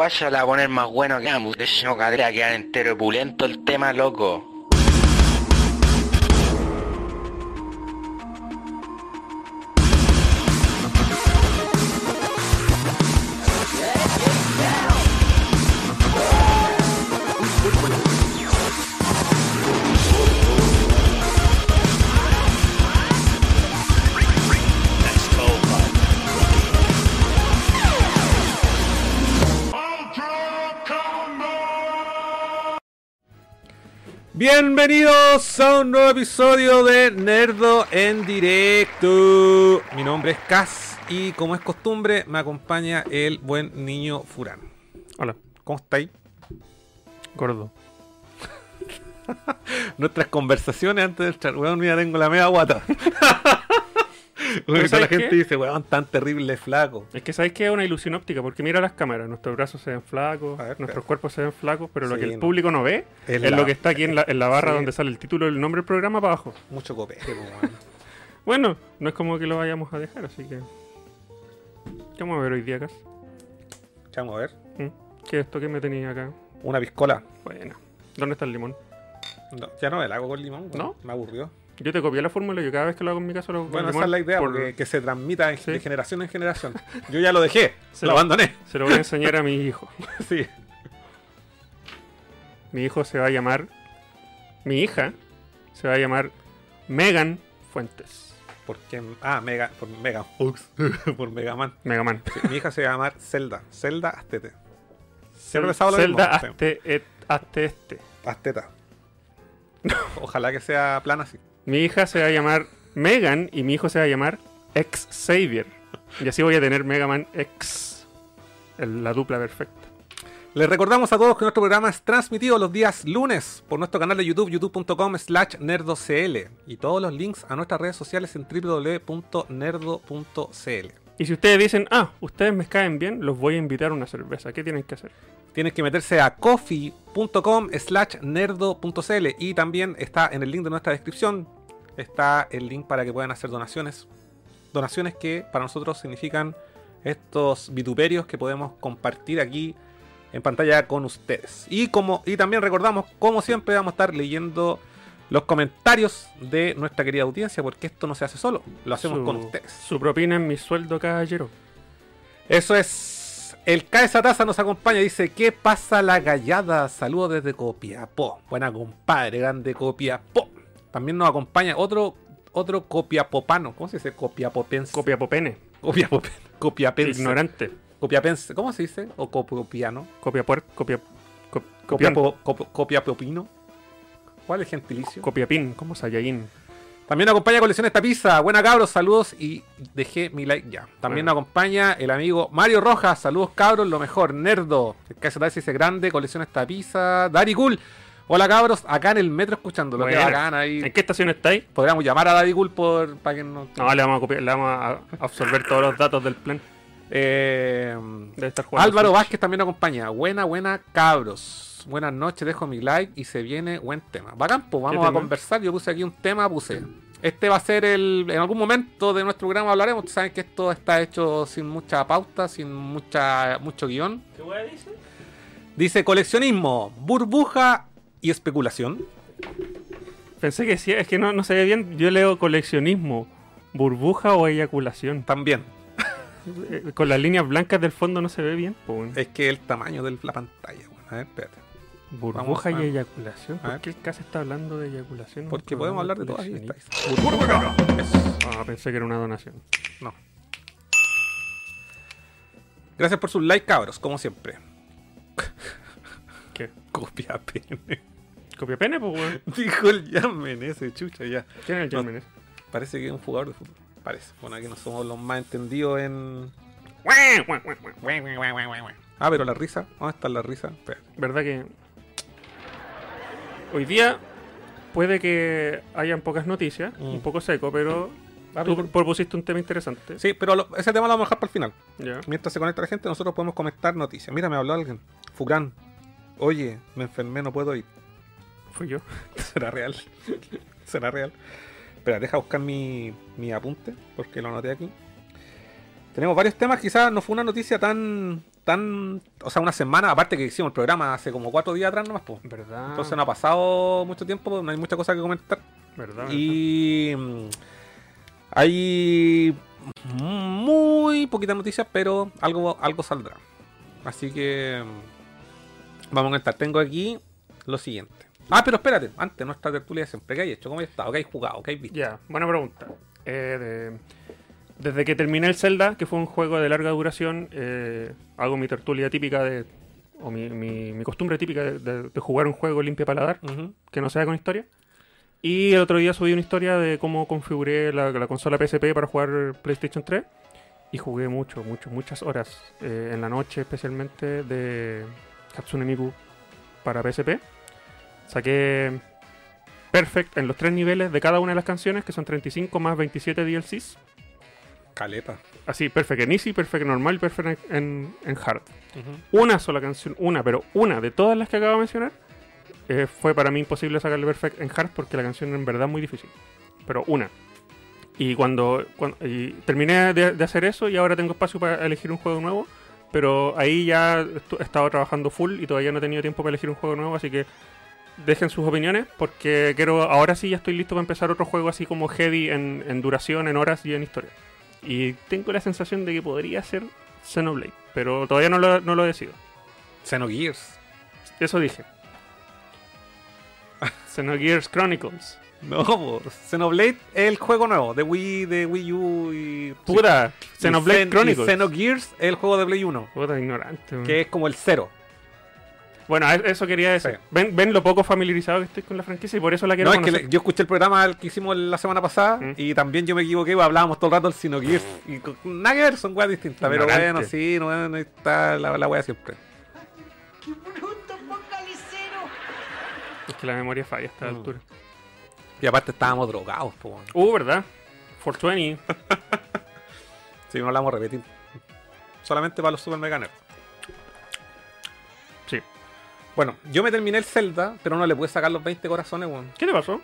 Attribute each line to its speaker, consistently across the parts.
Speaker 1: guaya la va a poner más bueno que ambos. De hecho, cadera quedar entero pulento el tema, loco.
Speaker 2: Bienvenidos a un nuevo episodio de Nerdo en directo. Mi nombre es Cas y como es costumbre me acompaña el buen niño Furán.
Speaker 3: Hola,
Speaker 2: ¿Cómo estáis?
Speaker 3: gordo.
Speaker 2: Nuestras conversaciones antes del chat, weón, mira, tengo la media guata. Weón,
Speaker 3: ¿sabes
Speaker 2: la gente
Speaker 3: qué?
Speaker 2: dice, weón, tan terrible flaco.
Speaker 3: Es que sabéis que es una ilusión óptica, porque mira las cámaras, nuestros brazos se ven flacos,
Speaker 2: ver,
Speaker 3: nuestros cuerpos se ven flacos, pero lo
Speaker 2: Sí,
Speaker 3: que el
Speaker 2: no.
Speaker 3: público no ve
Speaker 2: Es
Speaker 3: es,
Speaker 2: la-
Speaker 3: lo que está aquí en la, en la barra
Speaker 2: Sí.
Speaker 3: donde sale el título, el nombre del programa para abajo.
Speaker 2: Mucho copete, po, weón.
Speaker 3: Bueno, no es como que lo vayamos a dejar, así que... ¿Qué vamos a ver hoy día, Cas?
Speaker 2: Vamos a ver.
Speaker 3: ¿Mm? ¿Qué es esto que me tenía acá?
Speaker 2: Una piscola.
Speaker 3: Bueno, ¿dónde está el limón?
Speaker 2: No, ya no me la hago con limón, weón.
Speaker 3: ¿No?
Speaker 2: Me aburrió.
Speaker 3: Yo te copié la fórmula, yo cada vez que lo hago en mi casa lo hago
Speaker 2: Bueno, esa es la idea,
Speaker 3: por-
Speaker 2: porque que se transmita
Speaker 3: Sí.
Speaker 2: de generación en generación. Yo ya lo dejé,
Speaker 3: Se
Speaker 2: lo
Speaker 3: lo-
Speaker 2: abandoné.
Speaker 3: Se lo voy a enseñar a mi hijo.
Speaker 2: Sí.
Speaker 3: Mi hijo se va a llamar. Mi hija se va a llamar Megan Fuentes.
Speaker 2: Porque, ah, Mega, por Mega Fox, por Mega Man.
Speaker 3: Megaman.
Speaker 2: Sí, mi hija se va a llamar Zelda, Zelda Astete. Siempre lo
Speaker 3: Zelda, este.
Speaker 2: Asteta. Ojalá que sea plana así.
Speaker 3: Mi hija se va a llamar Megan y mi hijo se va a llamar Ex Xavier. Y así voy a tener Megaman X. El- la dupla perfecta.
Speaker 2: Les recordamos a todos que nuestro programa es transmitido los días lunes por nuestro canal de YouTube, youtube.com slash nerdocl. Y todos los links a nuestras redes sociales en www.nerdo.cl.
Speaker 3: Y si ustedes dicen, ah, ustedes me caen bien, los voy a invitar a una cerveza. ¿Qué tienen que hacer?
Speaker 2: Tienes que meterse a coffee.com slash nerdo.cl y también está en el link de nuestra descripción, está el link para que puedan hacer donaciones. Donaciones que para nosotros significan estos vituperios que podemos compartir aquí en pantalla con ustedes. Y, como, y también recordamos, como siempre, vamos a estar leyendo los comentarios de nuestra querida audiencia, porque esto no se hace solo, lo hacemos
Speaker 3: Su-
Speaker 2: con ustedes.
Speaker 3: Su propina en mi sueldo, caballero.
Speaker 2: Eso es. El Caesa Taza nos acompaña. Dice: ¿Qué pasa la gallada? Saludos desde Copiapó. Buena compadre, grande Copiapó. También nos acompaña otro otro copiapopano. ¿Cómo se dice? Copiapopense.
Speaker 3: Copia popene.
Speaker 2: Copiapope- Copiapense.
Speaker 3: Ignorante.
Speaker 2: Copiapense. ¿Cómo se dice? O copiano.
Speaker 3: Copia puer, copia.
Speaker 2: Copiapo- cop- Copiapopino. ¿Cuál es el gentilicio?
Speaker 3: Copiapín, como Saiyajin.
Speaker 2: También nos acompaña Colecciones Tapiza. Buena cabros, saludos y dejé mi like ya. También
Speaker 3: Bueno.
Speaker 2: nos acompaña el amigo Mario Rojas. Saludos cabros, lo mejor, nerdo. El hace dice grande, Colecciones Tapiza. Dari Cool. Hola cabros, acá en el metro escuchándolo. Qué
Speaker 3: Buena.
Speaker 2: bacán ahí.
Speaker 3: ¿En qué estación estáis?
Speaker 2: Podríamos llamar a Daddy Cool por, para que no.
Speaker 3: No, le vamos a copiar, le vamos a absorber todos los datos del plan.
Speaker 2: Eh,
Speaker 3: Debe estar jugando.
Speaker 2: Álvaro. Vázquez también nos acompaña. Buena, buena cabros. Buenas noches, dejo mi like y se viene buen tema. Bacán, pues vamos a conversar. Yo puse aquí un tema, puse. Este va a ser el. En algún momento de nuestro programa hablaremos. Ustedes saben que esto está hecho sin mucha pauta, sin mucha mucho guion.
Speaker 3: ¿Qué hueá dice?
Speaker 2: Dice coleccionismo, burbuja y especulación.
Speaker 3: Pensé que sí, es que no, no se ve bien. Yo leo coleccionismo, burbuja o eyaculación.
Speaker 2: También.
Speaker 3: Eh, Con las líneas blancas del fondo no se ve bien. weón.
Speaker 2: Es que el tamaño de la pantalla. Bueno, a ver, espérate.
Speaker 3: Burbuja
Speaker 2: vamos
Speaker 3: y eyaculación. ¿Por qué el caso está hablando de eyaculación?
Speaker 2: Porque podemos hablar de todas
Speaker 3: coleccionismo?
Speaker 2: estas. Burbuja.
Speaker 3: Ah, pensé que era una donación.
Speaker 2: No. Gracias por sus like, cabros, como siempre.
Speaker 3: ¿Qué?
Speaker 2: Copia pene.
Speaker 3: ¿Copia pene, pues, weón?
Speaker 2: Dijo el Yamen ese, chucha, ya.
Speaker 3: ¿Quién es el
Speaker 2: No.
Speaker 3: Germen?
Speaker 2: Parece que es un jugador de fútbol. Parece. Bueno, aquí no somos los más entendidos en. Ah, pero la risa. ¿Dónde está la risa? Espera.
Speaker 3: ¿Verdad que hoy día puede que hayan pocas noticias,
Speaker 2: Mm.
Speaker 3: un poco seco, pero
Speaker 2: Ah,
Speaker 3: tú propusiste un tema interesante.
Speaker 2: Sí, pero lo- ese tema lo vamos a dejar para el final. Mientras se conecta la gente, nosotros podemos comentar noticias. Mira, me habló alguien. Furán. Oye, me enfermé, no puedo ir.
Speaker 3: Fui yo.
Speaker 2: ¿Será real? ¿Será real? Espera, deja buscar mi, mi apunte, porque lo anoté aquí. Tenemos varios temas, quizás no fue una noticia tan, tan. O sea, una semana, aparte que hicimos el programa hace como cuatro días atrás nomás, pues.
Speaker 3: ¿Verdad?
Speaker 2: Entonces no ha pasado mucho tiempo, no hay mucha cosa que comentar.
Speaker 3: ¿Verdad?
Speaker 2: Y. mm, Hay muy poquitas noticias, pero algo, algo saldrá. Así que. mm, Vamos a comentar. Tengo aquí lo siguiente. Ah, pero espérate, antes nuestra tertulia de siempre. ¿Qué hay hecho? ¿Cómo has estado? ¿Qué hay jugado? ¿Qué hay visto?
Speaker 3: Ya, buena pregunta. Eh, de- desde que terminé el Zelda, que fue un juego de larga duración, eh, hago mi tertulia típica de. o mi, mi- mi costumbre típica de, de- de jugar un juego limpia paladar,
Speaker 2: Ujú.
Speaker 3: que no sea con historia. Y el otro día subí una historia de cómo configuré la, la consola PSP para jugar PlayStation 3. Y jugué mucho, mucho, muchas horas. eh, en la noche, especialmente, de Hatsune Miku para PSP. Saqué Perfect en los tres niveles de cada una de las canciones, que son 35 más 27 DLCs.
Speaker 2: Caleta.
Speaker 3: Así, Perfect en Easy, Perfect en Normal y Perfect en, en Hard. Una sola canción, una, pero una de todas las que acabo de mencionar, eh, fue para mí imposible sacarle Perfect en Hard porque la canción en verdad es muy difícil. Pero una. Y cuando, cuando- y terminé de, de hacer eso y ahora tengo espacio para elegir un juego nuevo, pero ahí ya he estado trabajando full y todavía no he tenido tiempo para elegir un juego nuevo, así que dejen sus opiniones porque quiero, ahora sí ya estoy listo para empezar otro juego así como heavy en, en duración, en horas y en historia. Y tengo la sensación de que podría ser Xenoblade, pero todavía no lo, no lo decido.
Speaker 2: Xenogears.
Speaker 3: Eso dije. Xenogears Chronicles.
Speaker 2: No, po. Xenoblade es el juego nuevo de Wii, de Wii U y.
Speaker 3: Puta,
Speaker 2: Y
Speaker 3: Xenoblade
Speaker 2: Xen- y
Speaker 3: Chronicles.
Speaker 2: Xenogears es el juego de Play 1,
Speaker 3: Puta, ignorante. man.
Speaker 2: que es como el cero.
Speaker 3: Bueno, a- eso quería decir.
Speaker 2: Sí.
Speaker 3: ¿Ven, ven lo poco familiarizado que estoy con la franquicia y por eso la quiero
Speaker 2: No, es que le- yo escuché el programa el que hicimos la semana pasada
Speaker 3: Mm.
Speaker 2: y también yo me equivoqué, pues, hablábamos todo el rato del Xenogears. Y nada que ver, son weas distintas. Pero
Speaker 3: Ignorante.
Speaker 2: bueno, sí, no, no está la, la wea siempre.
Speaker 4: ¡Qué bruto focalicero!
Speaker 3: Es que la memoria falla a esta
Speaker 2: Mm.
Speaker 3: altura.
Speaker 2: Y aparte estábamos drogados, pues. bueno.
Speaker 3: Uh, ¿verdad? 420.
Speaker 2: Sí, no la vamos a repetir. Solamente para los Super Mega Nerds. Bueno, yo me terminé el Zelda, pero no le pude sacar los 20 corazones, weón.
Speaker 3: ¿Qué te pasó?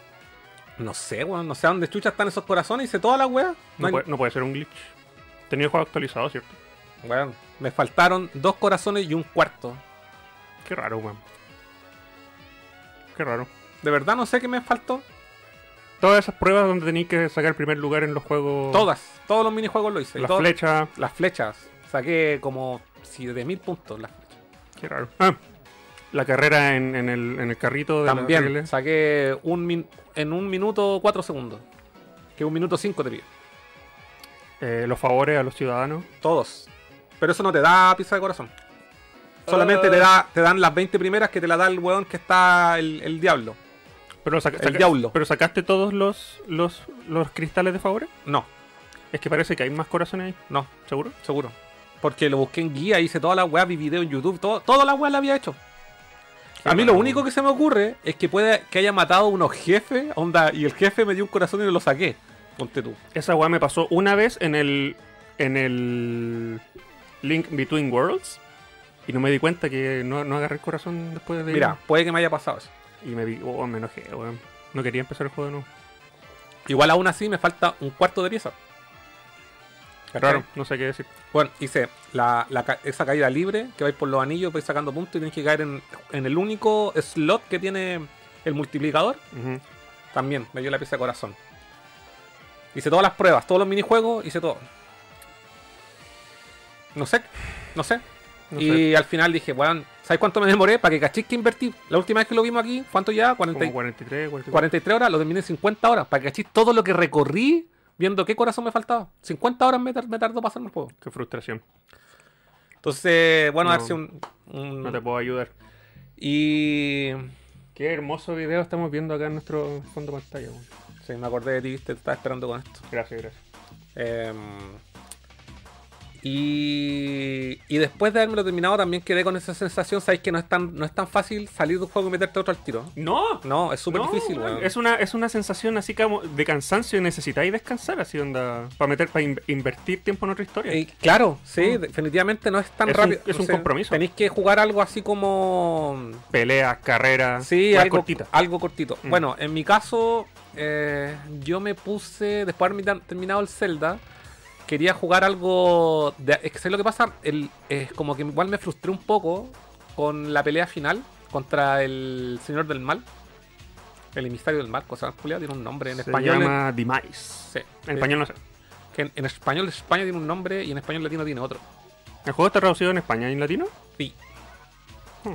Speaker 2: No sé, weón. No sé a dónde chucha están esos corazones. Hice toda la wea.
Speaker 3: No,
Speaker 2: No hay-
Speaker 3: puede, no puede ser un glitch. Tenía el juego actualizado, ¿cierto?
Speaker 2: Weón, me faltaron dos corazones y un cuarto.
Speaker 3: Qué raro, weón. Qué raro.
Speaker 2: De verdad no sé qué me faltó.
Speaker 3: Todas esas pruebas donde tenéis que sacar primer lugar en los juegos.
Speaker 2: Todas, todos los minijuegos lo hice.
Speaker 3: Las flechas.
Speaker 2: Las flechas. Saqué como 7000 puntos las flechas.
Speaker 3: Qué raro. Ah, la carrera en, en el, en el carrito de la
Speaker 2: También
Speaker 3: regla.
Speaker 2: saqué un min- en un minuto 4 segundos. Que un minuto 5 te pide.
Speaker 3: Eh, los favores a los ciudadanos.
Speaker 2: Todos. Pero eso no te da pizza de corazón. Solamente te, da, te dan las 20 primeras que te la da el weón que está el, el diablo.
Speaker 3: Pero, saca-
Speaker 2: El diablo.
Speaker 3: pero sacaste todos los, los, los cristales de favores.
Speaker 2: No,
Speaker 3: Es que parece que hay más corazones ahí,
Speaker 2: no,
Speaker 3: ¿seguro?
Speaker 2: seguro. Porque lo busqué en guía, hice todas las weas, vi video en YouTube, todo, todas las weas las había hecho. A mí lo único que se me ocurre es que puede que haya matado a unos jefes, onda, y el jefe me dio un corazón y lo saqué. Ponte tú.
Speaker 3: Esa weá me pasó una vez en el. en el. Link Between Worlds. Y no me di cuenta que no, no agarré el corazón después de.
Speaker 2: Mira, puede que me haya pasado eso.
Speaker 3: Y me vi. Oh, me enojé, weón. No quería empezar el juego de nuevo.
Speaker 2: Igual aún así me falta un cuarto de pieza.
Speaker 3: Raro, no sé qué decir.
Speaker 2: Bueno, hice la, esa caída libre, que vais por los anillos, vais sacando puntos y tienes que caer en, en el único slot que tiene el multiplicador. También me dio la pieza de corazón. Hice todas las pruebas, todos los minijuegos, hice todo. No sé, no sé.
Speaker 3: No
Speaker 2: y
Speaker 3: sé.
Speaker 2: al final dije, bueno, ¿sabes cuánto me demoré? Para que cachéis que invertí. La última vez que lo vimos aquí, ¿cuánto ya? 40 y-
Speaker 3: Como 43, 44.
Speaker 2: 43 horas, lo terminé en 50 horas. Para que cachéis todo lo que recorrí viendo qué corazón me faltaba. 50 horas me, me tardó pasarme el juego.
Speaker 3: Qué frustración.
Speaker 2: Entonces, bueno, a ver
Speaker 3: No.
Speaker 2: si un. un-
Speaker 3: No te puedo ayudar.
Speaker 2: Y.
Speaker 3: Qué hermoso video estamos viendo acá en nuestro fondo de pantalla. weón.
Speaker 2: Sí, me acordé de ti, te estaba esperando con esto.
Speaker 3: Gracias, gracias.
Speaker 2: Em, y, y después de haberme terminado también quedé con esa sensación, sabéis que no es tan, no es tan fácil salir de un juego y meterte otro al tiro.
Speaker 3: No,
Speaker 2: No, es súper
Speaker 3: No,
Speaker 2: difícil,
Speaker 3: weón. Es una, es una sensación así como de cansancio y necesitáis descansar así onda. Para meter, para in- invertir tiempo en otra historia.
Speaker 2: Y claro, sí,
Speaker 3: Mm.
Speaker 2: definitivamente no es tan
Speaker 3: Es un-
Speaker 2: rápido.
Speaker 3: es un compromiso.
Speaker 2: Tenéis que jugar algo así como.
Speaker 3: Peleas, carreras,
Speaker 2: Sí, algo
Speaker 3: cortitas.
Speaker 2: Algo cortito.
Speaker 3: Mm.
Speaker 2: Bueno, en mi caso, eh, yo me puse, después de haber terminado el Zelda, quería jugar algo. De, es que sé lo que pasa. El, es como que igual me frustré un poco con la pelea final contra el Señor del Mal. El emisario del mal, cosa culiada, tiene un nombre en
Speaker 3: Se
Speaker 2: español.
Speaker 3: llama Demise.
Speaker 2: Sí.
Speaker 3: En español no sé.
Speaker 2: Que en, en español España tiene un nombre y en español latino tiene otro.
Speaker 3: ¿El juego está traducido en España y en latino?
Speaker 2: Sí.
Speaker 3: Hmm.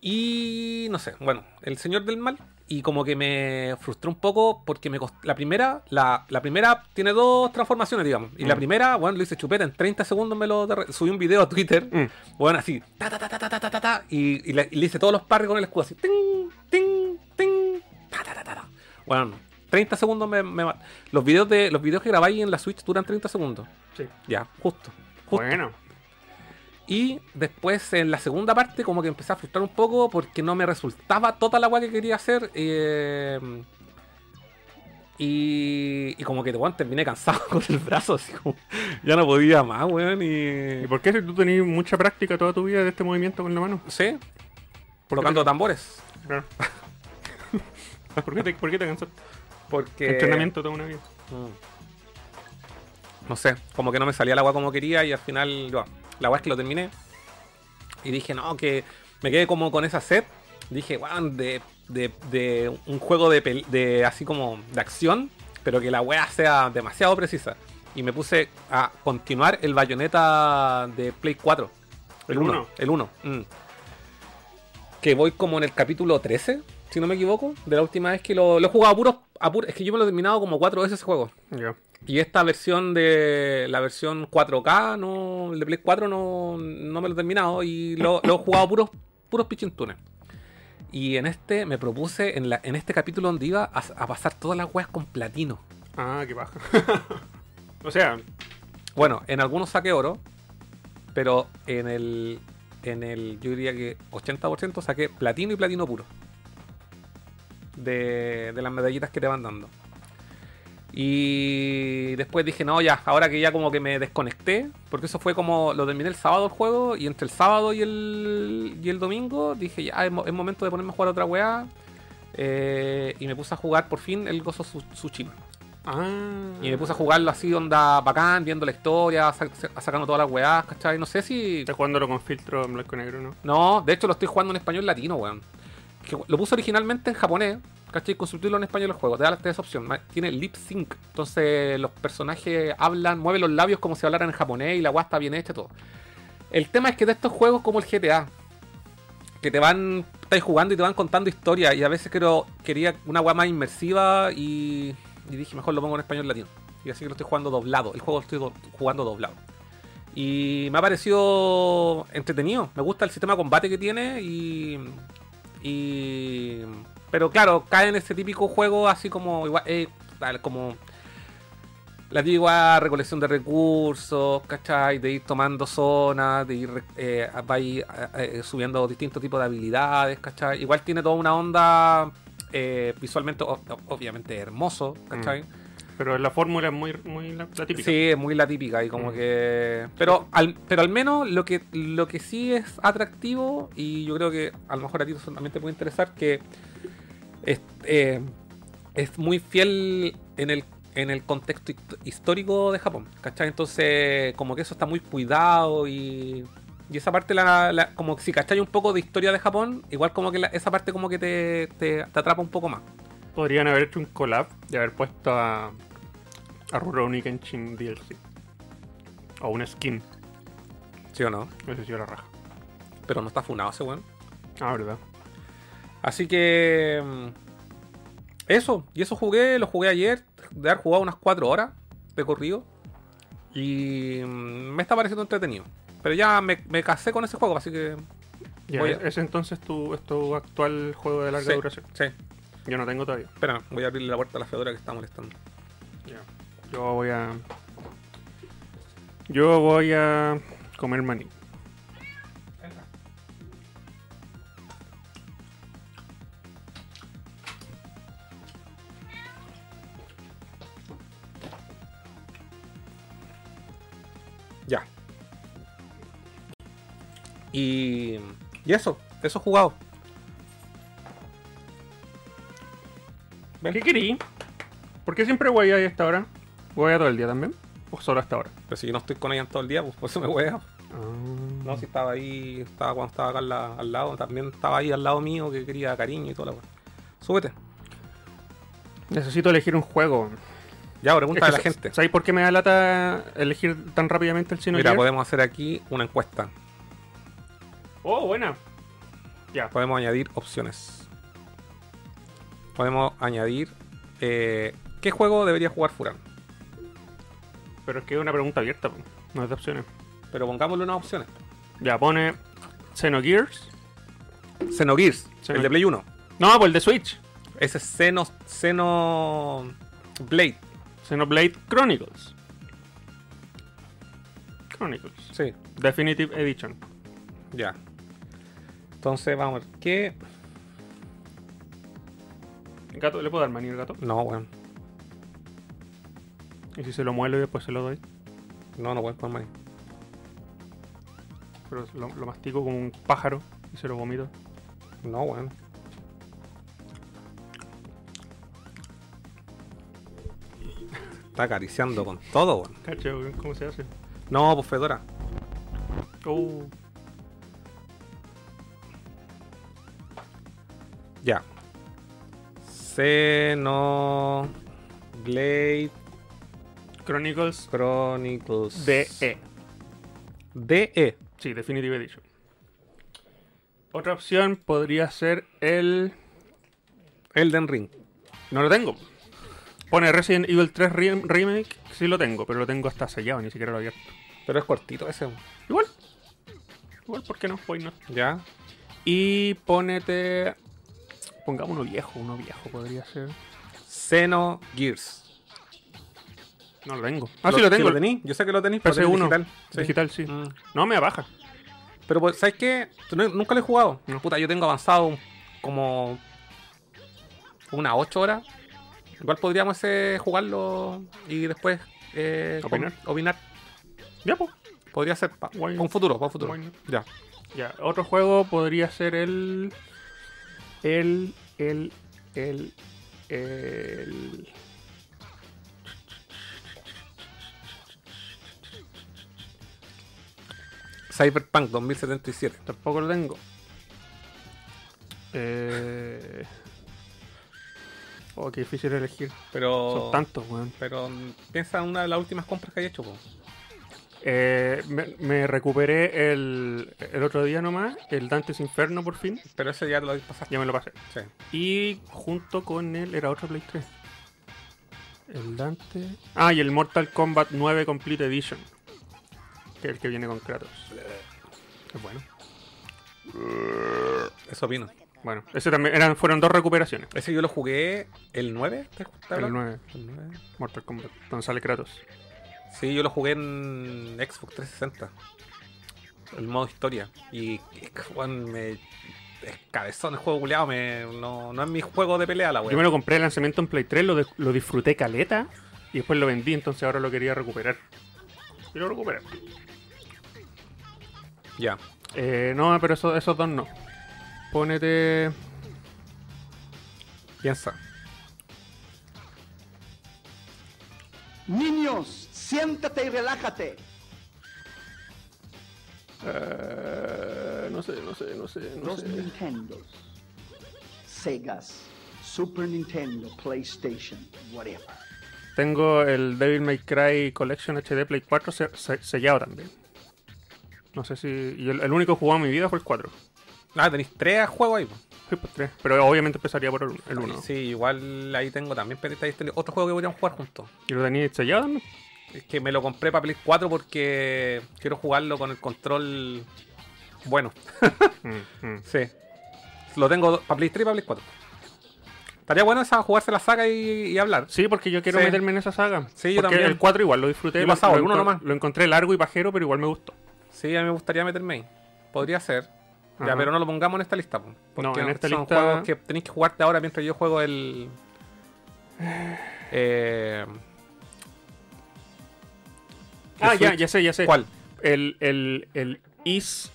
Speaker 2: Y no sé, bueno, el señor del mal y como que me frustró un poco porque me cost... la primera la, la, primera tiene dos transformaciones digamos y la primera bueno lo hice chupeta en 30 segundos me lo subí un video a Twitter bueno así ta ta ta ta ta ta ta, y, y, le, y hice todos los parries con el escudo así ting ting ting ta ta ta ta, bueno 30 segundos me, me los videos de los videos que grabáis en la Switch duran 30 segundos
Speaker 3: sí
Speaker 2: ya justo.
Speaker 3: bueno
Speaker 2: y después en la segunda parte como que empecé a frustrar un poco porque no me resultaba toda la agua que quería hacer. eh, y, y como que bueno, terminé cansado con el brazo, así como ya no podía más, weón.
Speaker 3: ¿Y
Speaker 2: Y...
Speaker 3: por qué si tú tenías mucha práctica toda tu vida de este movimiento con la mano?
Speaker 2: Sí,
Speaker 3: ¿Por
Speaker 2: tocando tambores.
Speaker 3: Claro. ¿Por qué te, por qué te cansaste?
Speaker 2: Porque...
Speaker 3: Entrenamiento toda una vida.
Speaker 2: Mm. No sé, como que no me salía el agua como quería y al final, bueno, la agua es que lo terminé. Y dije, no, que me quedé como con esa sed. Dije, weón, de, de, de un juego de, de así como de acción, pero que la weá sea demasiado precisa. Y me puse a continuar el bayoneta de Play 4.
Speaker 3: El
Speaker 2: uno,
Speaker 3: uno.
Speaker 2: El 1. Que voy como en el capítulo 13, si no me equivoco, de la última vez que lo, lo he jugado a puros, a puros- Es que yo me lo he terminado como cuatro veces ese juego.
Speaker 3: Ya.
Speaker 2: Y esta versión de la versión 4K, no, el de Play 4 no, no me lo he terminado y lo, lo he jugado puros, puros pichintunes. Y en este me propuse, en, la, en este capítulo donde iba a, a pasar todas las weas con platino.
Speaker 3: Ah, qué baja. o sea,
Speaker 2: Bueno, en algunos saqué oro, pero en el, en el yo diría que 80% saqué platino y platino puro. De, de las medallitas que te van dando. Y después dije, no, ya, ahora que ya como que me desconecté, porque eso fue como, lo terminé el sábado el juego, y entre el sábado y el, y el domingo dije, ya, es, mo- es momento de ponerme a jugar otra weá. eh, y me puse a jugar por fin el Gozo Tsu- Tsushima.
Speaker 3: ah.
Speaker 2: Y me puse a jugarlo así, onda bacán, viendo la historia, sa- sa- sacando todas las weás, ¿cachai? No sé si.
Speaker 3: Estás jugándolo con filtro en blanco y negro, ¿no?
Speaker 2: No, de hecho lo estoy jugando en español latino, weón. Que lo puse originalmente en japonés, ¿cachai? Con subtítulos en español el juego, te da te da esa Tiene lip sync, entonces los personajes hablan, mueven los labios como si hablaran en japonés y la está bien hecha y todo. El tema es que de estos juegos como el GTA, que te van, estáis jugando y te van contando historias y a veces creo, quería una weá más inmersiva y, y dije mejor lo pongo en español latino. Y así que lo estoy jugando doblado, el juego lo estoy do- jugando doblado. Y me ha parecido entretenido. Me gusta el sistema de combate que tiene y. y pero claro, cae en ese típico juego así como. Igual, eh, como. La típica recolección de recursos, ¿cachai? De ir tomando zonas, de ir eh, va ir, eh, eh, subiendo distintos tipos de habilidades, ¿cachai? Igual tiene toda una onda eh, visualmente, obviamente hermoso, ¿cachai?
Speaker 3: Pero la fórmula es muy, muy la, la típica.
Speaker 2: Sí, es muy la típica y como
Speaker 3: Mm.
Speaker 2: que... Pero al, pero al menos lo que, lo que sí es atractivo y yo creo que a lo mejor a ti también te puede interesar que es, eh, es muy fiel en el, en el contexto hist- histórico de Japón, ¿cachai? Entonces como que eso está muy cuidado y... Y esa parte, la, la- como que si cachai un poco de historia de Japón, igual como que la- esa parte como que te, te, te atrapa un poco más.
Speaker 3: Podrían haber hecho un collab y haber puesto a, a Rurouni Kenshin DLC. O una skin.
Speaker 2: ¿Sí o no?
Speaker 3: Ese sí la raja.
Speaker 2: Pero no está funado ese weón.
Speaker 3: Ah, verdad.
Speaker 2: Así que. mm, Eso, y eso jugué, lo jugué ayer, de haber jugado unas 4 horas de corrido. Y mm, me está pareciendo entretenido. Pero ya me, me casé con ese juego, así que.
Speaker 3: Ya,
Speaker 2: Voy a-
Speaker 3: ese entonces tu, es tu actual juego de larga
Speaker 2: Sí,
Speaker 3: duración.
Speaker 2: sí.
Speaker 3: Yo no tengo todavía.
Speaker 2: Espera, voy a abrirle la puerta a la fedora que está molestando.
Speaker 3: Ya. Yo voy a. Yo voy a comer maní.
Speaker 2: Y. Y eso, eso jugado. Ven.
Speaker 3: ¿Qué querí? ¿Por qué siempre voy a esta hora? Voy a todo el día también. ¿O solo hasta ahora?
Speaker 2: Pero si yo no estoy con ella todo el día, pues por eso me huevo.
Speaker 3: Ah.
Speaker 2: No, si estaba ahí, estaba cuando estaba acá al, la- al lado, también estaba ahí al lado mío que quería cariño y toda la weá. Súbete.
Speaker 3: Necesito elegir un juego.
Speaker 2: Ya, pregunta
Speaker 3: Es que
Speaker 2: la gente.
Speaker 3: ¿Sabéis por qué me da lata elegir tan rápidamente el Xenogears?
Speaker 2: Mira, podemos hacer aquí una encuesta.
Speaker 3: Oh, buena. Ya.
Speaker 2: Podemos añadir opciones. Podemos añadir eh, ¿qué juego debería jugar Furan?
Speaker 3: Pero es que es una pregunta abierta, no es de opciones.
Speaker 2: Pero pongámosle unas opciones.
Speaker 3: Ya, pone Xenogears.
Speaker 2: Xenogears,
Speaker 3: Xeno-
Speaker 2: el de Play 1.
Speaker 3: No, pues el de Switch.
Speaker 2: Ese es Xeno, Xeno Blade.
Speaker 3: Xenoblade Chronicles. Chronicles.
Speaker 2: Sí,
Speaker 3: Definitive Edition.
Speaker 2: ya. Entonces vamos a ver. ¿Qué?
Speaker 3: ¿Gato? ¿Le puedo dar maní al gato?
Speaker 2: No, bueno.
Speaker 3: Y si se lo muelo y después se lo doy.
Speaker 2: No, no puedes poner más.
Speaker 3: Pero lo, lo mastico como un pájaro y se lo vomito.
Speaker 2: No, bueno. Está acariciando con todo, weón.
Speaker 3: Cacho, ¿cómo se hace?
Speaker 2: No, pues Fedora.
Speaker 3: Oh,
Speaker 2: Ya. Xeno Blade
Speaker 3: Chronicles
Speaker 2: Chronicles
Speaker 3: DE.
Speaker 2: DE.
Speaker 3: Sí, Definitive Edition. Otra opción podría ser el.
Speaker 2: Elden Ring.
Speaker 3: No lo tengo. Pone Resident Evil 3 Rem- Remake. Sí lo tengo, pero lo tengo hasta sellado, ni siquiera lo he abierto.
Speaker 2: Pero es cortito ese.
Speaker 3: Igual. Igual, ¿por qué no? Not?
Speaker 2: Ya.
Speaker 3: Y ponete. Pongamos uno viejo, uno viejo podría ser.
Speaker 2: Xeno Gears.
Speaker 3: No lo tengo. Ah, sí lo tengo.
Speaker 2: ¿Lo tení? Yo sé que lo tenéis, pero
Speaker 3: PC1.
Speaker 2: tenés digital. Sí.
Speaker 3: Digital, sí.
Speaker 2: Mm.
Speaker 3: No, me baja.
Speaker 2: Pero, pues, ¿sabes qué? Nunca lo he jugado.
Speaker 3: No.
Speaker 2: Puta, yo tengo avanzado como unas 8 horas. Igual podríamos eh, jugarlo y después eh,
Speaker 3: Opinar.
Speaker 2: opinar.
Speaker 3: Ya, pues.
Speaker 2: Podría ser para un futuro, para un futuro.
Speaker 3: why?
Speaker 2: Ya.
Speaker 3: Ya, otro juego podría ser el. El. El. El. El.
Speaker 2: Cyberpunk 2077.
Speaker 3: Tampoco lo tengo. Eh. Oh, qué difícil elegir.
Speaker 2: Pero.
Speaker 3: Son tantos, weón.
Speaker 2: Pero piensa en una de las últimas compras que hay hecho, po.
Speaker 3: Eh, me, me recuperé el, el otro día nomás, el Dante's Inferno por fin.
Speaker 2: Pero ese ya te lo pasaste.
Speaker 3: Ya me lo pasé.
Speaker 2: Sí.
Speaker 3: Y junto con él era otro Play 3. El Dante. Ah, y el Mortal Kombat 9 Complete Edition. Que es el que viene con Kratos. Es bueno.
Speaker 2: Eso opino.
Speaker 3: Bueno, ese también eran, fueron dos recuperaciones.
Speaker 2: Ese yo lo jugué el 9. ¿te-
Speaker 3: El
Speaker 2: hablas?
Speaker 3: 9,
Speaker 2: El 9.
Speaker 3: Mortal Kombat, donde sale Kratos.
Speaker 2: Sí, yo lo jugué en Xbox 360. El modo historia. Y me. Es cabezón el juego culiado. Me... No, no es mi juego de pelea la
Speaker 3: Yo me
Speaker 2: wea.
Speaker 3: lo compré de lanzamiento en Play 3, lo, de- lo disfruté caleta y después lo vendí, entonces ahora lo quería recuperar. Y lo recuperé.
Speaker 2: Ya.
Speaker 3: Eh, no, pero eso- esos dos no. Pónete.
Speaker 2: Piensa.
Speaker 5: Niños, siéntate y relájate.
Speaker 3: eh, no sé, no sé, no sé, no
Speaker 5: Los
Speaker 3: sé.
Speaker 5: Nintendos, Segas, Super Nintendo, PlayStation, whatever.
Speaker 3: Tengo el Devil May Cry Collection HD Play 4 se- se- sellado también. No sé si. Y el, el único que jugado en mi vida fue el 4.
Speaker 2: Ah, tenéis tres juegos ahí.
Speaker 3: Sí, pues tres. Pero obviamente empezaría por el- el 1.
Speaker 2: Sí, igual ahí tengo también. Pero ahí otro juego que podríamos jugar juntos.
Speaker 3: ¿Y lo tenías sellado también?
Speaker 2: Es que me lo compré para Play 4 porque quiero jugarlo con el control bueno.
Speaker 3: Mm, mm.
Speaker 2: Sí. Lo tengo para Play 3 y para Play 4. Estaría bueno esa jugarse la saga y, y hablar.
Speaker 3: Sí, porque yo quiero
Speaker 2: Sí.
Speaker 3: meterme en esa saga.
Speaker 2: Sí, yo
Speaker 3: porque
Speaker 2: también.
Speaker 3: el 4 igual lo disfruté. Lo-
Speaker 2: pasado
Speaker 3: lo
Speaker 2: uno nomás.
Speaker 3: Lo encontré largo y pajero, pero igual me gustó.
Speaker 2: Sí, a mí me gustaría meterme ahí. Podría ser. Ya, pero no lo pongamos en esta lista. po, Porque
Speaker 3: en esta
Speaker 2: son
Speaker 3: lista-
Speaker 2: juegos que tenéis que jugarte ahora mientras yo juego el. Eh,
Speaker 3: Ah,
Speaker 2: el
Speaker 3: ya, ya sé, ya sé.
Speaker 2: ¿Cuál?
Speaker 3: El, el, el Is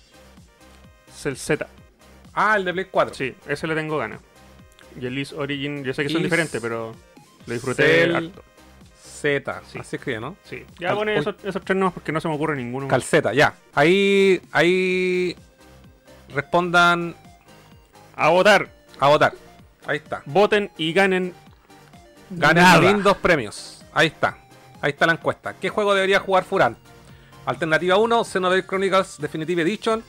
Speaker 3: Z.
Speaker 2: Ah, el de Play 4.
Speaker 3: Sí, ese le tengo ganas. Y el Is Origin, yo sé que son
Speaker 2: Is-
Speaker 3: diferentes, pero lo disfruté
Speaker 2: Cell-
Speaker 3: harto. Sí.
Speaker 2: Así escribe, ¿no?
Speaker 3: Sí. Ya
Speaker 2: Cal-
Speaker 3: pone esos, esos tres nombres porque no se me ocurre ninguno. más.
Speaker 2: Calceta, ya. Ahí. Ahí. Respondan
Speaker 3: A votar.
Speaker 2: a votar. Ahí está.
Speaker 3: Voten y ganen.
Speaker 2: Ganen
Speaker 3: nada.
Speaker 2: lindos premios. Ahí está. Ahí está la encuesta. ¿Qué juego debería jugar Furán? Alternativa 1, Xenoblade Chronicles Definitive Edition.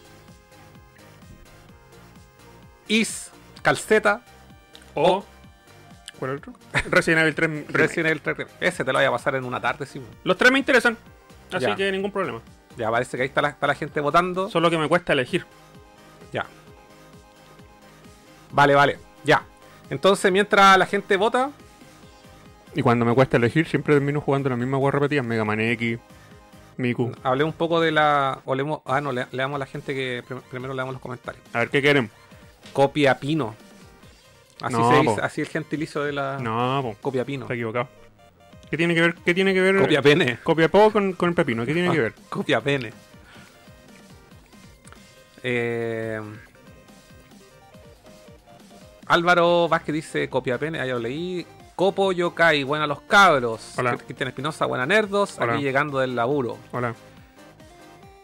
Speaker 2: Is Calceta
Speaker 3: O. ¿Cuál es el otro? Resident Evil 3. Remake.
Speaker 2: Resident Evil 3. Ese te lo voy a pasar en una tarde, sí.
Speaker 3: Los tres me interesan. Así
Speaker 2: Ya.
Speaker 3: que ningún problema.
Speaker 2: Ya parece que ahí está la, está la gente votando.
Speaker 3: Solo que me cuesta elegir.
Speaker 2: Ya. Vale, vale. Ya. Entonces, mientras la gente vota,
Speaker 3: Y cuando me cuesta elegir, siempre termino jugando la misma hueá repetida. Mega Man X, Miku.
Speaker 2: hablé un poco de la. O leemos- ah, no, le, leamos a la gente que prim- primero leamos los comentarios.
Speaker 3: A ver qué quieren.
Speaker 2: Copia Pino. Así
Speaker 3: No,
Speaker 2: se dice, así el gentilicio de la
Speaker 3: No, po,
Speaker 2: Copia Pino.
Speaker 3: está equivocado. ¿Qué tiene que ver? ¿Qué tiene que ver?
Speaker 2: Copia Pene.
Speaker 3: Copia po con, con el pepino. ¿Qué tiene que ver?
Speaker 2: Copia Pene. Eh, Álvaro Vázquez dice Copia Pene, ahí lo leí. Copo Yokai, buena los cabros.
Speaker 3: Hola.
Speaker 2: Cristian Espinosa, buena nerdos.
Speaker 3: Hola.
Speaker 2: Aquí llegando del laburo.
Speaker 3: Hola.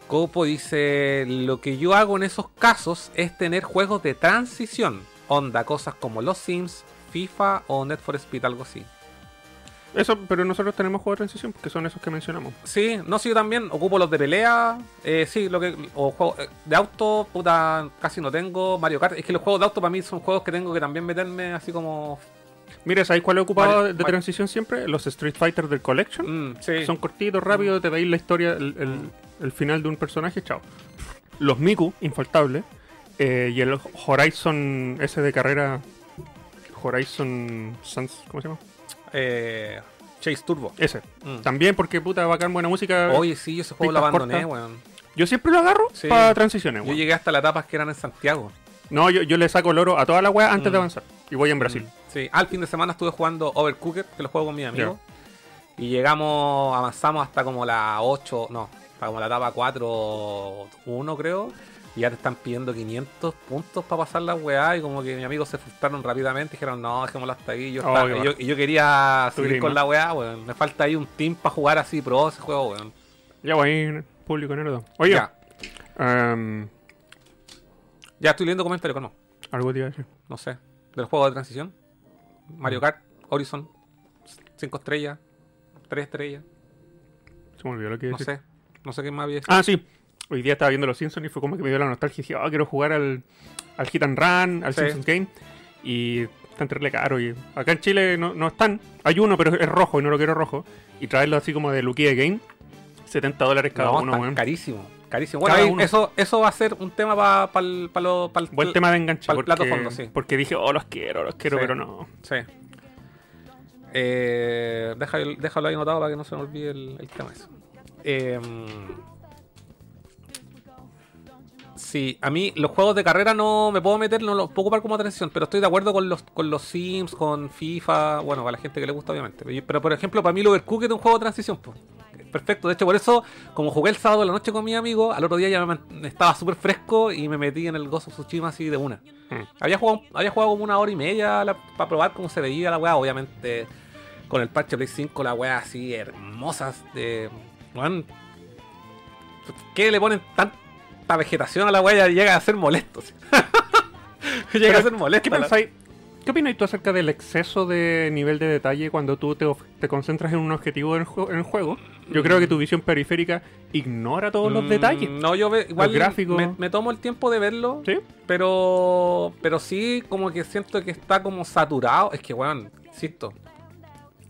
Speaker 2: Copo dice, lo que yo hago en esos casos es tener juegos de transición. Onda, cosas como los Sims, FIFA o Net for Speed, algo así.
Speaker 3: Eso, pero nosotros tenemos juegos de transición que son esos que mencionamos.
Speaker 2: Sí, no, sí, yo también ocupo los de pelea. Eh, sí, lo que. O juegos eh, de auto, puta, casi no tengo. Mario Kart. Es que los juegos de auto para mí son juegos que tengo que también meterme así como.
Speaker 3: Mira, ¿sabéis cuál he ocupado de transición siempre? Los Street Fighter del Collection.
Speaker 2: Mm, sí.
Speaker 3: Son cortitos, rápidos, te veis la historia, el, el- el final de un personaje, chao. Los Miku, infaltable. eh, y el Horizon ese de carrera. Horizon Suns, ¿cómo se llama?
Speaker 2: Eh, Chase Turbo.
Speaker 3: Ese.
Speaker 2: Mm.
Speaker 3: También porque puta bacán buena música.
Speaker 2: Oye, sí, ese juego lo abandoné, weón.
Speaker 3: Yo siempre lo agarro
Speaker 2: Sí.
Speaker 3: para transiciones,
Speaker 2: Yo
Speaker 3: weón.
Speaker 2: llegué hasta las etapas que eran en Santiago.
Speaker 3: No, yo, yo le saco el oro a toda la wea antes
Speaker 2: Mm.
Speaker 3: de avanzar. Y voy en Brasil.
Speaker 2: Sí, al fin de semana estuve jugando Overcooked, que lo juego con mis amigos. Y llegamos, avanzamos hasta como la 8, no, hasta como la etapa 4, 1 creo. Y ya te están pidiendo 500 puntos para pasar la weá. Y como que mis amigos se frustraron rápidamente. Dijeron, no, dejémoslo hasta yo,
Speaker 3: Oh,
Speaker 2: estaba- y yo, y yo quería
Speaker 3: Tú
Speaker 2: seguir con la weá, weón. Me falta ahí un team para jugar así pro ese juego, weón.
Speaker 3: Ya voy en el público nerdo. Oye,
Speaker 2: Ya,
Speaker 3: em,
Speaker 2: ya estoy leyendo comentarios, no.
Speaker 3: algo te iba a decir.
Speaker 2: No sé. Del juego de transición. Mario Kart, Horizon, 5 estrellas, 3 estrellas.
Speaker 3: Se me olvidó lo que iba a
Speaker 2: No sé. No sé qué más había
Speaker 3: Ah, sí. Hoy día estaba viendo Los Simpsons y fue como que me dio la nostalgia. Y dije, ah, quiero jugar al, al Hit and Run, al
Speaker 2: Sí.
Speaker 3: Simpsons Game. Y están terrible caro. Y acá en Chile no, no están. Hay uno, pero es rojo y no lo quiero rojo. Y traerlo así como de Luquilla Game. 70 dólares cada
Speaker 2: no,
Speaker 3: uno, weón.
Speaker 2: carísimo. Carísimo. Bueno, eso, eso va a ser un tema para el pa lo- pa el-
Speaker 3: Buen tema de enganche. Porque,
Speaker 2: plato fondo, sí.
Speaker 3: porque dije, oh, los quiero, los quiero,
Speaker 2: Sí.
Speaker 3: pero no.
Speaker 2: Sí. Eh, déjalo, déjalo ahí anotado para que no se me olvide el, el tema ese. Eh, sí, a mí los juegos de carrera no me puedo meter, no los puedo ocupar como atención, pero estoy de acuerdo con los, con los Sims, con FIFA, bueno, para la gente que le gusta obviamente. Pero, por ejemplo, para mí Overcooked es un juego de transición. pues. Perfecto, de hecho por eso, como jugué el sábado de la noche con mi amigo, al otro día ya me, man- estaba súper fresco y me metí en el Ghost of Tsushima así de una.
Speaker 3: Mm.
Speaker 2: Había jugado, había jugado como una hora y media para probar cómo se veía la weá. Obviamente, con el parche Play 5, la weá así hermosas. De, weón, ¿Qué le ponen tanta vegetación a la weá? Ya llega a ser molesto. sí. llega a ser molesto.
Speaker 3: ¿Qué pensáis? ¿Qué opinas tú acerca del exceso de nivel de detalle cuando tú te, te concentras en un objetivo en el juego? Yo creo que tu visión periférica ignora todos los
Speaker 2: Mm,
Speaker 3: detalles.
Speaker 2: No, yo ve- igual
Speaker 3: gráficos.
Speaker 2: Me, me tomo el tiempo de verlo.
Speaker 3: ¿Sí?
Speaker 2: Pero, pero sí, como que siento que está como saturado. Es que, weón, insisto.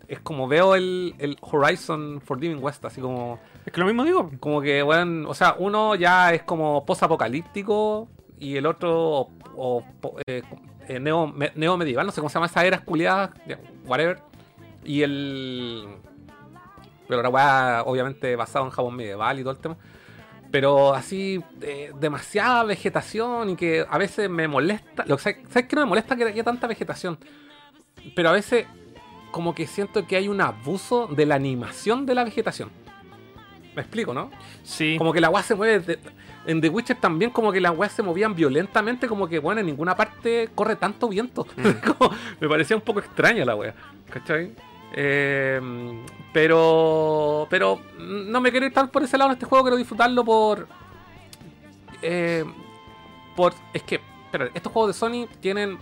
Speaker 2: Es como veo el, el Horizon Forbidden West, así como,
Speaker 3: Es que lo mismo digo.
Speaker 2: como que, weón, o sea, uno ya es como post-apocalíptico y el otro o, eh, eh, neo, me- neo medieval, no sé cómo se llama esa era culiada, whatever. Y el. Pero la weá, obviamente, basado en Japón medieval y todo el tema. Pero así, eh, demasiada vegetación y que a veces me molesta. Lo que ¿Sabes no me molesta que haya tanta vegetación? Pero a veces, como que siento que hay un abuso de la animación de la vegetación. Me explico, ¿no?
Speaker 3: Sí.
Speaker 2: Como que la weá se mueve. de- en The Witcher también, como que las weas se movían violentamente, como que, bueno, en ninguna parte corre tanto viento. Como- me parecía un poco extraña la wea. ¿Cachai? Eh, pero, pero no me quiero ir tan por ese lado en este juego, quiero disfrutarlo por... eh, por es que, espera, estos juegos de Sony tienen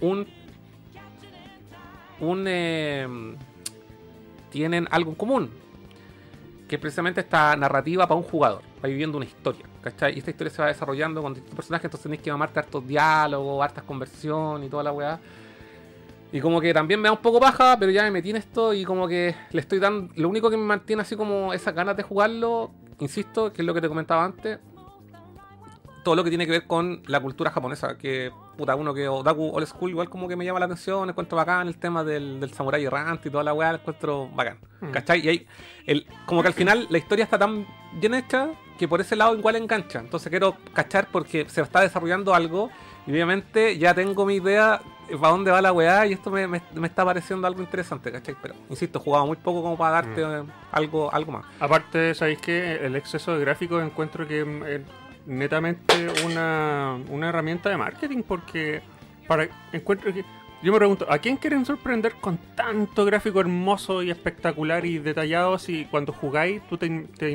Speaker 2: un... un eh, tienen algo en común. Que es precisamente esta narrativa para un jugador. Va viviendo una historia. ¿Cachai? Y esta historia se va desarrollando con distintos personajes. Entonces tenés que mamarte hartos diálogos, hartas conversión y toda la weá. Y como que también me da un poco paja, pero ya me metí en esto y como que le estoy dando. Lo único que me mantiene así como esas ganas de jugarlo, insisto, que es lo que te comentaba antes. Todo lo que tiene que ver con la cultura japonesa. Que puta, uno que Otaku Old School igual como que me llama la atención, encuentro bacán el tema del, del samurái errante y toda la weá, lo encuentro bacán.
Speaker 3: Mm.
Speaker 2: ¿Cachai? Y ahí, el, como que al final la historia está tan bien hecha que por ese lado igual engancha. Entonces quiero cachar porque se está desarrollando algo y obviamente ya tengo mi idea para dónde va la weá y esto me, me- me está pareciendo algo interesante, ¿cachai? Pero, insisto, jugaba muy poco como para darte eh, algo, algo más.
Speaker 3: Aparte, ¿sabéis que El exceso de gráficos encuentro que mm, es netamente una, una herramienta de marketing porque para encuentro que yo me pregunto, ¿a quién quieren sorprender con tanto gráfico hermoso y espectacular y detallado si cuando jugáis tú te, te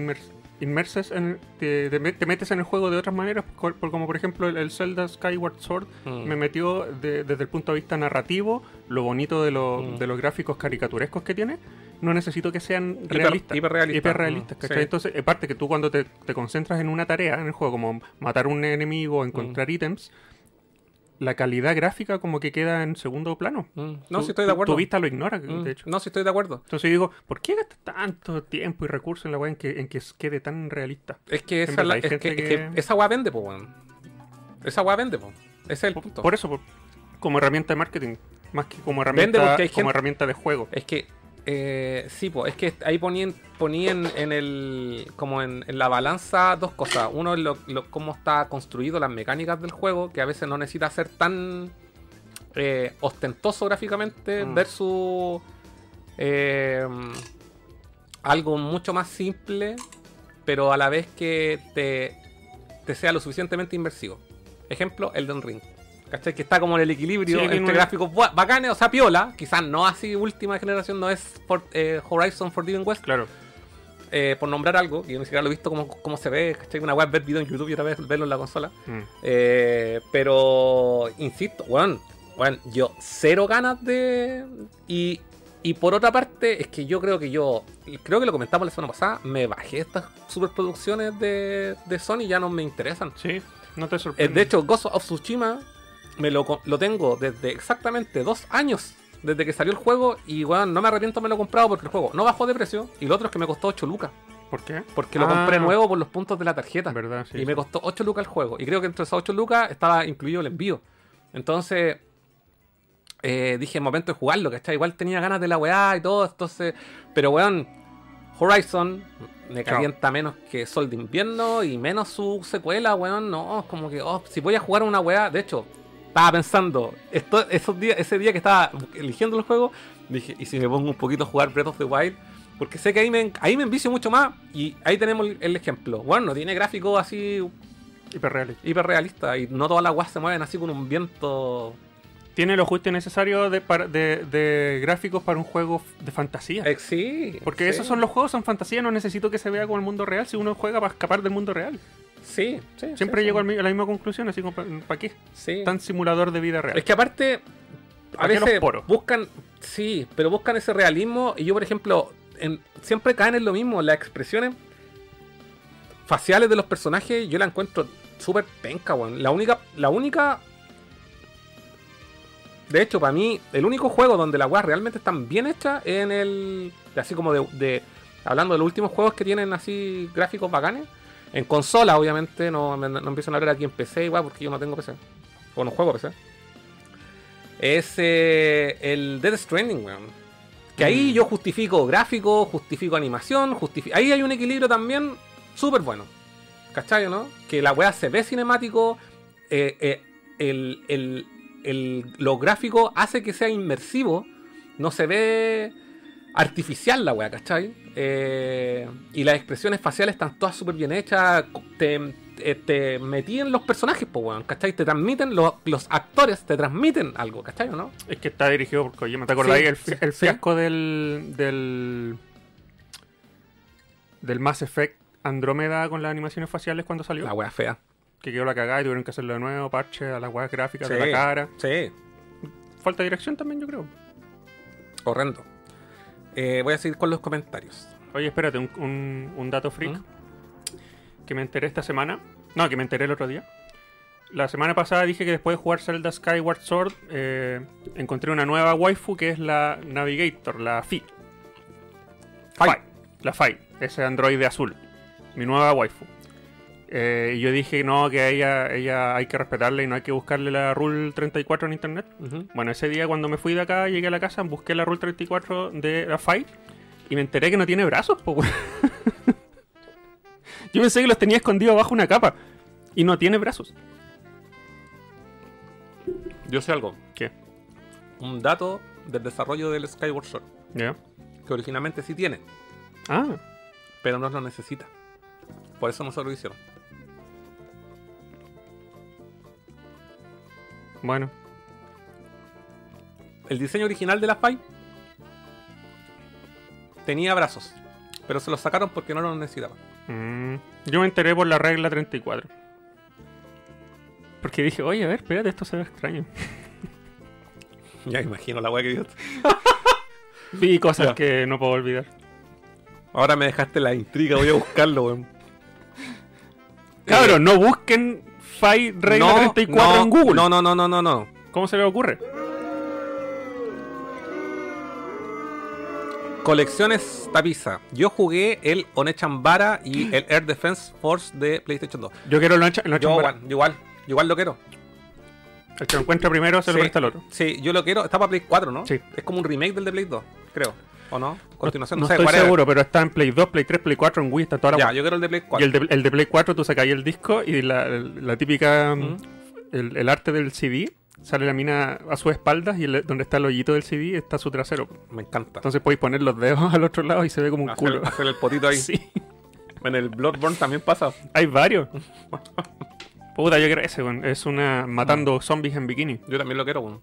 Speaker 3: inmers- inmerses en te, te te metes en el juego de otras maneras, por- por- como por ejemplo el, el Zelda Skyward Sword
Speaker 2: Mm.
Speaker 3: me metió de- desde el punto de vista narrativo, lo bonito de, lo-
Speaker 2: Mm.
Speaker 3: de los gráficos caricaturescos que tiene. No necesito que sean
Speaker 2: Hiper-
Speaker 3: realistas.
Speaker 2: hiperrealistas.
Speaker 3: hiperrealistas,
Speaker 2: Mm, sí.
Speaker 3: Entonces, aparte que tú cuando te, te concentras en una tarea en el juego, como matar un enemigo, encontrar
Speaker 2: Mm.
Speaker 3: ítems, la calidad gráfica como que queda en segundo plano.
Speaker 2: Mm. No,
Speaker 3: Tu-
Speaker 2: si estoy de acuerdo.
Speaker 3: Tu vista lo ignora,
Speaker 2: Mm.
Speaker 3: de hecho.
Speaker 2: No, si estoy de acuerdo.
Speaker 3: Entonces digo, ¿por qué gastas tanto tiempo y recursos en la weá en que, en que quede tan realista?
Speaker 2: Es que esa, la- es que, es esa weá vende, pues, weón. Esa weá vende, pues. Ese es el
Speaker 3: Por,
Speaker 2: punto.
Speaker 3: por eso, por- como herramienta de marketing, más que como
Speaker 2: Vende
Speaker 3: herramienta,
Speaker 2: porque hay
Speaker 3: como
Speaker 2: gente-
Speaker 3: herramienta de juego.
Speaker 2: Es que, eh, sí, pues, es que ahí ponían, ponían en el, como en, en la balanza dos cosas. Uno es lo, lo- cómo está construido las mecánicas del juego, que a veces no necesita ser tan eh, ostentoso gráficamente,
Speaker 3: Mm.
Speaker 2: versus eh, algo mucho más simple, pero a la vez que te, te sea lo suficientemente inmersivo. Ejemplo, Elden Ring. ¿Cachai? Que está como en el equilibrio
Speaker 3: Sí,
Speaker 2: entre
Speaker 3: no
Speaker 2: gráficos bacanes, o sea, piola, quizás no así última generación, no es for- eh, Horizon Forbidden West,
Speaker 3: Claro.
Speaker 2: eh, por nombrar algo, yo ni siquiera lo he visto cómo, cómo se ve, ¿cachai? Una web ver video en YouTube y otra vez verlo en la consola.
Speaker 3: Mm.
Speaker 2: Eh, pero, insisto, weón, weón, yo cero ganas de... Y, y por otra parte, es que yo creo que yo, creo que lo comentamos la semana pasada, me bajé estas superproducciones de, de Sony, ya no me interesan.
Speaker 3: Sí, no te
Speaker 2: Eh,
Speaker 3: sorprende.
Speaker 2: de hecho, Ghost of Tsushima me lo, lo tengo desde exactamente dos años. Desde que salió el juego y weón, no me arrepiento de haberlo comprado porque el juego no bajó de precio y lo otro es que me costó 8 lucas.
Speaker 3: ¿Por qué?
Speaker 2: Porque lo
Speaker 3: Ah,
Speaker 2: compré nuevo por los puntos de la tarjeta.
Speaker 3: ¿Verdad? Sí,
Speaker 2: y
Speaker 3: sí.
Speaker 2: me costó 8 lucas el juego. Y creo que entre esas 8 lucas estaba incluido el envío. Entonces, eh, dije, momento de jugarlo, ¿cachai? Igual tenía ganas de la weá y todo. Entonces, pero weón, Horizon me calienta menos que Sol de Invierno y menos su secuela, weón. No, es como que, oh, si voy a jugar una weá, de hecho, estaba pensando, esto, esos días, ese día que estaba eligiendo el juego, dije, ¿y si me pongo un poquito a jugar Breath of the Wild? Porque sé que ahí me, ahí me envicio mucho más y ahí tenemos el, el ejemplo. Bueno, no tiene gráficos así
Speaker 3: Hiperrealista.
Speaker 2: hiperrealistas y no todas las weas se mueven así con un viento.
Speaker 3: Tiene lo justo y necesario de, de, de gráficos para un juego de fantasía.
Speaker 2: Eh, sí.
Speaker 3: Porque
Speaker 2: sí,
Speaker 3: esos son los juegos, son fantasía, no necesito que se vea como el mundo real si uno juega para escapar del mundo real.
Speaker 2: Sí, sí.
Speaker 3: Siempre
Speaker 2: sí,
Speaker 3: llego
Speaker 2: sí.
Speaker 3: a la misma conclusión, así como, ¿para qué?
Speaker 2: Sí.
Speaker 3: Tan simulador de vida real.
Speaker 2: Es que aparte, a
Speaker 3: ¿Para qué los
Speaker 2: veces buscan, sí, pero buscan ese realismo y yo, por ejemplo, en- siempre caen en lo mismo, las expresiones faciales de los personajes, yo la encuentro súper penca, weón. La única, la única... De hecho, para mí, el único juego donde las weas realmente están bien hechas es en el... Así como de, de- Hablando de los últimos juegos que tienen así gráficos bacanes. En consola, obviamente, no, me- no empiezo a hablar aquí en PC igual porque yo no tengo PC. O no juego PC es eh, el Dead Stranding, weón. Que ahí
Speaker 3: Mm.
Speaker 2: yo justifico gráfico, justifico animación, justifico... Ahí hay un equilibrio también súper bueno. ¿Cachai, no? Que la weá se ve cinemático, eh, eh, el, el- el- lo gráfico hace que sea inmersivo, no se ve artificial la weá, ¿cachai? Eh, y las expresiones faciales están todas súper bien hechas, te, eh, te metí en los personajes, pues, weón, ¿cachai? Te transmiten, los, los actores te transmiten algo, ¿cachai o no?
Speaker 3: Es que está dirigido por Kojima. ¿Te acordáis
Speaker 2: Sí,
Speaker 3: el,
Speaker 2: sí,
Speaker 3: el
Speaker 2: sí.
Speaker 3: fiasco del, del. del Mass Effect Andrómeda con las animaciones faciales cuando salió?
Speaker 2: La wea fea.
Speaker 3: Que quedó la cagada y tuvieron que hacerlo de nuevo, parche a las weas gráficas de la cara.
Speaker 2: Sí,
Speaker 3: Falta de dirección también, yo creo.
Speaker 2: horrendo. Eh, voy a seguir con los comentarios.
Speaker 3: Oye, espérate, un, un- un dato freak
Speaker 2: ¿Mm?
Speaker 3: que me enteré esta semana. No, que me enteré el otro día. La semana pasada dije que después de jugar Zelda Skyward Sword, eh, encontré una nueva waifu que es la Navigator, la Fi.
Speaker 2: Fi.
Speaker 3: Fi. La Fi, ese androide azul. Mi nueva waifu. Eh, y yo dije no, que a ella, ella hay que respetarla y no hay que buscarle la Rule 34 en internet. Bueno, ese día cuando me fui de acá, llegué a la casa, busqué la Rule 34 de la Fight y me enteré que no tiene brazos, po. Yo pensé que los tenía escondidos bajo una capa y no tiene brazos.
Speaker 2: Yo sé algo.
Speaker 3: ¿Qué?
Speaker 2: Un dato del desarrollo del Skyward Sword. Que originalmente sí tiene,
Speaker 3: Ah,
Speaker 2: pero no lo necesita. Por eso no se lo hicieron.
Speaker 3: Bueno.
Speaker 2: El diseño original de la Fi tenía brazos, pero se los sacaron porque no los necesitaban.
Speaker 3: Mm, yo me enteré por la regla 34. Porque dije, oye, a ver, espérate, esto se ve extraño.
Speaker 2: Ya imagino la weá que vio.
Speaker 3: Vi cosas
Speaker 2: Ya.
Speaker 3: que no puedo olvidar.
Speaker 2: Ahora me dejaste la intriga, voy a buscarlo, weón.
Speaker 3: Cabrón,
Speaker 2: Eh,
Speaker 3: no busquen Regla
Speaker 2: no,
Speaker 3: 34
Speaker 2: no,
Speaker 3: en Google.
Speaker 2: No, no, no, no, no, no.
Speaker 3: ¿Cómo se le ocurre?
Speaker 2: Colecciones Tapiza. Yo jugué el Onechambara y el Air Defense Force de PlayStation 2.
Speaker 3: Yo quiero el Nacho el Nacho
Speaker 2: Yo
Speaker 3: Mbara.
Speaker 2: igual, igual, igual lo quiero.
Speaker 3: El que lo encuentra primero se lo
Speaker 2: Sí.
Speaker 3: presta al otro.
Speaker 2: Sí, yo lo quiero. Está para Play 4, ¿no?
Speaker 3: Sí.
Speaker 2: Es como un remake del de Play 2, creo. ¿O no? Continuación,
Speaker 3: no,
Speaker 2: no, sé
Speaker 3: estoy seguro, pero está en Play 2, Play 3, Play 4, en Wii, está toda la
Speaker 2: Ya, yo quiero el de Play
Speaker 3: Y
Speaker 2: 4.
Speaker 3: el de, el de Play 4 tú sacas ahí el disco y la, la típica...
Speaker 2: Mm.
Speaker 3: El, el arte del CD, sale la mina a sus espaldas y el- donde está el hoyito del CD está su trasero.
Speaker 2: Me encanta.
Speaker 3: Entonces podéis poner los dedos al otro lado y se ve como un
Speaker 2: hacer,
Speaker 3: culo.
Speaker 2: hacer el potito ahí.
Speaker 3: Sí,
Speaker 2: En el Bloodborne también pasa.
Speaker 3: hay varios. Puta, yo creo ese, weón. Es una
Speaker 2: Mm.
Speaker 3: matando zombies en bikini.
Speaker 2: Yo también lo quiero. weón.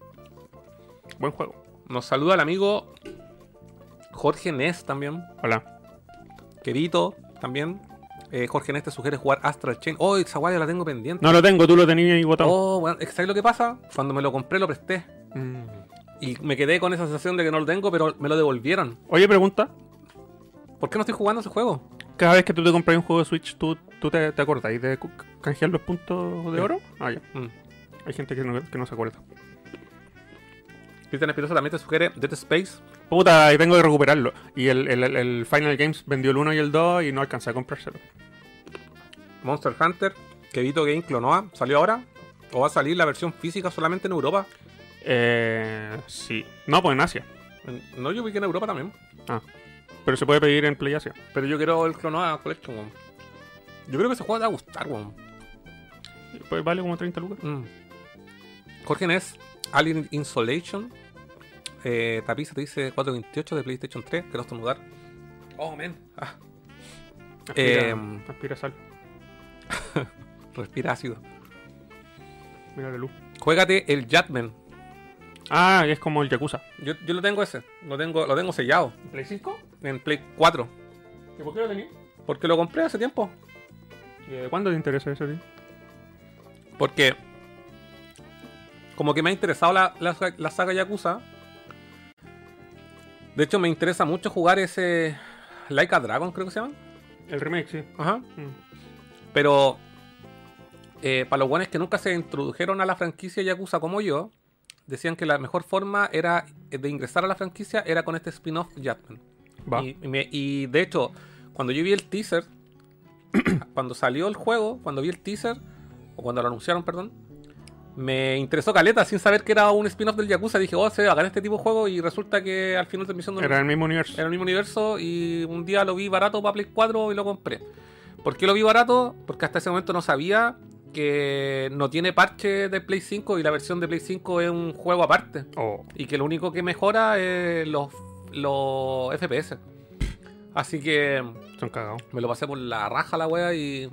Speaker 3: Buen juego.
Speaker 2: Nos saluda el amigo Jorge Ness también.
Speaker 3: Hola.
Speaker 2: Querido también. Eh, Jorge Ness te sugiere jugar Astral Chain. Oh, esa guaya la tengo pendiente.
Speaker 3: No lo tengo, tú lo tenías ahí botado.
Speaker 2: Oh, bueno, ¿sabes lo que pasa? Cuando me lo compré lo presté.
Speaker 3: Mm.
Speaker 2: Y me quedé con esa sensación de que no lo tengo, pero me lo devolvieron.
Speaker 3: Oye, pregunta.
Speaker 2: ¿Por qué no estoy jugando ese juego?
Speaker 3: Cada vez que tú te compras un juego de Switch, ¿tú, tú te, te acordáis de canjear los puntos de oro? Ah, ya.
Speaker 2: Mm.
Speaker 3: Hay gente que no, que no se acuerda.
Speaker 2: Cristian Espinosa también te sugiere Dead Space.
Speaker 3: Puta, y tengo que recuperarlo. Y el, el- el- el Final Games vendió el 1 y el 2 y no alcancé a comprárselo.
Speaker 2: Monster Hunter. Kevito Game Clonoa. ¿Salió ahora? ¿O va a salir la versión física solamente en Europa?
Speaker 3: Eh, sí. No, pues en Asia.
Speaker 2: No, yo vi que en Europa también.
Speaker 3: Ah. Pero se puede pedir en Play Asia.
Speaker 2: Pero yo quiero el Clonoa Collection, weón. Yo creo que ese juego te va a gustar, weón.
Speaker 3: Pues vale como 30 lucas.
Speaker 2: Mm. Jorge Ness, Alien Insolation. Eh, Tapiza te dice 428 de PlayStation 3. Quiero estornudar. Oh, man. Ah,
Speaker 3: Aspira,
Speaker 2: Em.
Speaker 3: aspira sal.
Speaker 2: respira ácido.
Speaker 3: Mira la luz.
Speaker 2: Juégate el Jatman.
Speaker 3: Ah, es como el Yakuza.
Speaker 2: Yo, yo lo tengo ese. Lo tengo, lo tengo sellado.
Speaker 3: ¿Play 5?
Speaker 2: En Play 4.
Speaker 3: ¿Y por qué lo tenías?
Speaker 2: Porque lo compré hace tiempo.
Speaker 3: ¿De cuándo te interesa eso ti?
Speaker 2: Porque. Como que me ha interesado la, la, la saga Yakuza. De hecho, me interesa mucho jugar ese. Like a Dragon, creo que se llama.
Speaker 3: El remake, sí.
Speaker 2: Ajá.
Speaker 3: Mm.
Speaker 2: Pero. eh, para los buenos que nunca se introdujeron a la franquicia Yakuza como yo. Decían que la mejor forma era de ingresar a la franquicia era con este spin-off Jatman.
Speaker 3: Va.
Speaker 2: Y, y de hecho, cuando yo vi el teaser, cuando salió el juego, cuando vi el teaser, o cuando lo anunciaron, perdón, me interesó caleta sin saber que era un spin-off del Yakuza. Dije, oh, se va a ganar este tipo de juego y resulta que al final terminó siendo
Speaker 3: Era el mismo universo.
Speaker 2: era el mismo universo y un día lo vi barato para Play 4 y lo compré. ¿Por qué lo vi barato? Porque hasta ese momento no sabía que no tiene parche de Play 5 y la versión de Play 5 es un juego aparte.
Speaker 3: Oh.
Speaker 2: Y que lo único que mejora es los, los FPS. Así que
Speaker 3: Son cagados.
Speaker 2: me lo pasé por la raja la wea y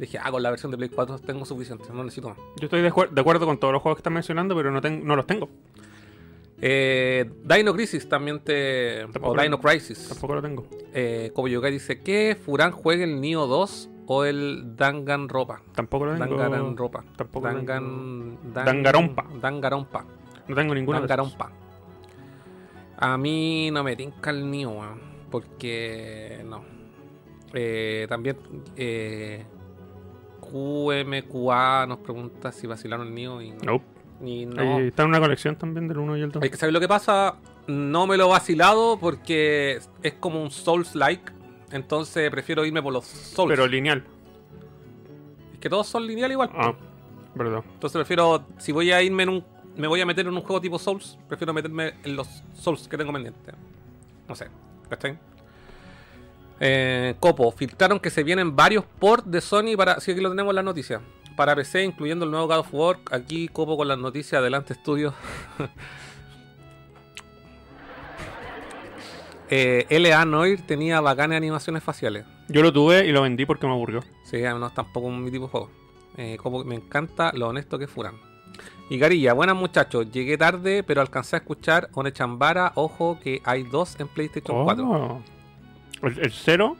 Speaker 2: Dije, ah, con la versión de Play 4 tengo suficiente, no necesito más.
Speaker 3: Yo estoy de, acuer- de acuerdo con todos los juegos que están mencionando, pero no, ten- no los tengo.
Speaker 2: Eh, Dino Crisis también te.
Speaker 3: Tampoco
Speaker 2: o
Speaker 3: lo-
Speaker 2: Dino Crisis.
Speaker 3: Tampoco lo tengo.
Speaker 2: Eh, Kobo Yokai dice que Furan juegue el Nioh 2 o el Danganropa.
Speaker 3: Tampoco lo tengo.
Speaker 2: Danganronpa.
Speaker 3: Tampoco lo
Speaker 2: Dangan, Dan-
Speaker 3: Dangarompa.
Speaker 2: Dangarompa.
Speaker 3: No tengo esos.
Speaker 2: Dangarompa. A mí no me tinca el weón, porque no. Eh, también eh, QMQA nos pregunta si vacilaron el Nioh y no.
Speaker 3: Nope.
Speaker 2: y no.
Speaker 3: Ahí está en una colección también del 1 y el 2.
Speaker 2: Hay que saber lo que pasa. No me lo he vacilado porque es como un Souls-like. Entonces prefiero irme por los Souls.
Speaker 3: Pero lineal.
Speaker 2: es que todos son lineal igual.
Speaker 3: Ah, verdad.
Speaker 2: Entonces prefiero, si voy a irme en un. Me voy a meter en un juego tipo Souls, prefiero meterme en los Souls que tengo pendientes. No sé, ¿cachai? Eh, Copo, filtraron que se vienen varios ports de Sony para. Sí, aquí lo tenemos en las noticias. Para PC, incluyendo el nuevo God of War. Aquí Copo con las noticias, adelante estudio. eh, LA Noir tenía bacanas animaciones faciales.
Speaker 3: Yo lo tuve y lo vendí porque me aburrió.
Speaker 2: Sí, no es tampoco mi tipo de juego. Eh, como me encanta lo honesto que Furan. Y Garilla, buenas muchachos. Llegué tarde, pero alcancé a escuchar Onechambara. Ojo que hay dos en PlayStation 4.
Speaker 3: Oh. El, el cero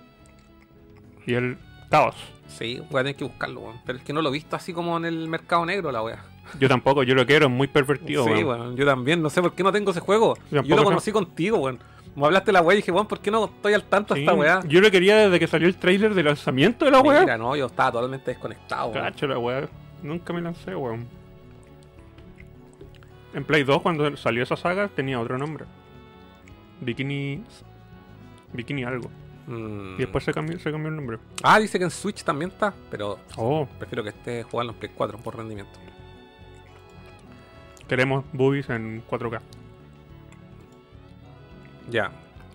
Speaker 3: y el caos.
Speaker 2: Sí, voy a tener que buscarlo, weón. Pero es que no lo he visto así como en el mercado negro, la wea.
Speaker 3: Yo tampoco, yo lo quiero, es muy pervertido.
Speaker 2: sí,
Speaker 3: weón.
Speaker 2: Yo también. No sé por qué no tengo ese juego.
Speaker 3: Yo
Speaker 2: lo conocí contigo, weón. Me hablaste de la wea y dije, weón, ¿por qué no estoy al tanto de
Speaker 3: Sí,
Speaker 2: esta wea?
Speaker 3: Yo lo quería desde que salió el trailer de lanzamiento de la weá.
Speaker 2: Mira, no, yo estaba totalmente desconectado, weón.
Speaker 3: Cacho la weá. Nunca me lancé, weón. En Play 2, cuando salió esa saga, tenía otro nombre. Bikini. Bikini algo.
Speaker 2: Mm.
Speaker 3: Y después se cambió, se cambió el nombre.
Speaker 2: Ah, dice que en Switch también está, pero
Speaker 3: Oh,
Speaker 2: prefiero que esté jugando en Play 4 por rendimiento.
Speaker 3: queremos boobies en 4K.
Speaker 2: Ya.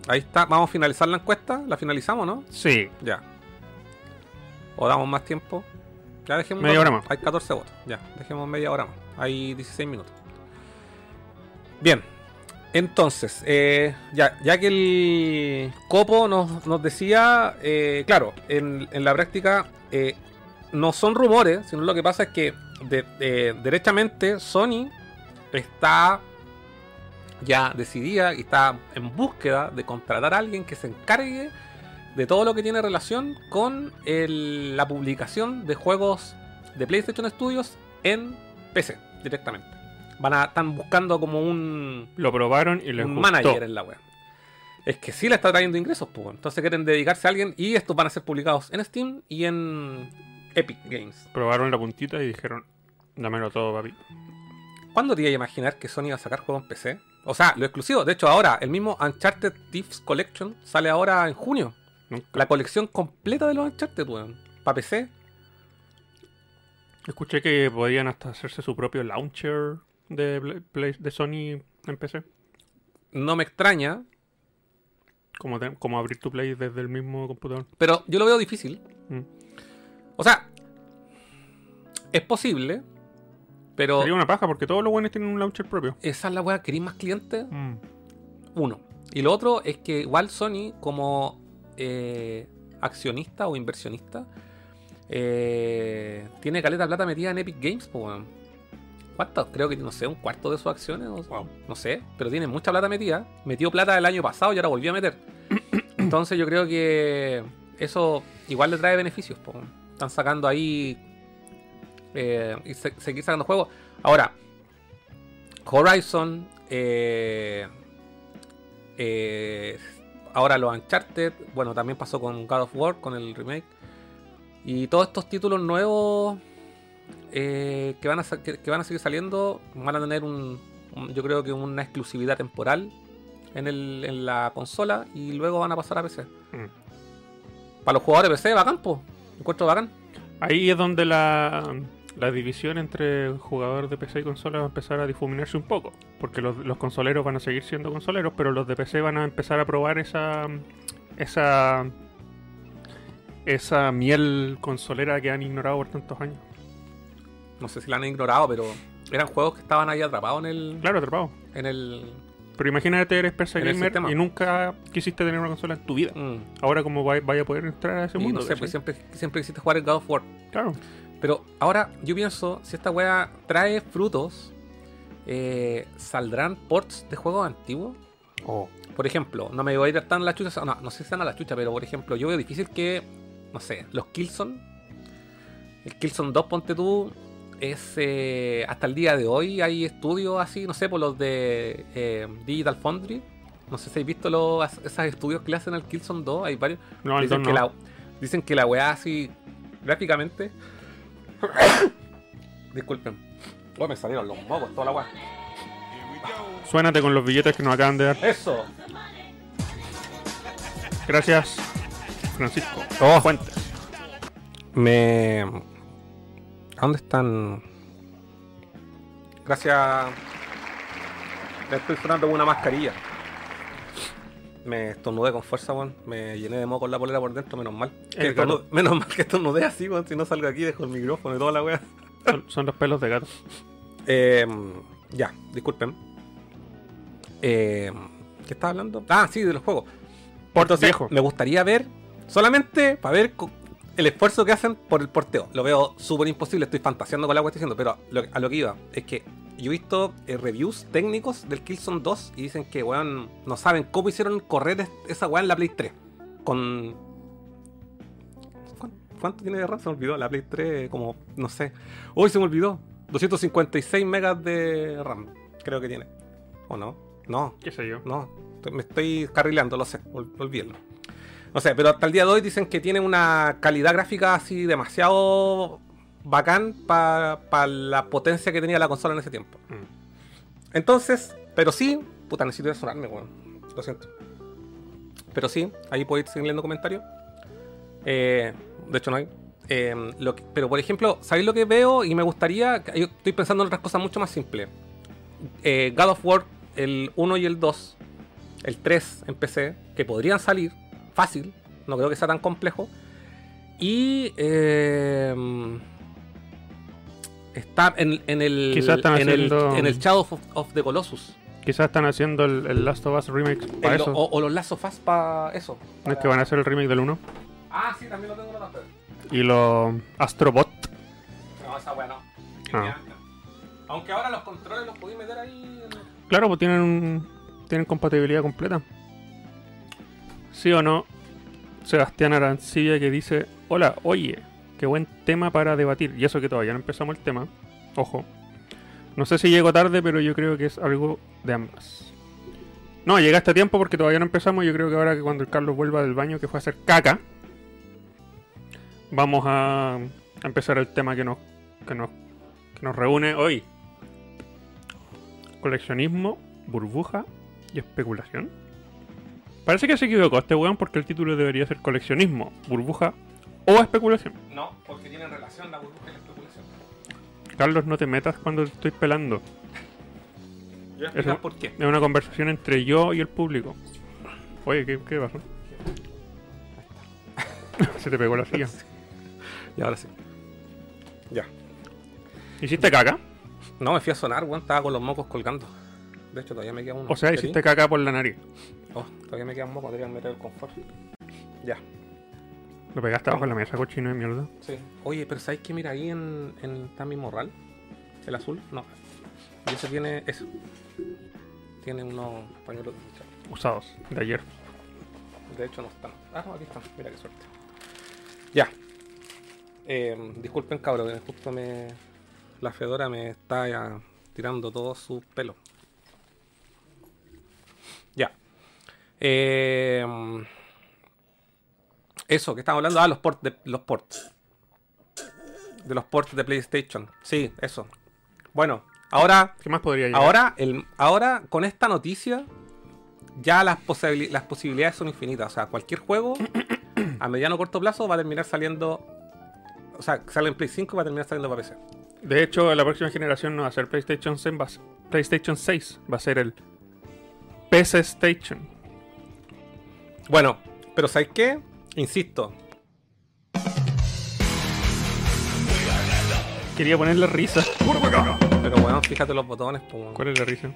Speaker 2: Ahí está. Vamos a finalizar la encuesta. La finalizamos, ¿no?
Speaker 3: Sí.
Speaker 2: Ya. O damos más tiempo. Ya dejemos.
Speaker 3: Media hora más.
Speaker 2: Hay 14 votos. Ya. Dejemos media hora más. Hay 16 minutos. Bien. Entonces, eh, ya, ya que el Copo nos, nos decía, eh, claro, en, en la práctica eh, no son rumores, sino lo que pasa es que de- derechamente Sony está ya decidida y está en búsqueda de contratar a alguien que se encargue de todo lo que tiene relación con el- la publicación de juegos de PlayStation Studios en PC directamente. Van a están buscando como un,
Speaker 3: Lo probaron y les
Speaker 2: un
Speaker 3: gustó.
Speaker 2: manager en la web. Es que sí le está trayendo ingresos, pues. Entonces quieren dedicarse a alguien y estos van a ser publicados en Steam y en Epic Games.
Speaker 3: Probaron la puntita y dijeron, dámelo todo, papi.
Speaker 2: ¿Cuándo te iba a imaginar que Sony iba a sacar juegos en PC? O sea, lo exclusivo. De hecho, ahora el mismo Uncharted Thieves Collection sale ahora en junio.
Speaker 3: Nunca.
Speaker 2: La colección completa de los Uncharted, weón. Para PC.
Speaker 3: Escuché que podían hasta hacerse su propio launcher de, Play- de Sony en PC.
Speaker 2: No me extraña,
Speaker 3: Como, te- como abrir tu Play desde el mismo computador.
Speaker 2: pero yo lo veo difícil.
Speaker 3: Mm.
Speaker 2: O sea, es posible, pero
Speaker 3: Sería una paja porque todos los buenos tienen un launcher propio.
Speaker 2: esa es la weá. ¿Queréis más clientes? Uno. Y lo otro es que igual Sony, como eh, accionista o inversionista, eh, tiene caleta de plata metida en Epic Games, pues, ¿Cuánto? Creo que, no sé, un cuarto de sus acciones, no sé, pero tiene mucha plata metida. Metió plata el año pasado y ahora volvió a meter. Entonces yo creo que eso igual le trae beneficios. Están sacando ahí eh, y se- seguir sacando juegos. Ahora, Horizon, eh, eh, ahora los Uncharted, bueno, también pasó con God of War, con el remake. Y todos estos títulos nuevos eh, que, van a, que, que van a seguir saliendo van a tener un, un- yo creo que una exclusividad temporal en, el, en la consola y luego van a pasar a PC.
Speaker 3: Mm.
Speaker 2: Para los jugadores de PC, bacán, pues. Encuentro bacán.
Speaker 3: Ahí es donde la, la división entre jugador de PC y consola va a empezar a difuminarse un poco. Porque los, los consoleros van a seguir siendo consoleros, pero los de PC van a empezar a probar esa. esa. esa miel consolera que han ignorado por tantos años.
Speaker 2: No sé si la han ignorado, pero eran juegos que estaban ahí atrapados en el.
Speaker 3: Claro, atrapado.
Speaker 2: En el.
Speaker 3: Pero imagínate, eres
Speaker 2: el
Speaker 3: gamer y nunca quisiste tener una consola en tu vida.
Speaker 2: Mm.
Speaker 3: Ahora, como vaya a poder entrar a ese
Speaker 2: Y
Speaker 3: mundo?
Speaker 2: no sé, pues siempre, siempre quisiste jugar el God of War.
Speaker 3: Claro.
Speaker 2: Pero ahora yo pienso, si esta weá trae frutos, eh, ¿saldrán ports de juegos antiguos?
Speaker 3: Oh.
Speaker 2: Por ejemplo, no me voy a ir tan a la chucha, no, no sé si están a la chucha, pero por ejemplo, yo veo difícil que, no sé, los Killzone, el Killzone 2, ponte tú, es eh, hasta el día de hoy hay estudios así, no sé, por los de eh, Digital Foundry. No sé si habéis visto los, esos estudios que le hacen al Killzone 2, hay varios.
Speaker 3: No, el
Speaker 2: dicen,
Speaker 3: 2
Speaker 2: que
Speaker 3: no.
Speaker 2: la, dicen que la weá así, gráficamente. Disculpen. Oh, me salieron los mocos, toda la weá.
Speaker 3: Suénate con los billetes que nos acaban de dar.
Speaker 2: Eso.
Speaker 3: Gracias, Francisco.
Speaker 2: Oh.
Speaker 3: Fuentes.
Speaker 2: Me. ¿A dónde están? Gracias. Me estoy sonando con una mascarilla. Me estornudé con fuerza, weón. Me llené de moco en la polera por dentro, menos mal. Que menos mal que estornudé así, weón. Si no salgo aquí, dejo el micrófono y toda la weá.
Speaker 3: Son, son los pelos de gato.
Speaker 2: Eh, ya, disculpen. Eh, ¿Qué estaba hablando? Ah, sí, de los juegos.
Speaker 3: Port
Speaker 2: Entonces,
Speaker 3: viejo.
Speaker 2: me gustaría ver, solamente para ver el esfuerzo que hacen por el porteo. Lo veo súper imposible, estoy fantaseando con la que estoy diciendo, pero lo- a lo que iba es que yo he visto eh, reviews técnicos del Killzone 2 y dicen que, weón, no saben cómo hicieron correr es- esa weá en la Play 3. Con... ¿Cuán- ¿Cuánto tiene de RAM? Se me olvidó, la Play 3, como, no sé. Uy, se me olvidó. 256 megas de RAM, creo que tiene. ¿O no? No,
Speaker 3: ¿Qué sé yo?
Speaker 2: no, me estoy carrileando, lo sé, ol- olvídenlo. No sé, pero hasta el día de hoy dicen que tiene una calidad gráfica así demasiado bacán para la potencia que tenía la consola en ese tiempo.
Speaker 3: Mm.
Speaker 2: Entonces, pero sí, puta, necesito sonarme, weón. Lo siento. Pero sí, ahí podéis seguir leyendo comentarios. Eh, de hecho, no hay. Eh, lo que- pero por ejemplo, ¿sabéis lo que veo? Y me gustaría. Yo estoy pensando en otras cosas mucho más simples. Eh, God of War, el 1 y el 2, el 3 en PC, que podrían salir fácil, no creo que sea tan complejo. Y. eh, está en, en el.
Speaker 3: Quizás están
Speaker 2: en, el
Speaker 3: haciendo-
Speaker 2: en el Shadow of, of the Colossus.
Speaker 3: Quizás están haciendo el, el Last of Us remake para
Speaker 2: El-
Speaker 3: eso.
Speaker 2: o, o los Last of Us para eso.
Speaker 3: ¿No es que van a hacer el remake del 1?
Speaker 2: Ah, sí, también lo tengo pantalla.
Speaker 3: Y los Astrobot.
Speaker 2: No, esa weá no.
Speaker 3: Ah.
Speaker 2: Aunque ahora los controles los podéis meter ahí. en-
Speaker 3: Claro, pues tienen un- tienen compatibilidad completa. ¿Sí o no? Sebastián Arancilla que dice, hola, oye, qué buen tema para debatir. Y eso que todavía no empezamos el tema. Ojo. No sé si llego tarde, pero yo creo que es algo de ambas. No, llegaste a tiempo porque todavía no empezamos. Yo creo que ahora que cuando el Carlos vuelva del baño que fue a hacer caca, vamos a, empezar el tema que nos, que nos, que nos reúne hoy. Coleccionismo, burbuja y especulación. Parece que se equivocó este weón porque el título debería ser coleccionismo, burbuja o especulación.
Speaker 2: No, porque tienen relación la burbuja y la especulación.
Speaker 3: Carlos, no te metas cuando te estoy pelando.
Speaker 2: Yo
Speaker 3: Eso-
Speaker 2: por qué.
Speaker 3: Es una conversación entre yo y el público. Oye, ¿qué, qué pasó? Se te pegó la silla.
Speaker 2: Y ahora sí. Ya.
Speaker 3: ¿Hiciste caca?
Speaker 2: No, me fui a sonar, weón. Estaba con los mocos colgando. De hecho, todavía me queda uno.
Speaker 3: O sea, hiciste caca por la nariz.
Speaker 2: Oh, todavía me queda un moco. Debería meter el confort. Ya.
Speaker 3: Lo pegaste abajo de la mesa, cochino de mierda.
Speaker 2: Sí. Oye, pero ¿sabes qué? Mira, ahí en, en está mi morral. El azul. No. Y ese tiene. Eso. Tiene unos pañuelos de ducha.
Speaker 3: Usados, de ayer.
Speaker 2: De hecho, no están. Ah, no, aquí están. Mira qué suerte. Ya. Eh, disculpen, cabrón, que justo me. La Fedora me está ya tirando todo su pelo. Ya. Eh, eso, que estamos hablando. Ah, los ports. De, los ports. De los ports de PlayStation. Sí, eso. Bueno, ahora
Speaker 3: ¿Qué más podría llegar?
Speaker 2: Ahora, el, ahora con esta noticia, ya las, posibili- las posibilidades son infinitas. O sea, cualquier juego a mediano o corto plazo va a terminar saliendo. O sea, sale en Play 5 y va a terminar saliendo para PC.
Speaker 3: De hecho, la próxima generación no va a ser PlayStation 6, va a ser, PlayStation 6 va a ser el PC Station.
Speaker 2: Bueno, pero ¿sabes qué? Insisto.
Speaker 3: Quería ponerle risa.
Speaker 2: Pero bueno, fíjate los botones. po.
Speaker 3: ¿Cuál es la risa?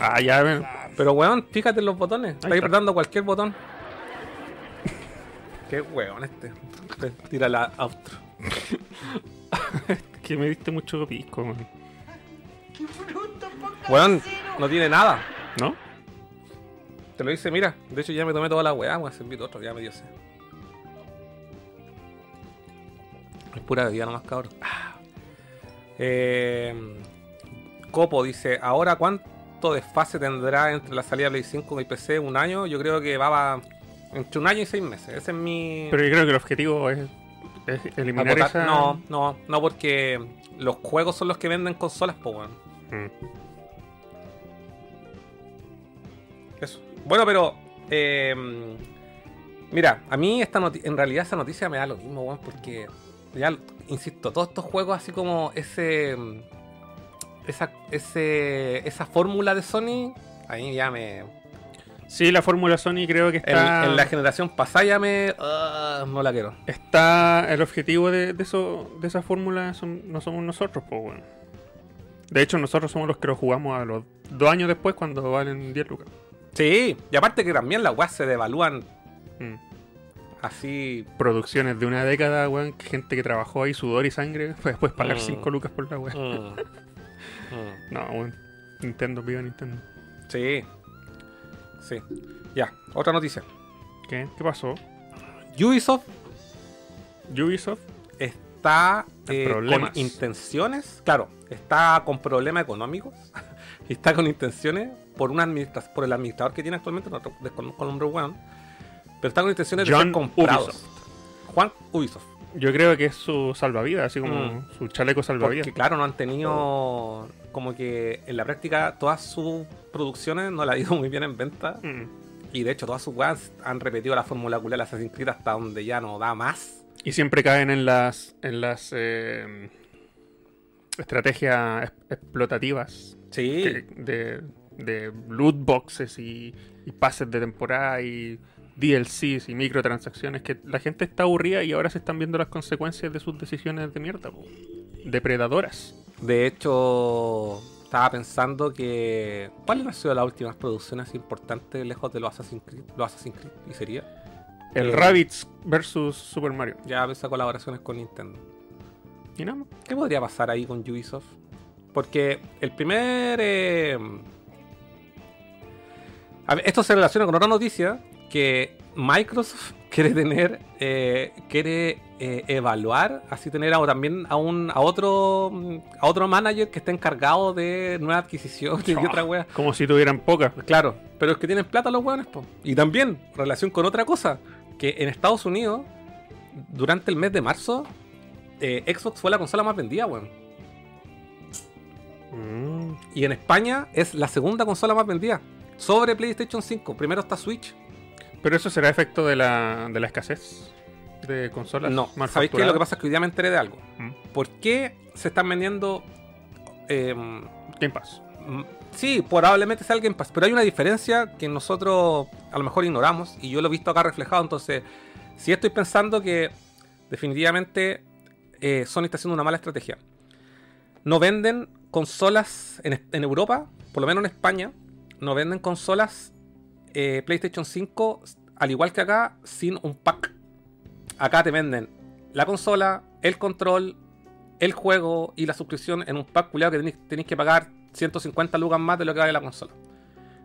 Speaker 3: Ah, ya ven.
Speaker 2: Pero weón, fíjate en los botones. Estáis
Speaker 3: está.
Speaker 2: apretando cualquier botón. Qué weón este. Te Tira la outro.
Speaker 3: Que me diste mucho pisco, weón.
Speaker 4: ¡Qué bruto,
Speaker 2: Weón, no tiene nada.
Speaker 3: ¿No?
Speaker 2: Te lo dice, mira. De hecho, ya me tomé toda la weá. Voy a servir otro, ya me dio sed. Es pura bebida nomás, cabrón. Ah. Eh, Copo dice: ¿Ahora cuánto desfase tendrá entre la salida de Play 5 y PC? ¿Un año? Yo creo que va, va entre un año y seis meses. Ese es mi.
Speaker 3: Pero yo creo que el objetivo es, es eliminar esa...
Speaker 2: No, no, no, porque los juegos son los que venden consolas, weón.
Speaker 3: Mm.
Speaker 2: Bueno, pero. eh, mira, a mí esta en realidad esa noticia me da lo mismo, weón, porque. Ya, insisto, todos estos juegos así como ese. Esa, ese, esa fórmula de Sony, a mí ya me.
Speaker 3: Sí, la fórmula Sony creo que está...
Speaker 2: en la generación pasada ya me. ah, no la quiero.
Speaker 3: Está el objetivo de, de eso, de esa fórmula son- no somos nosotros, pues bueno. De hecho, nosotros somos los que lo jugamos a los dos años después cuando valen 10 lucas.
Speaker 2: Sí, y aparte que también las weas se devalúan
Speaker 3: Mm.
Speaker 2: así.
Speaker 3: Producciones de una década, weón, gente que trabajó ahí, sudor y sangre, fue después pagar
Speaker 2: Mm.
Speaker 3: 5 lucas por la weá.
Speaker 2: mm, mm.
Speaker 3: No, weón. Nintendo, viva Nintendo.
Speaker 2: Sí. Sí. Ya, otra noticia.
Speaker 3: ¿Qué? ¿Qué pasó?
Speaker 2: Ubisoft
Speaker 3: Ubisoft.
Speaker 2: está
Speaker 3: En
Speaker 2: eh, con intenciones, claro, está con problemas económicos y está con intenciones por una administra- por el administrador que tiene actualmente, no desconozco el nombre weón, pero está con intenciones de ser comprados.
Speaker 3: Ubisoft.
Speaker 2: Juan Ubisoft.
Speaker 3: Yo creo que es su salvavidas, así como
Speaker 2: Mm.
Speaker 3: su chaleco salvavidas.
Speaker 2: Porque claro, no han tenido como que en la práctica todas sus producciones no la ha ido muy bien en venta.
Speaker 3: Mm.
Speaker 2: Y de hecho todas sus weas han repetido la fórmula culera de Assassin's Creed hasta donde ya no da más.
Speaker 3: Y siempre caen en las en las eh, estrategias es- explotativas
Speaker 2: Sí.
Speaker 3: que- de, de loot boxes y, y pases de temporada y DLCs y microtransacciones que la gente está aburrida y ahora se están viendo las consecuencias de sus decisiones de mierda, po. depredadoras.
Speaker 2: De hecho, estaba pensando que. ¿Cuáles han sido las últimas producciones importantes lejos de los Assassin's Creed? Los Assassin's Creed, y sería.
Speaker 3: El
Speaker 2: Eh.
Speaker 3: Rabbids versus Super Mario.
Speaker 2: Ya esa colaboraciones con Nintendo.
Speaker 3: Y nada más.
Speaker 2: ¿Qué podría pasar ahí con Ubisoft? Porque el primer. eh, ver, esto se relaciona con otra noticia: que Microsoft quiere tener. eh, quiere eh, evaluar, así tener a, también a un a otro a otro manager que esté encargado de nuevas adquisiciones y otra wea.
Speaker 3: Como si tuvieran pocas.
Speaker 2: Claro, pero es que tienen plata los hueones, po. Y también, relación con otra cosa, que en Estados Unidos, durante el mes de marzo, eh, Xbox fue la consola más vendida, weón.
Speaker 3: Mm.
Speaker 2: Y en España es la segunda consola más vendida. Sobre PlayStation 5. Primero está Switch.
Speaker 3: Pero eso será efecto de la, de la escasez de consolas.
Speaker 2: No, ¿sabéis qué? Lo que pasa es que hoy día me enteré de algo.
Speaker 3: Mm.
Speaker 2: ¿Por qué se están vendiendo... em,
Speaker 3: Game Pass.
Speaker 2: Mm, Sí, probablemente sea el Game Pass, pero hay una diferencia que nosotros a lo mejor ignoramos y yo lo he visto acá reflejado. Entonces, sí estoy pensando que definitivamente eh, Sony está haciendo una mala estrategia. No venden consolas en, Europa, por lo menos en España, no venden consolas eh, PlayStation 5 al igual que acá sin un pack. Acá te venden la consola, el control, el juego y la suscripción en un pack culiado que tenéis, tenéis que pagar 150 lucas más de lo que vale la consola.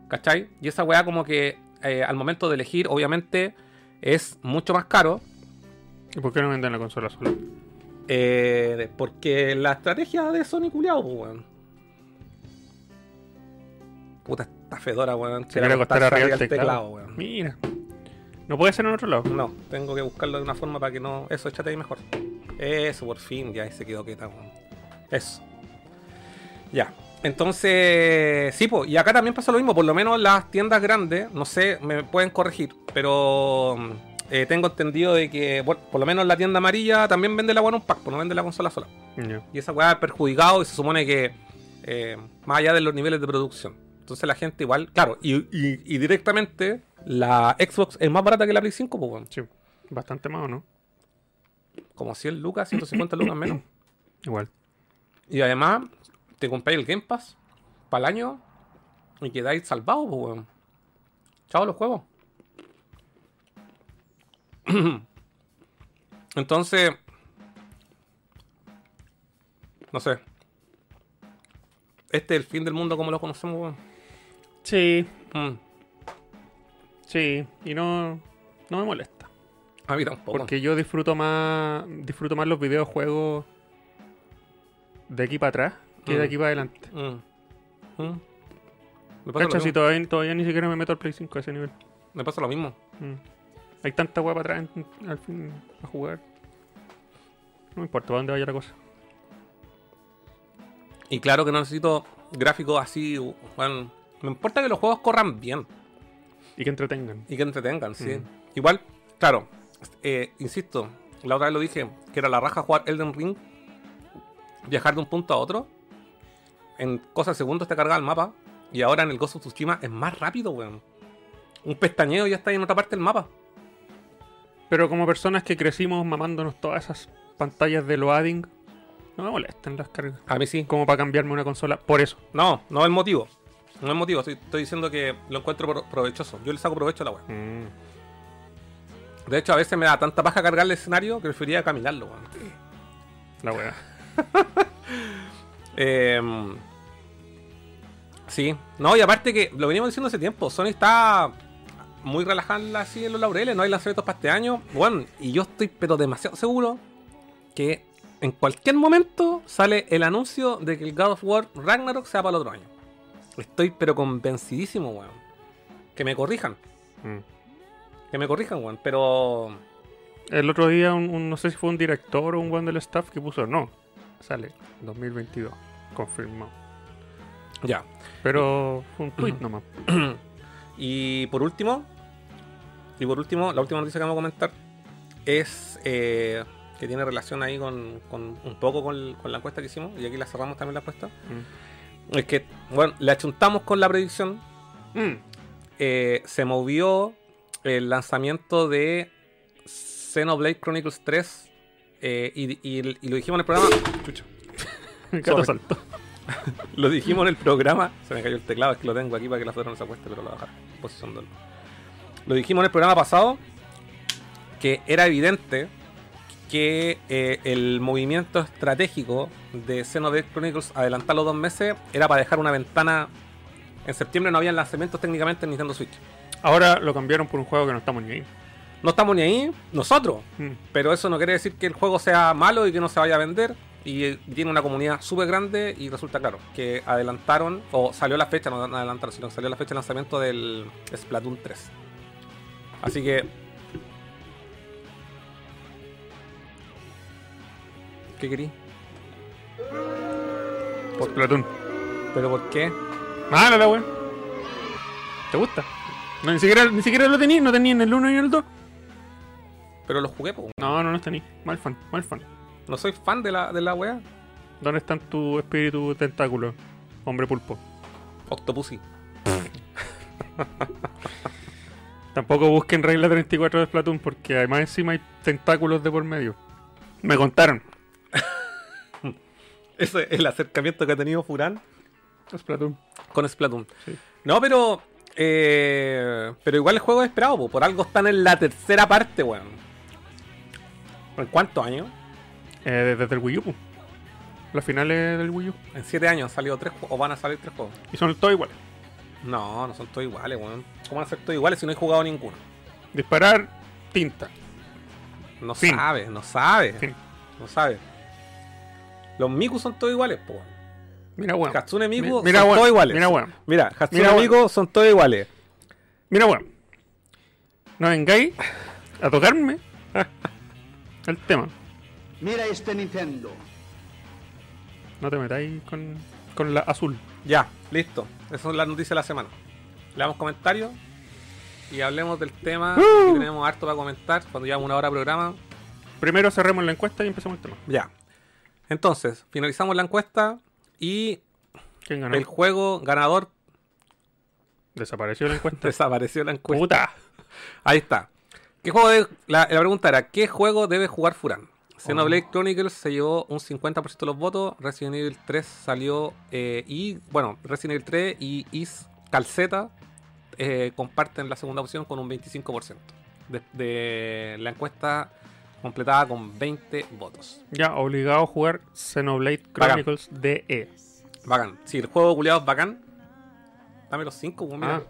Speaker 2: ¿Cachai? Y esa weá como que eh, al momento de elegir, obviamente, es mucho más caro.
Speaker 3: ¿Y por qué no venden la consola sola?
Speaker 2: Eh, porque la estrategia de Sony culiado, pues, weón. Puta, esta fedora, weón.
Speaker 3: Se acostar
Speaker 2: acostarse
Speaker 3: arriba del teclado.
Speaker 2: weón.
Speaker 3: Mira. No puede ser en otro lado.
Speaker 2: No, tengo que buscarlo de una forma para que no. Eso, échate ahí mejor. Eso, por fin, ya ahí se quedó quieta, weón. Eso. Ya. Entonces, sí, pues, y acá también pasa lo mismo, por lo menos las tiendas grandes, no sé, me pueden corregir, pero mm, eh, tengo entendido de que, bueno, por lo menos la tienda amarilla también vende la One Pack, pues no vende la consola sola. Y esa weá ha perjudicado y se supone que eh, más allá de los niveles de producción. Entonces la gente igual, claro, y, y- y directamente la Xbox es más barata que la Play 5, pues, weón.
Speaker 3: Sí. Bastante más, ¿o no?
Speaker 2: como 100 lucas, 150 lucas menos.
Speaker 3: Igual.
Speaker 2: Y además, te compráis el Game Pass para el año y quedáis salvados, pues, weón. Chao los juegos. Entonces, no sé. Este es el fin del mundo como lo conocemos.
Speaker 3: Sí,
Speaker 2: Mm,
Speaker 3: sí. Y no, no me molesta.
Speaker 2: A mí tampoco.
Speaker 3: Porque yo disfruto más disfruto más los videojuegos de aquí para atrás que de
Speaker 2: Mm.
Speaker 3: aquí para adelante.
Speaker 2: Mm. Mm. Me, pasa
Speaker 3: Cacha, si todavía, todavía ni siquiera me meto al Play 5 a ese nivel.
Speaker 2: Me pasa lo mismo.
Speaker 3: Hay tanta hueá para atrás en- al fin a jugar. No me importa para dónde vaya la cosa.
Speaker 2: Y claro que no necesito gráficos así. Bueno, me importa que los juegos corran bien
Speaker 3: Y que entretengan.
Speaker 2: y que entretengan, sí.
Speaker 3: Mm.
Speaker 2: Igual, claro, eh, insisto, la otra vez lo dije, que era la raja jugar Elden Ring, viajar de un punto a otro. En cosas de segundos te carga el mapa. Y ahora en el Ghost of Tsushima es más rápido, weón. Un pestañeo y ya está ahí en otra parte del mapa.
Speaker 3: Pero como personas que crecimos mamándonos todas esas pantallas de loading, no me molestan las cargas.
Speaker 2: A mí sí.
Speaker 3: Como para cambiarme una consola. Por eso.
Speaker 2: No, no es el motivo. No es el motivo. Estoy, estoy diciendo que lo encuentro pro- provechoso. Yo le saco provecho a la weá. De hecho, a veces me da tanta paja cargar el escenario que preferiría caminarlo, weón.
Speaker 3: La wea.
Speaker 2: Eh, sí, no, y aparte que lo venimos diciendo hace tiempo, Sony está muy relajada así en los laureles, no hay lanzamientos para este año. Bueno, y yo estoy pero demasiado seguro que en cualquier momento sale el anuncio de que el God of War Ragnarok sea para el otro año. Estoy pero convencidísimo, weón. Que me corrijan,
Speaker 3: Mm.
Speaker 2: que me corrijan, weón, pero...
Speaker 3: El otro día, un, un- no sé si fue un director o un one del staff que puso no. Sale 2022. Confirmado.
Speaker 2: Ya.
Speaker 3: Pero fue un tweet nomás.
Speaker 2: Y por último, y por último, la última noticia que vamos a comentar es eh, que tiene relación ahí con, con un poco con, con la encuesta que hicimos, y aquí la cerramos también la encuesta.
Speaker 3: Mm.
Speaker 2: Es que, bueno, le achuntamos con la predicción,
Speaker 3: Mm.
Speaker 2: eh, se movió el lanzamiento de Xenoblade Chronicles 3, eh, y, y- y lo dijimos en el programa. Chucha.
Speaker 3: Gato saltó.
Speaker 2: Lo dijimos en el programa. Se me cayó el teclado, es que lo tengo aquí para que la foto no se acueste, pero lo voy a en posición Lo dijimos en el programa pasado que era evidente que eh, el movimiento estratégico de Xenoblade Chronicles adelantarlo dos meses era para dejar una ventana. En septiembre no había lanzamientos técnicamente en Nintendo Switch.
Speaker 3: Ahora lo cambiaron por un juego que no estamos ni ahí.
Speaker 2: No estamos ni ahí, nosotros.
Speaker 3: Mm.
Speaker 2: Pero eso no quiere decir que el juego sea malo y que no se vaya a vender. Y eh, tiene una comunidad súper grande y resulta claro que adelantaron, o salió la fecha, no adelantaron, sino que salió la fecha de lanzamiento del Splatoon 3. Así que... ¿Qué querí?
Speaker 3: Por Platoon.
Speaker 2: ¿Pero por qué?
Speaker 3: Mala la wea. ¿Te gusta? No, ni siquiera, ni siquiera lo tenía, no tenía en el 1 y en el 2.
Speaker 2: Pero lo jugué, po.
Speaker 3: No, no, no está ni. Mal fan, mal fan.
Speaker 2: No soy fan de la, de la wea.
Speaker 3: ¿Dónde están tu espíritu tentáculo? Hombre pulpo.
Speaker 2: Octopussy.
Speaker 3: Tampoco busquen regla 34 de Splatoon porque además encima hay tentáculos de por medio. Me contaron.
Speaker 2: Ese es el acercamiento que ha tenido Furán
Speaker 3: Splatoon.
Speaker 2: con Splatoon.
Speaker 3: Sí.
Speaker 2: No, pero. eh, pero igual el juego es esperado, po. por algo están en la tercera parte, weón. ¿En cuántos años?
Speaker 3: Eh, desde el Wii U. Las finales del Wii U.
Speaker 2: En siete años han salido tres juegos, o van a salir tres juegos.
Speaker 3: Y son todos iguales.
Speaker 2: No, no son todos iguales, weón. ¿Cómo van a ser todos iguales si no he jugado ninguno?
Speaker 3: Disparar, tinta.
Speaker 2: No
Speaker 3: Fin.
Speaker 2: sabe, no sabe.
Speaker 3: Fin.
Speaker 2: No sabe. Los Miku son todos iguales, po.
Speaker 3: Mira, weón.
Speaker 2: Hatsune Miku
Speaker 3: Mi- mira,
Speaker 2: son
Speaker 3: weón.
Speaker 2: todos iguales.
Speaker 3: Mira, weón.
Speaker 2: Mira, Hatsune
Speaker 3: Mira.
Speaker 2: Miku son todos iguales.
Speaker 3: Mira, weón. No vengáis a tocarme el tema.
Speaker 5: Mira este Nintendo.
Speaker 3: No te metáis con, con la azul.
Speaker 2: Ya, listo. Esas son las noticias de la semana. Le damos comentarios y hablemos del tema
Speaker 3: ¡Uh!
Speaker 2: que tenemos harto para comentar cuando llevamos una hora de programa.
Speaker 3: Primero cerremos la encuesta y empezamos el tema.
Speaker 2: Ya. Entonces, finalizamos la encuesta y
Speaker 3: ¿Quién ganó?
Speaker 2: el juego ganador
Speaker 3: Desapareció la encuesta.
Speaker 2: desapareció la encuesta.
Speaker 3: ¡Puta!
Speaker 2: Ahí está. ¿Qué juego la, la pregunta era, ¿qué juego debe jugar Furán? Xenoblade. Chronicles se llevó un 50% de los votos, Resident Evil 3 salió eh, y, bueno, Resident Evil 3 y Is Calceta eh, comparten la segunda opción con un 25%. De, de la encuesta completada con 20 votos.
Speaker 3: Ya, obligado a jugar Xenoblade
Speaker 2: Bacán.
Speaker 3: Chronicles DE.
Speaker 2: Bacán. Si el juego culiado es bacán, dame los 5, pues.
Speaker 3: Ah,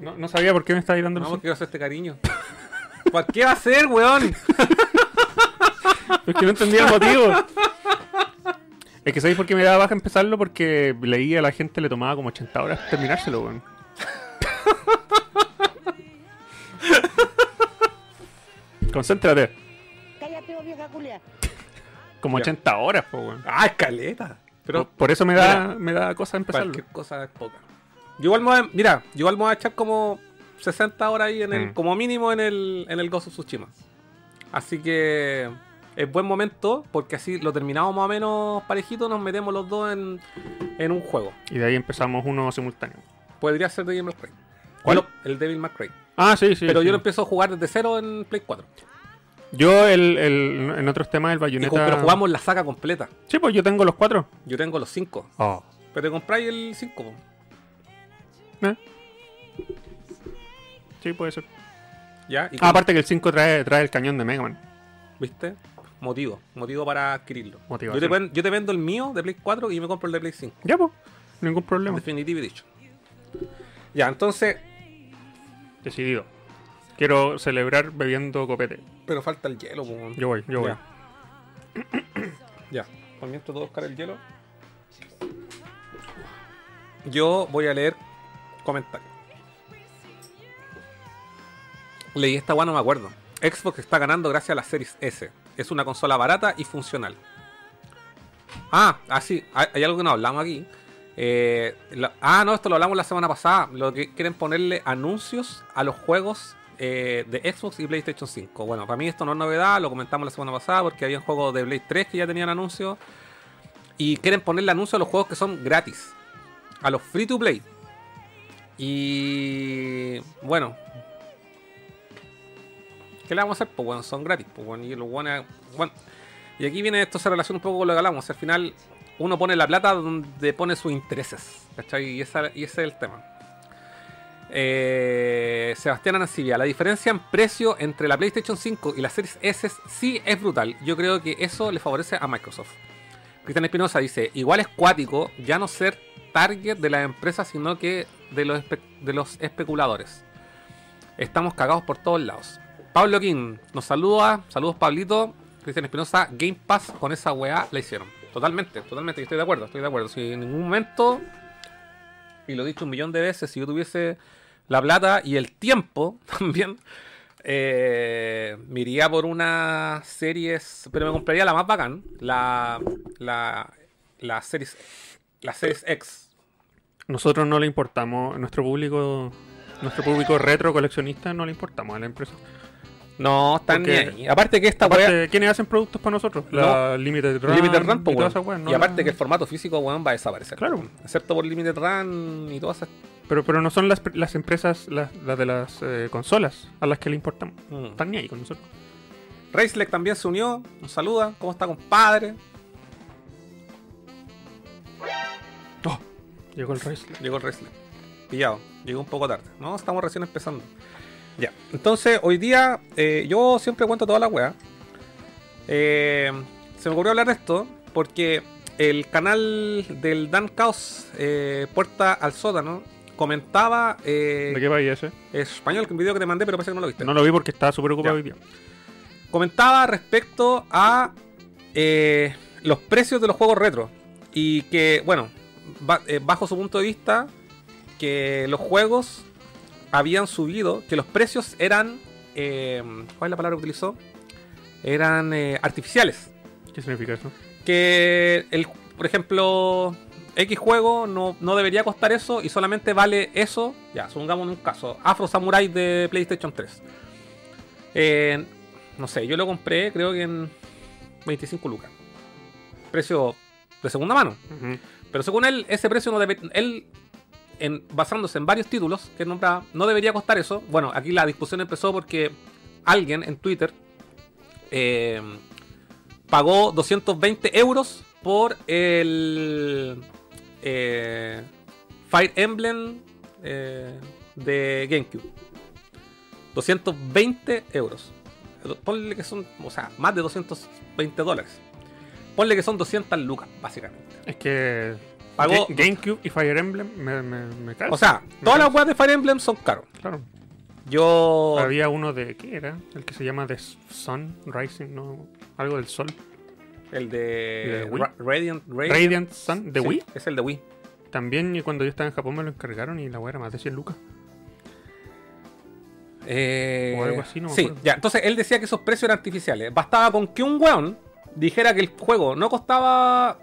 Speaker 3: no, no sabía por qué me estabas dando
Speaker 2: no,
Speaker 3: los
Speaker 2: porque quiero hacer este cariño. ¿Por qué va a ser, weón?
Speaker 3: Es que no entendía el motivo. Es que ¿sabéis por qué me daba baja empezarlo? Porque leía a la gente le tomaba como 80 horas terminárselo, weón. Concéntrate.
Speaker 4: Cállate, oh, vieja culia.
Speaker 3: Como
Speaker 2: Ya.
Speaker 3: 80 horas, po, weón.
Speaker 2: Ah, escaleta. Pero
Speaker 3: por, por eso me da,
Speaker 2: mira,
Speaker 3: me da cosa empezarlo.
Speaker 2: cualquier cosa es poca. Yo igual me voy a, mira, yo igual me voy a echar como 60 horas ahí en el,
Speaker 3: Mm.
Speaker 2: como mínimo en el, en el Ghost of Tsushima. Así que es buen momento, porque así lo terminamos más o menos parejito, nos metemos los dos en, en un juego.
Speaker 3: Y de ahí empezamos uno simultáneo.
Speaker 2: Podría ser Devil May Cry.
Speaker 3: ¿Cuál?
Speaker 2: El, el Devil May Cry.
Speaker 3: Ah, sí, sí.
Speaker 2: Pero
Speaker 3: sí.
Speaker 2: yo lo empiezo a jugar desde cero en Play 4.
Speaker 3: Yo el, el- en otros temas
Speaker 2: ju-
Speaker 3: Bayonetta...
Speaker 2: pero jugamos la saga completa.
Speaker 3: Sí, pues yo tengo los cuatro.
Speaker 2: Yo tengo los 5.
Speaker 3: Oh.
Speaker 2: Pero te compráis el 5.
Speaker 3: ¿Eh? Sí, puede ser.
Speaker 2: ¿Ya? ¿Y
Speaker 3: Ah, aparte que el 5 trae, trae el cañón de Mega Man.
Speaker 2: ¿Viste? Motivo. Motivo para adquirirlo. Yo te, ven- yo te vendo el mío de Play 4 y me compro el de Play 5.
Speaker 3: Ya, pues. Ningún problema.
Speaker 2: Definitive Edition. Ya, entonces.
Speaker 3: Decidido. Quiero celebrar bebiendo copete.
Speaker 2: Pero falta el hielo, po, weón.
Speaker 3: Yo voy, yo voy.
Speaker 2: Ya. ya. Por mientras todo buscar el hielo. Yo voy a leer comentarios. Leí esta weá, no me acuerdo. Xbox está ganando gracias a la Series S. Es una consola barata y funcional. Ah, ah, sí, hay, algo que no hablamos aquí. Eh, ah, no, esto lo hablamos la semana pasada. Lo que quieren ponerle anuncios a los juegos eh, de Xbox y PlayStation 5. Bueno, para mí esto no es novedad, lo comentamos la semana pasada porque había juegos de Play 3 que ya tenían anuncios. Y quieren ponerle anuncios a los juegos que son gratis. A los free to play. Y bueno. ¿Qué le vamos a hacer? Pues bueno, son gratis. Pues bueno, y los bueno, y aquí viene esto se relaciona un poco con lo que hablamos. Al final, uno pone la plata donde pone sus intereses. ¿Cachai? Y, ese es el tema. Eh, Sebastián Anancibia, la diferencia en precio entre la PlayStation 5 y la Series S sí es brutal. Yo creo que eso le favorece a Microsoft. Cristian Espinosa dice, igual es cuático ya no ser target de las empresas, sino que de los, de los especuladores. Estamos cagados por todos lados. Pablo King nos saluda, saludos Pablito. Cristian Espinosa, Game Pass con esa weá la hicieron. Totalmente, totalmente, estoy de acuerdo, estoy de acuerdo. Si en ningún momento, y lo he dicho un millón de veces, si yo tuviese la plata y el tiempo también, eh, me iría por una series, pero me compraría la más bacán, la, la, la series, la series X.
Speaker 3: Nosotros no le importamos, nuestro público, nuestro público retro coleccionista no le importamos a la empresa.
Speaker 2: No, están ni ahí. Aparte que esta
Speaker 3: Aparte, ¿quiénes hacen productos para nosotros? La Limited Run.
Speaker 2: Limited Run, po,
Speaker 3: y no
Speaker 2: y aparte
Speaker 3: la-
Speaker 2: que el formato físico, weón, va a desaparecer.
Speaker 3: Claro.
Speaker 2: Excepto por Limited Run y todas esas.
Speaker 3: Pero, pero no son las, las empresas, las, las de las eh, consolas, a las que le importamos.
Speaker 2: Mm.
Speaker 3: Están ni ahí con nosotros.
Speaker 2: Racelec también se unió, nos saluda. ¿Cómo está, compadre?
Speaker 3: Llegó el Race.
Speaker 2: Llegó el Racelec. Pillado, llegó un poco tarde. No, estamos recién empezando. Ya, entonces hoy día eh, yo siempre cuento toda la weá. Eh, se me ocurrió hablar de esto porque el canal del Dan Caos, eh, Puerta al Sótano, comentaba eh,
Speaker 3: ¿De qué país ese?
Speaker 2: español, que un video que te mandé, pero parece que no lo viste.
Speaker 3: No lo vi porque estaba súper ocupado hoy día.
Speaker 2: comentaba respecto a eh, los precios de los juegos retro. Y que, bueno, ba- bajo su punto de vista, que los juegos habían subido, que los precios eran... eh, ¿Cuál es la palabra que utilizó? Eran eh, artificiales.
Speaker 3: ¿Qué significa eso?
Speaker 2: Que, el, por ejemplo, X juego no, no debería costar eso y solamente vale eso. Ya, supongamos un caso. Afro Samurai de PlayStation 3. Eh, no sé, yo lo compré creo que en 25 lucas. Precio de segunda mano. Pero según él, ese precio no debe. Él, en- basándose en varios títulos que nombraba, no debería costar eso. Bueno, aquí la discusión empezó porque alguien en Twitter eh, pagó 220 euros por el eh, Fire Emblem eh, de GameCube. 220 euros. ponle que son, o sea, más de 220 dólares. Ponle que son 200 lucas, básicamente.
Speaker 3: Es que.
Speaker 2: Pagó-
Speaker 3: Ga- GameCube y Fire Emblem me, me, me.
Speaker 2: O sea,
Speaker 3: Me
Speaker 2: todas las weas de Fire Emblem son caros.
Speaker 3: Claro.
Speaker 2: Yo.
Speaker 3: Había uno de. ¿Qué era? El que se llama The Sun Rising, ¿no? Algo del sol.
Speaker 2: El
Speaker 3: ¿De
Speaker 2: de
Speaker 3: Wii?
Speaker 2: Ra- Radiant, Radiant,
Speaker 3: Radiant Sun, ¿de
Speaker 2: sí,
Speaker 3: Wii?
Speaker 2: Es el de Wii.
Speaker 3: También y cuando yo estaba en Japón me lo encargaron y la wea era más de 100 lucas.
Speaker 2: Eh,
Speaker 3: O algo así, no me
Speaker 2: sí,
Speaker 3: acuerdo.
Speaker 2: ya. Entonces él decía que esos precios eran artificiales. Bastaba con que un weón dijera que el juego no costaba.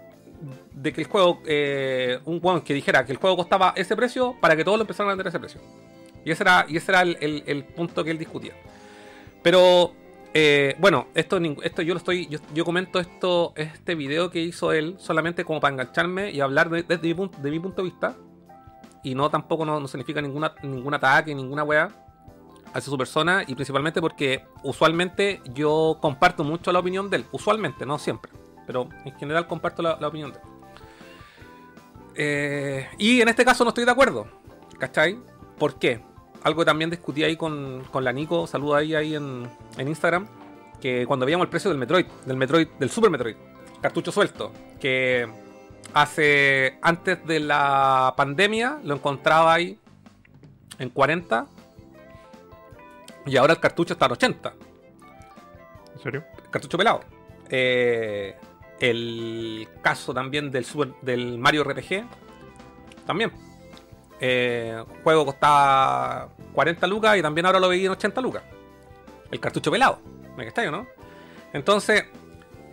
Speaker 2: De que el juego. eh, un weón que dijera que el juego costaba ese precio para que todos lo empezaran a vender a ese precio. Y ese era, y ese era el, el- punto que él discutía. Pero. eh, bueno, esto, esto yo lo estoy. Yo, yo comento esto, este video que hizo él solamente como para engancharme y hablar de- desde mi, punto, de mi punto de vista. Y no tampoco no, no significa ninguna, ningún ataque, ninguna weá hacia su persona y principalmente porque usualmente yo comparto mucho la opinión de él. Usualmente, no siempre. Pero en general comparto la, la opinión de él. Eh, y en este caso no estoy de acuerdo. ¿Cachai? ¿Por qué? Algo que también discutí ahí con, con la Nico, saluda ahí, ahí en, en Instagram. Que cuando veíamos el precio del Metroid, del Metroid, del Super Metroid, cartucho suelto, que hace antes de la pandemia lo encontraba ahí en 40 y ahora el cartucho está en 80.
Speaker 3: ¿En serio?
Speaker 2: Cartucho pelado. Eh, el caso también del, Super- del Mario RPG. También. Eh, juego costaba 40 lucas y también ahora lo veía en 80 lucas. El cartucho pelado. ¿Me o no? Entonces,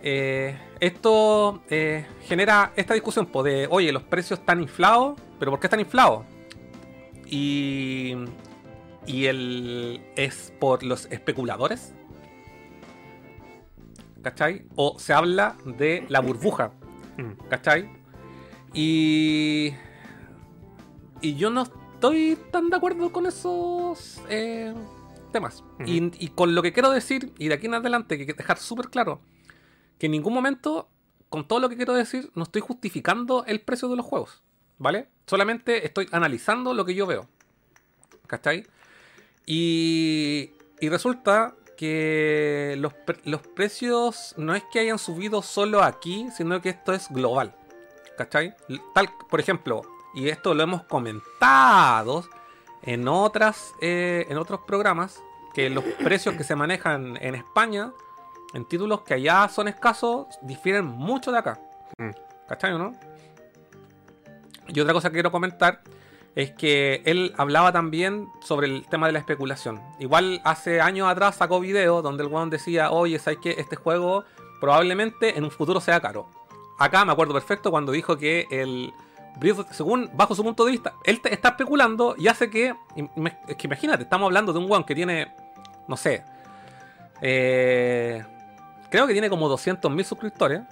Speaker 2: eh, esto eh, genera esta discusión po, de, oye, los precios están inflados, pero ¿por qué están inflados? Y, y el, es por los especuladores. ¿Cachai? O se habla de la burbuja.
Speaker 3: Mm.
Speaker 2: ¿Cachai? Y. Y yo no estoy tan de acuerdo con esos eh, temas. Y con lo que quiero decir, y de aquí en adelante, que dejar súper claro, que en ningún momento, con todo lo que quiero decir, no estoy justificando el precio de los juegos. ¿Vale? Solamente estoy analizando lo que yo veo. ¿Cachai? Y, y resulta que los, pre- los precios no es que hayan subido solo aquí, sino que esto es global. ¿Cachai? Tal, por ejemplo, y esto lo hemos comentado en otras eh, en otros programas, que los precios que se manejan en España, en títulos que allá son escasos, difieren mucho de acá.
Speaker 3: Mm.
Speaker 2: ¿Cachai o no? Y otra cosa que quiero comentar es que él hablaba también sobre el tema de la especulación. Igual hace años atrás sacó video donde el weón decía, oye, ¿sabes que Este juego probablemente en un futuro sea caro. Acá me acuerdo perfecto cuando dijo que el según bajo su punto de vista, él está especulando y hace que, es que imagínate, estamos hablando de un weón que tiene, no sé, eh, creo que tiene como 200.000 suscriptores.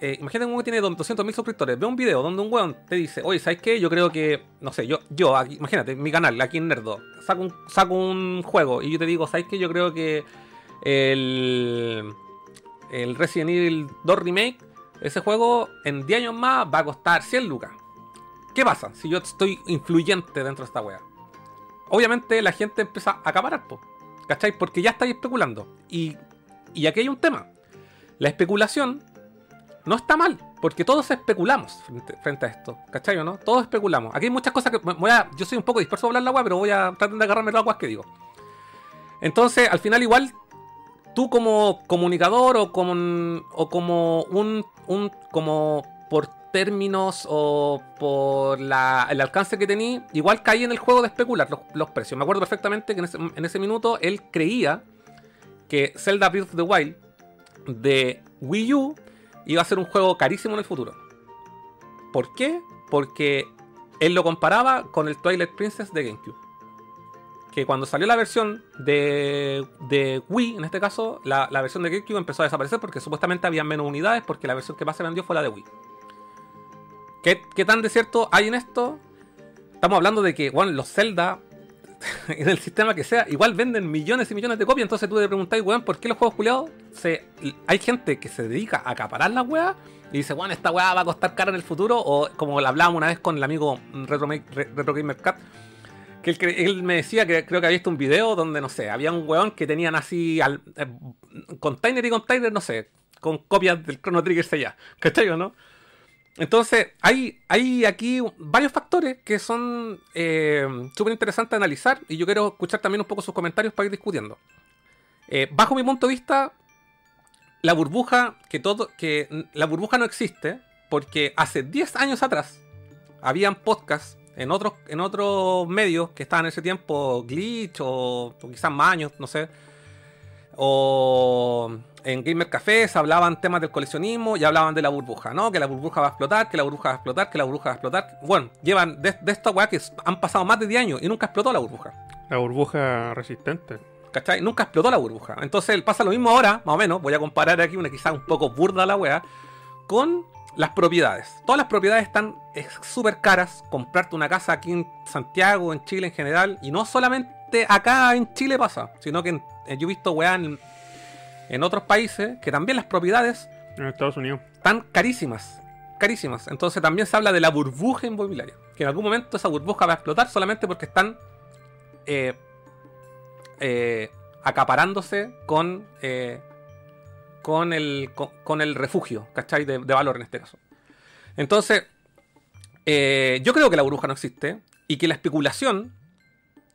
Speaker 2: Eh, imagínate un que tiene 200.000 suscriptores. Ve un video donde un weón te dice, oye, ¿sabes qué? Yo creo que, no sé, yo, yo aquí, imagínate, mi canal, aquí en Nerdo, saco un, saco un juego y yo te digo, ¿sabes qué? Yo creo que el, el Resident Evil 2 Remake, ese juego en 10 años más va a costar 100 lucas. ¿Qué pasa si yo estoy influyente dentro de esta wea? Obviamente la gente empieza a acaparar, po, ¿cachai? Porque ya estáis especulando. Y, y aquí hay un tema. La especulación no está mal, porque todos especulamos frente, a esto, ¿cachai no? Todos especulamos. Aquí hay muchas cosas que voy a, yo soy un poco disperso a hablar la agua, pero voy a tratar de agarrarme las aguas que digo. Entonces, al final igual, tú como comunicador o como, o como un, un- como por términos o por la- el alcance que tení, igual caí en el juego de especular los, los precios. Me acuerdo perfectamente que en ese, en ese minuto él creía que Zelda Breath of the Wild de Wii U iba a ser un juego carísimo en el futuro. ¿Por qué? Porque él lo comparaba con el Twilight Princess de GameCube. Que cuando salió la versión de, de Wii, en este caso, la, versión de GameCube empezó a desaparecer porque supuestamente había menos unidades porque la versión que más se vendió fue la de Wii. ¿Qué, qué tan de cierto hay en esto? Estamos hablando de que, bueno, los Zelda, en el sistema que sea, igual venden millones y millones de copias. Entonces tú te preguntáis, weón, ¿por qué los juegos culiados? Se, hay gente que se dedica a acaparar las weas y dice, bueno, esta wea va a costar cara en el futuro. O como la hablábamos una vez con el amigo Retro, Retro Gamer Cat, Que él me decía que creo que había visto un video donde, no sé, había un weón que tenían así al, eh, container y container, no sé, con copias del Chrono Trigger sellá. ¿Cachai o no? Entonces, hay, hay aquí varios factores que son eh, súper interesantes de analizar y yo quiero escuchar también un poco sus comentarios para ir discutiendo. Eh, bajo mi punto de vista, la burbuja, que todo, que la burbuja no existe porque hace 10 años atrás habían podcasts en otros, en otros medios que estaban en ese tiempo, Glitch o, quizás más no sé. O en Gamer Café se hablaban temas del coleccionismo y hablaban de la burbuja, ¿no? Que la burbuja va a explotar, que la burbuja va a explotar, que la burbuja va a explotar. Bueno, llevan de, de esta weá que han pasado más de 10 años y nunca explotó la burbuja.
Speaker 3: La burbuja resistente.
Speaker 2: ¿Cachai? Nunca explotó la burbuja. Entonces pasa lo mismo ahora, más o menos. Voy a comparar aquí una quizás un poco burda la wea. Con las propiedades. Todas las propiedades están eh, súper caras. Comprarte una casa aquí en Santiago, en Chile en general. Y no solamente acá en Chile pasa. Sino que en- eh, yo he visto weá en, en otros países que también las propiedades
Speaker 3: En Estados Unidos.
Speaker 2: están carísimas. Carísimas. Entonces también se habla de la burbuja inmobiliaria. Que en algún momento esa burbuja va a explotar solamente porque están eh, eh, acaparándose con, eh, con, el, con, con el refugio, ¿cachai? De, de valor en este caso. Entonces, yo creo que la burbuja no existe y que la especulación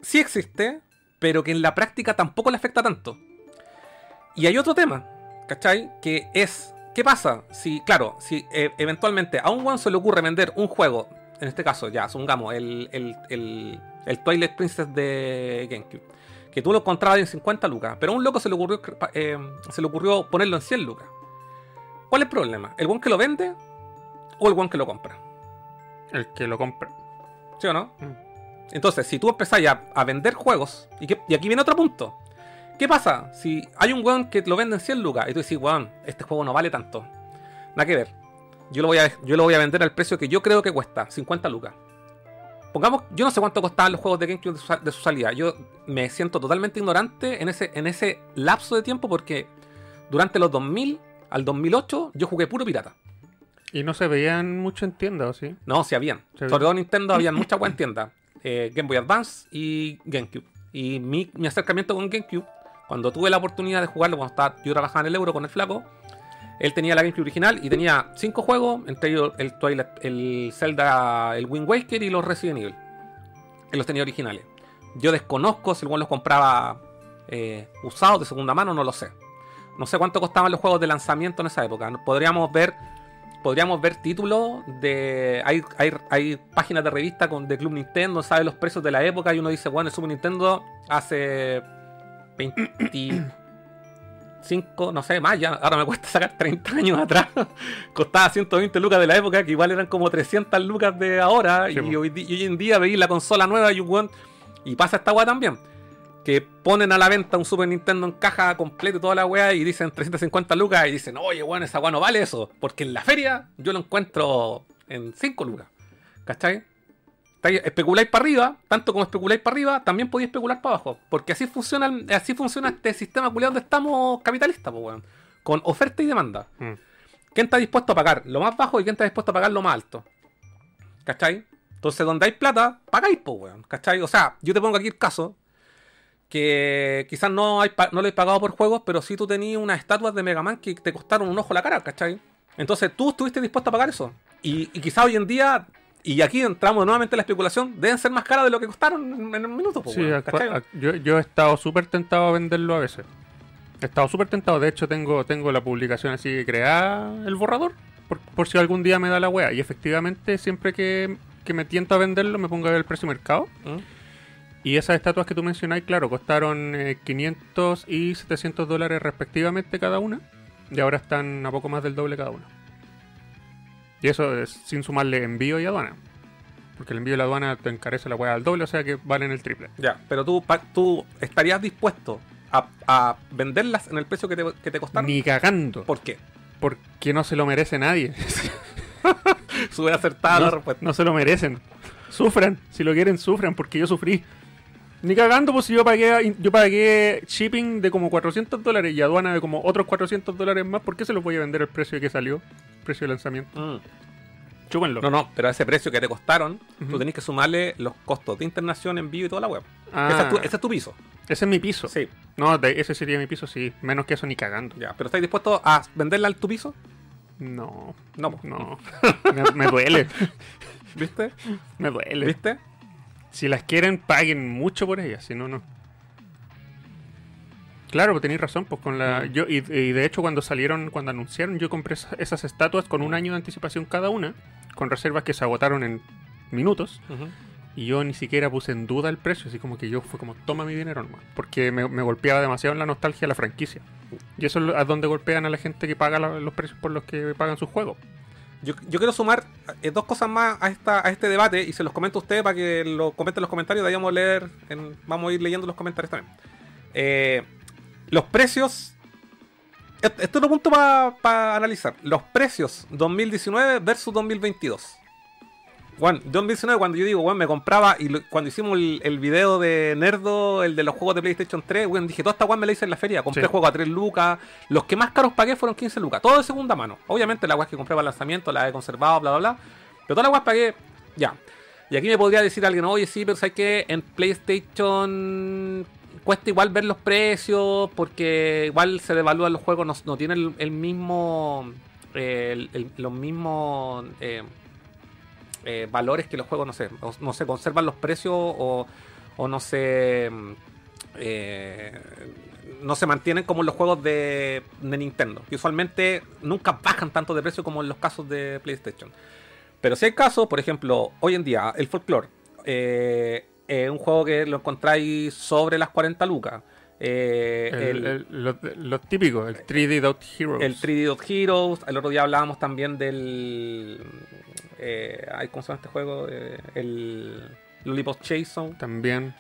Speaker 2: sí existe, pero que en la práctica tampoco le afecta tanto. Y hay otro tema, ¿cachai? Que es, ¿qué pasa si, claro, si eh, eventualmente a un one se le ocurre vender un juego, en este caso ya, supongamos, el, el, el, el Twilight Princess de GameCube, que tú lo encontrabas en 50 lucas, pero a un loco se le ocurrió, eh, se le ocurrió ponerlo en 100 lucas. ¿Cuál es el problema? ¿El one que lo vende o el one que lo compra?
Speaker 3: El que lo compra.
Speaker 2: ¿Sí o no?
Speaker 3: Mm.
Speaker 2: Entonces, si tú empezás a, a vender juegos, y, que- y aquí viene otro punto. ¿Qué pasa si hay un weón que lo vende en 100 lucas y tú dices, weón, este juego no vale tanto? Nada que ver. Yo lo, voy a, yo lo voy a vender al precio que yo creo que cuesta, 50 lucas. Pongamos, yo no sé cuánto costaban los juegos de GameCube de su, de su salida. Yo me siento totalmente ignorante en ese, en ese lapso de tiempo porque durante los 2000 al 2008 yo jugué puro pirata.
Speaker 3: Y no se veían mucho en tiendas, ¿o sí?
Speaker 2: No, sí habían. Sobre todo Nintendo habían muchas buenas tiendas. Eh, Game Boy Advance y GameCube. Y mi, mi acercamiento con GameCube, cuando tuve la oportunidad de jugarlo, cuando estaba, yo trabajaba en el Euro con el flaco, él tenía la GameCube original y tenía cinco juegos, entre ellos el el Zelda, el Wind Waker y los Resident Evil. Él los tenía originales. Yo desconozco si el los compraba eh, usados de segunda mano, no lo sé. No sé cuánto costaban los juegos de lanzamiento en esa época. Podríamos ver podríamos ver títulos de. Hay, hay, hay páginas de revista con, de Club Nintendo, sabe los precios de la época y uno dice, bueno, el Super Nintendo hace 25, no sé, más ya, ahora me cuesta sacar 30 años atrás. Costaba 120 lucas de la época, que igual eran como 300 lucas de ahora.
Speaker 3: Sí,
Speaker 2: y, hoy, di- y hoy en día veis la consola nueva y un Y pasa esta weá también. Que ponen a la venta un Super Nintendo en caja completa y toda la weá y dicen 350 lucas y dicen, oye, weón, esa weá no vale eso. Porque en la feria yo lo encuentro en 5 lucas. ¿Cachai? Especuláis para arriba, tanto como especuláis para arriba, también podéis especular para abajo. Porque así funciona, así funciona este sistema culiado donde estamos capitalistas, pues, weón. Con oferta y demanda.
Speaker 3: Mm.
Speaker 2: ¿Quién está dispuesto a pagar lo más bajo y quién está dispuesto a pagar lo más alto? ¿Cachai? Entonces, donde hay plata, pagáis, pues, weón. ¿Cachai? O sea, yo te pongo aquí el caso que quizás no, hay pa- no lo he pagado por juegos, pero sí tú tenías unas estatuas de Mega Man que te costaron un ojo la cara, ¿cachai? Entonces tú estuviste dispuesto a pagar eso. Y, y quizás hoy en día, y aquí entramos nuevamente en la especulación, deben ser más caras de lo que costaron en, en un minuto, pues,
Speaker 3: Sí, ac- yo, yo he estado súper tentado a venderlo a veces. He estado súper tentado. De hecho, tengo, tengo la publicación así que crea el borrador. Por, por si algún día me da la wea. Y efectivamente, siempre que, que me tiento a venderlo, me pongo a ver el precio mercado.
Speaker 2: ¿Mm?
Speaker 3: Y esas estatuas que tú mencionáis, claro, costaron eh, 500 y 700 dólares respectivamente cada una. Y ahora están a poco más del doble cada una. Y eso es sin sumarle envío y aduana. Porque el envío y la aduana te encarece la weá al doble, o sea que valen el triple.
Speaker 2: Ya, pero tú, tú estarías dispuesto a, a venderlas en el precio que te, que te costaron.
Speaker 3: Ni cagando.
Speaker 2: ¿Por qué?
Speaker 3: Porque no se lo merece nadie.
Speaker 2: Súper acertada la
Speaker 3: no,
Speaker 2: respuesta.
Speaker 3: no se lo merecen. Sufran. Si lo quieren, sufran. Porque yo sufrí. Ni cagando, pues si yo pagué, yo pagué shipping de como 400 dólares y aduana de como otros 400 dólares más, ¿por qué se los voy a vender el precio que salió? Precio de lanzamiento.
Speaker 2: Mm.
Speaker 3: Chúpenlo.
Speaker 2: No, no, pero a ese precio que te costaron, tú tenés que sumarle los costos de internación, envío y toda la web.
Speaker 3: Ah.
Speaker 2: Ese, es tu, ese es tu piso.
Speaker 3: Ese es mi piso.
Speaker 2: Sí,
Speaker 3: No, de- ese sería mi piso, sí. Menos que eso ni cagando.
Speaker 2: ya. ¿Pero estáis dispuestos a venderla al tu piso?
Speaker 3: No.
Speaker 2: No.
Speaker 3: No. me, me duele.
Speaker 2: ¿Viste?
Speaker 3: Me duele.
Speaker 2: ¿Viste?
Speaker 3: Si las quieren, paguen mucho por ellas. Si no, no. Claro, pues tenéis razón, pues con la. Yo, y, y de hecho, cuando salieron, cuando anunciaron, yo compré esa- esas estatuas con un año de anticipación cada una, con reservas que se agotaron en minutos. Y yo ni siquiera puse en duda el precio, así como que yo fue como, toma mi dinero nomás. Porque me, me golpeaba demasiado en la nostalgia la franquicia. Y eso es a donde golpean a la gente que paga la- los precios por los que pagan sus juegos.
Speaker 2: Yo, quiero sumar eh, dos cosas más a, esta, a este debate y se los comento a ustedes para que lo comenten en los comentarios. de ahí vamos a leer, en- vamos a ir leyendo los comentarios también. Eh, los precios. est- Esto es un punto para analizar. Los precios 2019 versus 2022. Bueno, 2019 cuando yo digo, bueno, me compraba y lo- cuando hicimos el, el video de Nerdo, el de los juegos de PlayStation 3, bueno, dije, toda esta weá me la hice en la feria, compré
Speaker 3: Sí.
Speaker 2: juegos a 3 lucas, los que más caros pagué fueron 15 lucas, todo de segunda mano. Obviamente la weá que compré para el lanzamiento la he conservado, bla, bla, bla, pero todas las weas pagué, ya. Y aquí me podría decir alguien, oye, sí, pero ¿sabes que En PlayStation cuesta igual ver los precios, porque igual se devalúan los juegos, no, no tienen el, el mismo, eh, el- los mismos... eh, eh, valores que los juegos, no sé, no se conservan los precios o, o no se mm, eh, no se mantienen como en los juegos de, de Nintendo, que usualmente nunca bajan tanto de precio como en los casos de PlayStation. Pero si hay casos, por ejemplo, hoy en día, el Folklore, eh, eh, un juego que lo encontráis sobre las 40 lucas. eh,
Speaker 3: El,
Speaker 2: el-
Speaker 3: el- lo, lo típico, el 3D Dot Heroes.
Speaker 2: el 3D Dot Heroes. El otro día hablábamos también del. Eh, ay, ¿Cómo se llama este juego? Eh, el Lollipop Chase Zone,
Speaker 3: También.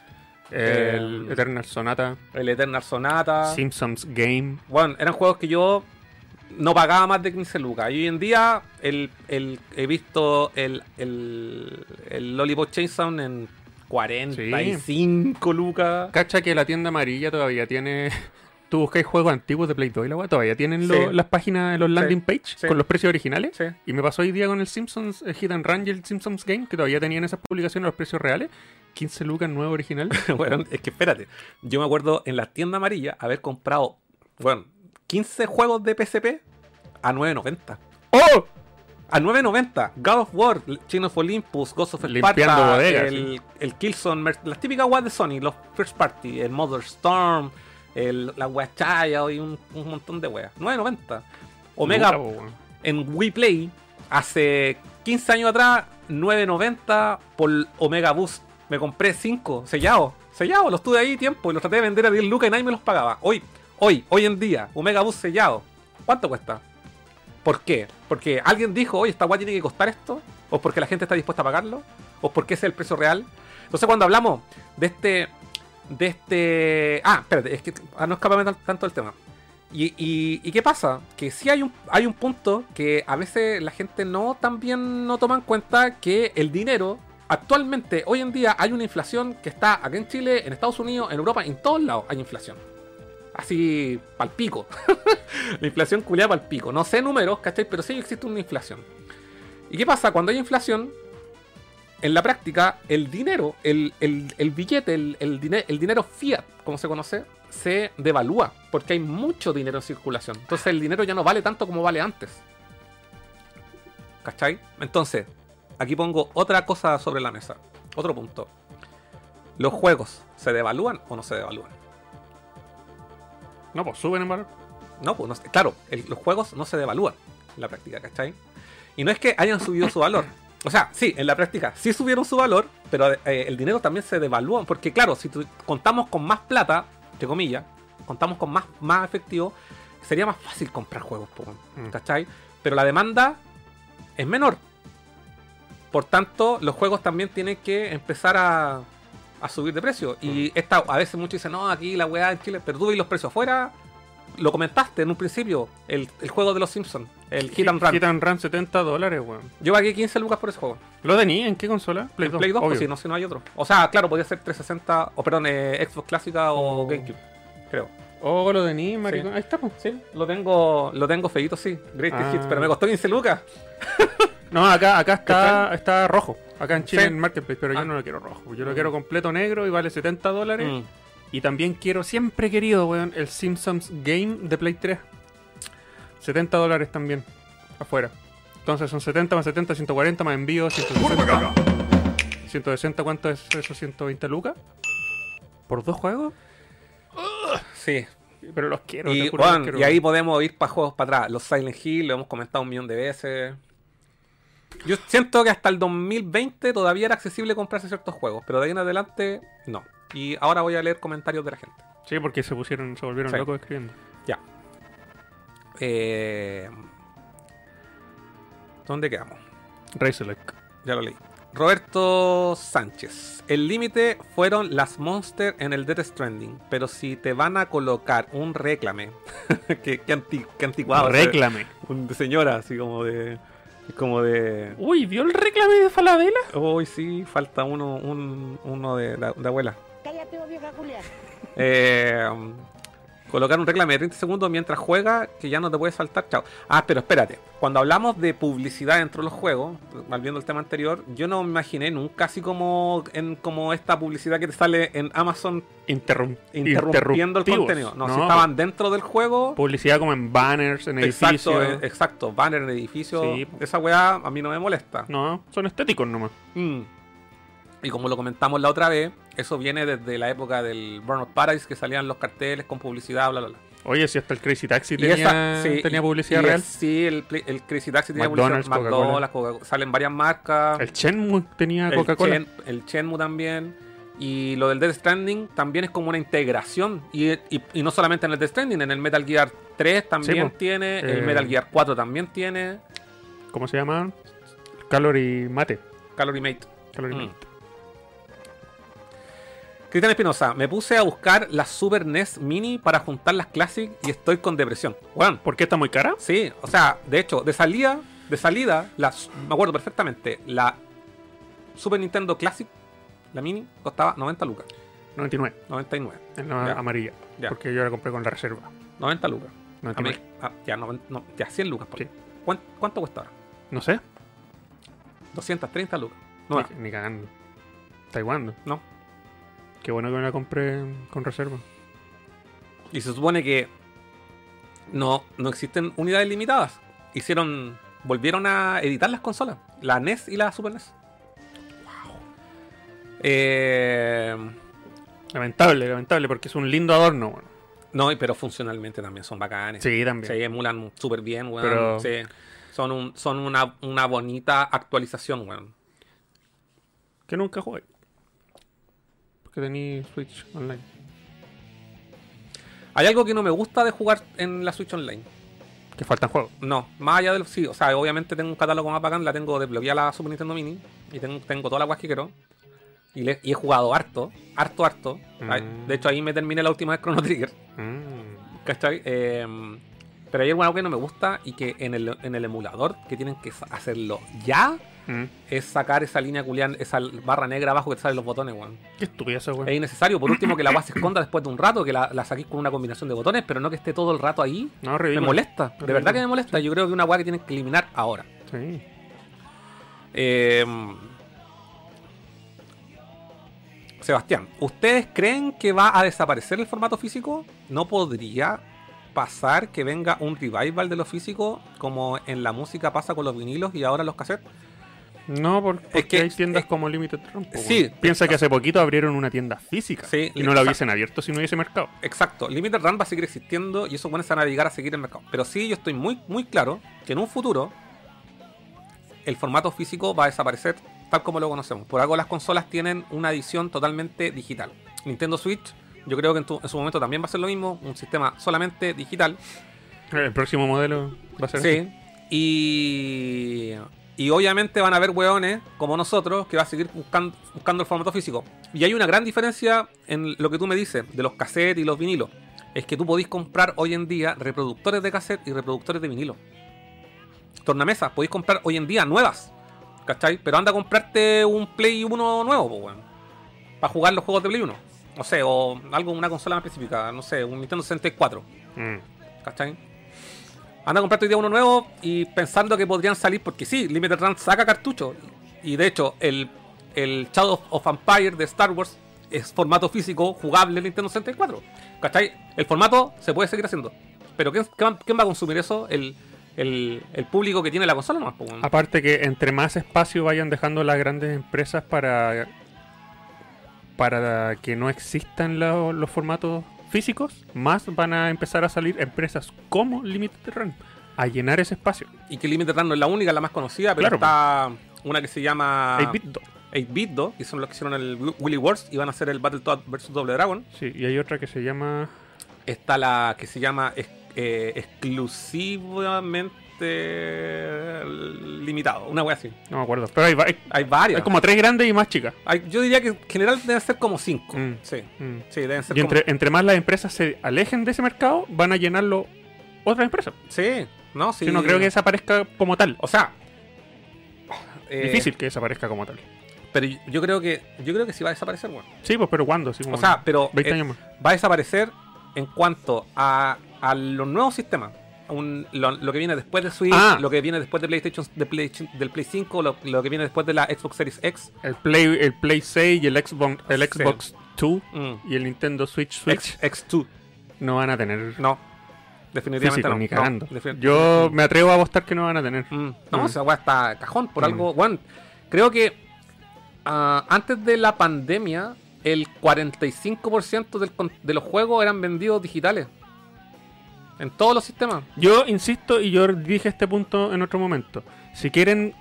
Speaker 3: El Eternal Sonata.
Speaker 2: el Eternal Sonata.
Speaker 3: Simpsons Game.
Speaker 2: Bueno, eran juegos que yo no pagaba más de 15 lucas. Y hoy en día el, el- he visto el, el, el Lollipop Chase Zone en 45 lucas.
Speaker 3: Cacha que la tienda amarilla todavía tiene. Tú buscáis juegos antiguos de Play 2 y la weá, todavía tienen lo-
Speaker 2: Sí.
Speaker 3: las páginas los landing page
Speaker 2: sí.
Speaker 3: con los precios originales.
Speaker 2: Sí.
Speaker 3: Y me pasó hoy día con el Simpsons eh, Hit and Run y el Simpsons Game, que todavía tenían esas publicaciones a los precios reales. 15 lucas nuevo original.
Speaker 2: bueno, es que espérate. Yo me acuerdo en la tienda amarilla haber comprado, bueno, 15 juegos de PSP a 9.90.
Speaker 3: ¡Oh!
Speaker 2: A 9.90. God of War, Chain of Olympus, Ghost of Sparta,
Speaker 3: bodegas,
Speaker 2: el, el Killzone, las típicas weas de Sony, los First Party, el Mother Storm, el, la wea Chaya y un, un montón de weas. 9.90. Omega
Speaker 3: weón.
Speaker 2: en Wii Play hace 15 años atrás, 9.90 por Omega Boost. Me compré 5 sellados. Sellados, los tuve ahí tiempo y los traté de vender a 10 lucas y nadie me los pagaba. Hoy, hoy, hoy en día, Omega Boost sellado. ¿Cuánto cuesta? ¿Por qué? Porque alguien dijo, oye, esta guay tiene que costar esto, o porque la gente está dispuesta a pagarlo, o porque ese es el precio real. Entonces cuando hablamos de este, de este, ah, espérate, es que ah, no escapame tan- tanto del tema. Y, y- y qué pasa? Que sí hay un, hay un punto que a veces la gente no también no toma en cuenta que el dinero actualmente, hoy en día, hay una inflación que está aquí en Chile, en Estados Unidos, en Europa, en todos lados hay inflación. Así, palpico. la inflación culiada palpico. No sé números, ¿cachai? Pero sí existe una inflación. ¿Y qué pasa? Cuando hay inflación, en la práctica, el dinero, el, el- el billete, el, el dine- el dinero fiat, como se conoce, se devalúa. Porque hay mucho dinero en circulación. Entonces el dinero ya no vale tanto como vale antes. ¿Cachai? Entonces, aquí pongo otra cosa sobre la mesa. Otro punto. ¿Los juegos se devalúan o no se devalúan?
Speaker 3: No, pues suben en valor.
Speaker 2: No, pues no claro, el- los juegos no se devalúan en la práctica, ¿cachai? Y no es que hayan subido su valor. O sea, sí, en la práctica sí subieron su valor, pero eh, el dinero también se devalúa. Porque claro, si tu- contamos con más plata, entre comillas, contamos con más, más efectivo, sería más fácil comprar juegos,
Speaker 3: Mm.
Speaker 2: ¿cachai? Pero la demanda es menor. Por tanto, los juegos también tienen que empezar a, a subir de precio. Y esta, a veces muchos dicen, no, aquí la weá en Chile, pero tú ves los precios afuera. Lo comentaste en un principio, el, el juego de los Simpsons, el Hit and Run.
Speaker 3: Hit and Run 70 dólares, weón.
Speaker 2: Yo pagué 15 lucas por ese juego.
Speaker 3: ¿Lo tenía en qué consola?
Speaker 2: Play 2, Play 2 pues si no, si no hay otro. O sea, claro, podía ser 360, o perdón, eh, Xbox clásica o
Speaker 3: Oh.
Speaker 2: GameCube, creo.
Speaker 3: Oh, lo de Nim,
Speaker 2: Sí.
Speaker 3: maricón. Ahí está, pues.
Speaker 2: Sí, lo tengo, lo tengo feito, sí. Greatest
Speaker 3: Ah.
Speaker 2: Hits, pero me costó 15 lucas.
Speaker 3: No, acá, acá está, está rojo. Acá en Chile
Speaker 2: Sí.
Speaker 3: en Marketplace, pero
Speaker 2: Ah.
Speaker 3: yo no lo quiero rojo. Yo lo quiero completo negro y vale 70 dólares.
Speaker 2: Mm.
Speaker 3: Y también quiero, siempre he querido, weón, el Simpsons Game de Play 3. 70 dólares también. Afuera. Entonces son 70 más 70, 140 más envío, 160. 160, ¿cuánto es eso? 120 lucas. ¿Por dos juegos?
Speaker 2: Sí.
Speaker 3: Pero los quiero.
Speaker 2: Y,
Speaker 3: juro los quiero.
Speaker 2: y ahí podemos ir para juegos para atrás. Los Silent Hill, lo hemos comentado un millón de veces. Yo siento que hasta el 2020 todavía era accesible comprarse ciertos juegos, pero de ahí en adelante no. Y ahora voy a leer comentarios de la gente.
Speaker 3: Sí, porque se pusieron, se volvieron
Speaker 2: Sí.
Speaker 3: locos escribiendo.
Speaker 2: Ya. Eh, ¿Dónde quedamos?
Speaker 3: Razorlight.
Speaker 2: Ya lo leí. Roberto Sánchez. El límite fueron las monsters en el Death Stranding. Pero si te van a colocar un reclame. que, que, anti- que anticuado. Un de señora, así como de. Como de.
Speaker 3: Uy, ¿vio el reclame de Falabella?
Speaker 2: Uy, sí, falta uno, un, uno de, la- de abuela.
Speaker 4: Cállate, vieja.
Speaker 2: Eh, colocar un reclame de 30 segundos mientras juega que ya no te puedes saltar. Chao. Ah, pero espérate. Cuando hablamos de publicidad dentro de los juegos, volviendo al tema anterior, yo no me imaginé nunca así como en como esta publicidad que te sale en Amazon
Speaker 3: Interrum-
Speaker 2: interrumpiendo el contenido. No, si estaban dentro del juego.
Speaker 3: Publicidad como en banners, en edificios.
Speaker 2: Exacto, eh, exacto. Banner en edificio.
Speaker 3: Sí.
Speaker 2: Esa weá a mí no me molesta.
Speaker 3: No, son estéticos nomás.
Speaker 2: Mm. Y como lo comentamos la otra vez, eso viene desde la época del Burnout Paradise, que salían los carteles con publicidad, bla, bla, bla.
Speaker 3: Oye, si hasta el Crazy Taxi
Speaker 2: Y
Speaker 3: tenía,
Speaker 2: esa- sí,
Speaker 3: tenía
Speaker 2: y-
Speaker 3: publicidad
Speaker 2: y
Speaker 3: real.
Speaker 2: es- sí, el, el Crazy Taxi tenía
Speaker 3: McDonald's,
Speaker 2: publicidad.
Speaker 3: Coca-Cola.
Speaker 2: McDonald's, Coca- salen varias marcas.
Speaker 3: El Shenmue tenía
Speaker 2: el
Speaker 3: Coca-Cola.
Speaker 2: Chen- el Shenmue también. Y lo del Death Stranding también es como una integración. Y, y- y no solamente en el Death Stranding, en el Metal Gear 3 también tiene.
Speaker 3: Eh,
Speaker 2: El Metal Gear 4 también tiene.
Speaker 3: ¿Cómo se llama? Calorie Mate.
Speaker 2: Calorie Mate.
Speaker 3: Calorie
Speaker 2: Mm.
Speaker 3: Mate.
Speaker 2: Cristian Espinosa, me puse a buscar la Super NES Mini para juntar las Classic y estoy con depresión. Bueno,
Speaker 3: ¿Por qué está muy cara?
Speaker 2: sí, o sea, de hecho, de salida, de salida, la, su- me acuerdo perfectamente, la Super Nintendo Classic, la Mini, costaba 90 lucas,
Speaker 3: 99.
Speaker 2: 99,
Speaker 3: En la
Speaker 2: Ya.
Speaker 3: amarilla.
Speaker 2: Ya.
Speaker 3: Porque yo la compré con la reserva.
Speaker 2: 90 lucas. A mí-
Speaker 3: 99.
Speaker 2: ah, ya, no, ya, 100 lucas. Por
Speaker 3: Sí.
Speaker 2: ¿Cuán- ¿Cuánto cuesta ahora?
Speaker 3: No sé.
Speaker 2: 230 lucas. No,
Speaker 3: Ni, ni cagando. Taiwán.
Speaker 2: no.
Speaker 3: Qué bueno que me la compré con reserva.
Speaker 2: Y se supone que no, no existen unidades limitadas. Hicieron. Volvieron a editar las consolas. La NES y la Super NES. Eh,
Speaker 3: Lamentable, lamentable, porque es un lindo adorno, weón.
Speaker 2: no, pero funcionalmente también son bacanes.
Speaker 3: Sí, también.
Speaker 2: Se emulan súper bien, weón.
Speaker 3: Pero-
Speaker 2: Sí. Son, un, son una, una bonita actualización, weón.
Speaker 3: Que nunca jugué. Porque tenía Switch online.
Speaker 2: Hay algo que no me gusta de jugar en la Switch Online.
Speaker 3: Que faltan juegos.
Speaker 2: No, más allá del. Sí, o sea, obviamente tengo un catálogo más bacán, la tengo desbloqueada la Super Nintendo Mini. Y tengo, tengo toda la guas que quiero. Y, le- y he jugado harto, harto, harto.
Speaker 3: Mm.
Speaker 2: De hecho, ahí me terminé la última vez Chrono Trigger.
Speaker 3: Mm.
Speaker 2: ¿Cachai? Eh, pero hay algo que no me gusta y que en el, en el emulador, que tienen que hacerlo ya,
Speaker 3: Mm.
Speaker 2: es sacar esa línea culián, esa barra negra abajo que te salen los botones, weón.
Speaker 3: Qué estúpido eso,
Speaker 2: Es
Speaker 3: weón.
Speaker 2: innecesario. Por último, que la guas se esconda después de un rato, que la, la saquéis con una combinación de botones, pero no que esté todo el rato ahí.
Speaker 3: No,
Speaker 2: Me
Speaker 3: ridículo.
Speaker 2: molesta, de verdad que me molesta. Yo creo que una weá que tienen que eliminar ahora.
Speaker 3: Sí.
Speaker 2: Eh, Sebastián, ¿ustedes creen que va a desaparecer el formato físico? ¿No podría pasar que venga un revival de lo físico como en la música pasa con los vinilos y ahora los cassettes?
Speaker 3: No, por- porque,
Speaker 2: que-
Speaker 3: hay tiendas
Speaker 2: es-
Speaker 3: como Limited Run. po,
Speaker 2: Sí.
Speaker 3: Piensa que hace poquito abrieron una tienda física.
Speaker 2: Sí,
Speaker 3: y no la hubiesen abierto si no hubiese mercado.
Speaker 2: Exacto, Limited Run va a seguir existiendo y esos buenos se van a a seguir el mercado. Pero sí, yo estoy muy, muy claro que en un futuro el formato físico va a desaparecer tal como lo conocemos. Por algo las consolas tienen una edición totalmente digital. Nintendo Switch, yo creo que en, tu- en su momento también va a ser lo mismo, un sistema solamente digital.
Speaker 3: El próximo modelo va a ser así.
Speaker 2: Sí. Y, y obviamente van a haber hueones como nosotros que va a seguir buscando, buscando el formato físico. Y hay una gran diferencia en lo que tú me dices de los cassettes y los vinilos. Es que tú podís comprar hoy en día reproductores de cassette y reproductores de vinilo. Tornamesas, podéis comprar hoy en día nuevas. ¿Cachai? Pero anda a comprarte un Play 1 nuevo, pues, weón. Para jugar los juegos de Play 1. no sé, o algo, una consola más específica, no sé, un Nintendo 64,
Speaker 3: Mm.
Speaker 2: ¿cachai? Anda a comprarte hoy día uno nuevo y pensando que podrían salir, porque sí, Limited Run saca cartucho. Y de hecho, el, el Shadow of Empire de Star Wars es formato físico jugable en Nintendo 64. ¿Cachai? El formato se puede seguir haciendo. Pero ¿quién, quién va- a consumir eso? El, el, el público que tiene la consola weón.
Speaker 3: Aparte que entre más espacio vayan dejando las grandes empresas para para que no existan lo- los formatos físicos, más van a empezar a salir empresas como Limited Run a llenar ese espacio.
Speaker 2: Y que Limited Run no es la única, la más conocida, pero
Speaker 3: Claro.
Speaker 2: está una que se llama
Speaker 3: 8-bit do-
Speaker 2: 8-Bit, do, que son los que hicieron el Willy Wars y van a hacer el Battletoad vs Double Dragon.
Speaker 3: Sí, y hay otra que se llama
Speaker 2: Está la que se llama eh, exclusivamente limitado, una wea así.
Speaker 3: no me acuerdo, pero hay, hay-
Speaker 2: Hay varias.
Speaker 3: hay como tres grandes y más chicas.
Speaker 2: Hay- yo diría que en general deben ser como cinco.
Speaker 3: Mm.
Speaker 2: Sí,
Speaker 3: Mm.
Speaker 2: sí, deben ser
Speaker 3: Y
Speaker 2: como-
Speaker 3: entre, entre más las empresas se alejen de ese mercado, van a llenarlo otras empresas.
Speaker 2: Sí, no, sí.
Speaker 3: Yo no creo que desaparezca como tal.
Speaker 2: O sea. eh,
Speaker 3: Difícil que desaparezca como tal.
Speaker 2: Pero yo- creo que yo creo que sí va a desaparecer, bueno.
Speaker 3: Sí, pues, pero ¿cuándo? Como
Speaker 2: O sea, pero
Speaker 3: 20
Speaker 2: eh, va a desaparecer en cuanto a, a los nuevos sistemas. Un- lo, lo que viene después de Switch,
Speaker 3: Ah.
Speaker 2: lo que viene después de PlayStation, de Play- del Play 5, lo, lo que viene después de la Xbox Series X.
Speaker 3: El Play, el Play 6 y el Xbox, el
Speaker 2: Sí.
Speaker 3: Xbox 2
Speaker 2: Mm.
Speaker 3: y el Nintendo Switch Switch
Speaker 2: X, X2.
Speaker 3: no van a tener
Speaker 2: No. Definitivamente
Speaker 3: físico
Speaker 2: no.
Speaker 3: ni
Speaker 2: No,
Speaker 3: cagando.
Speaker 2: defini-
Speaker 3: Yo me atrevo a apostar que no van a tener.
Speaker 2: Mm, No,
Speaker 3: Mm.
Speaker 2: esa weá está cajón por
Speaker 3: Mm.
Speaker 2: algo. Bueno, creo que ah, antes de la pandemia, el 45% del de los juegos eran vendidos digitales. En todos los sistemas.
Speaker 3: Yo insisto y yo dije este punto en otro momento. Si quieren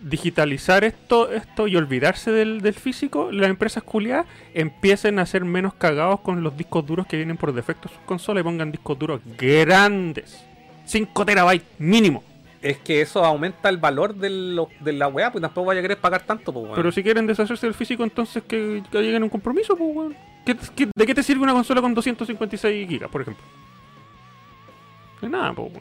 Speaker 3: digitalizar esto, esto y olvidarse del, del físico, las empresas culiadas empiecen a ser menos cagados con los discos duros que vienen por defecto en sus consolas y pongan discos duros grandes. 5 terabytes mínimo.
Speaker 2: Es que eso aumenta el valor de, lo- de la weá, pues tampoco vaya a querer pagar tanto, pues weón.
Speaker 3: Pero si quieren deshacerse del físico, entonces que, que lleguen a un compromiso, pues, weón. ¿Qué- qué- ¿De qué te sirve una consola con 256 gigas, por ejemplo? Nada, pues.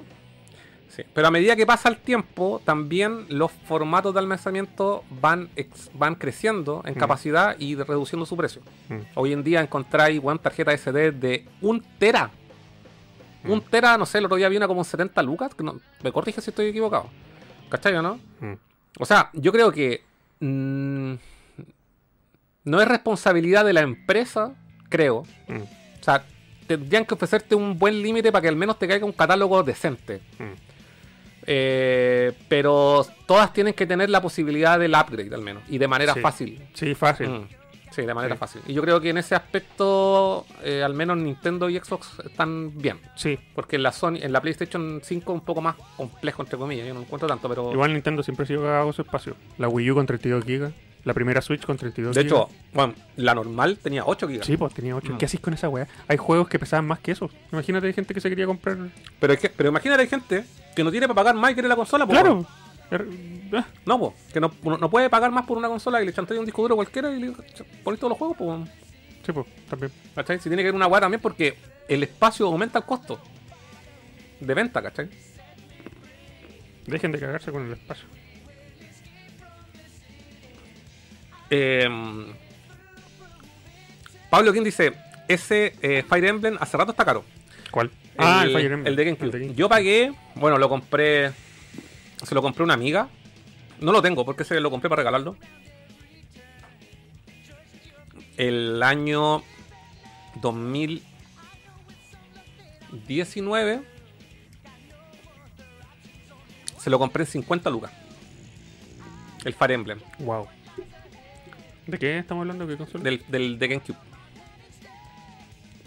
Speaker 2: Sí, Pero a medida que pasa el tiempo, también los formatos de almacenamiento van, ex- van creciendo en
Speaker 3: Mm.
Speaker 2: capacidad y reduciendo su precio.
Speaker 3: Mm.
Speaker 2: Hoy en día encontráis weón, tarjeta SD de un tera.
Speaker 3: Mm.
Speaker 2: Un tera, no sé, el otro día vi una como 70 lucas. Que no, me corrige si estoy equivocado. ¿Cachai o no?
Speaker 3: Mm.
Speaker 2: O sea, yo creo que mm, no es responsabilidad de la empresa, creo.
Speaker 3: Mm.
Speaker 2: O sea, tendrían que ofrecerte un buen límite para que al menos te caiga un catálogo decente.
Speaker 3: Mm.
Speaker 2: Eh, pero todas tienen que tener la posibilidad del upgrade al menos. Y de manera
Speaker 3: Sí.
Speaker 2: fácil.
Speaker 3: Sí, fácil.
Speaker 2: Mm, Sí, de manera
Speaker 3: Sí.
Speaker 2: fácil. Y yo creo que en ese aspecto, eh, al menos Nintendo y Xbox están bien.
Speaker 3: Sí.
Speaker 2: Porque en la Sony, en la PlayStation 5 es un poco más complejo, entre comillas. Yo no encuentro tanto, pero.
Speaker 3: Igual Nintendo siempre ha sido cagado su espacio. La Wii U con 32 GB. La primera Switch con 32
Speaker 2: de hecho, bueno, la normal tenía 8 GB.
Speaker 3: Sí, pues tenía 8.
Speaker 2: Mm.
Speaker 3: ¿Qué haces con esa weá? Hay juegos que pesaban más que eso. Imagínate, hay gente que se quería comprar.
Speaker 2: Pero, es que, pero imagínate, hay gente que no tiene para pagar más y quiere la consola. po,
Speaker 3: Claro.
Speaker 2: weón.
Speaker 3: Er- ah,
Speaker 2: No, po, que no, no, puede pagar más por una consola y le chantea un disco duro cualquiera y le pones todos los juegos. weón.
Speaker 3: Sí, pues, también.
Speaker 2: ¿Cachai? Si tiene que ir una weá también porque el espacio aumenta el costo de venta, ¿cachai?
Speaker 3: Dejen de cagarse con el espacio.
Speaker 2: Eh, Pablo King dice: Ese eh, Fire Emblem hace rato está caro.
Speaker 3: ¿Cuál? ah,
Speaker 2: el,
Speaker 3: el Fire Emblem.
Speaker 2: el de GameCube. Yo pagué, bueno, lo compré. Se lo compré a una amiga. No lo tengo porque se lo compré para regalarlo. El año 2019 se lo compré en 50 lucas. El Fire Emblem
Speaker 3: Wow. ¿De qué estamos hablando? ¿Qué consola?
Speaker 2: del, del de GameCube.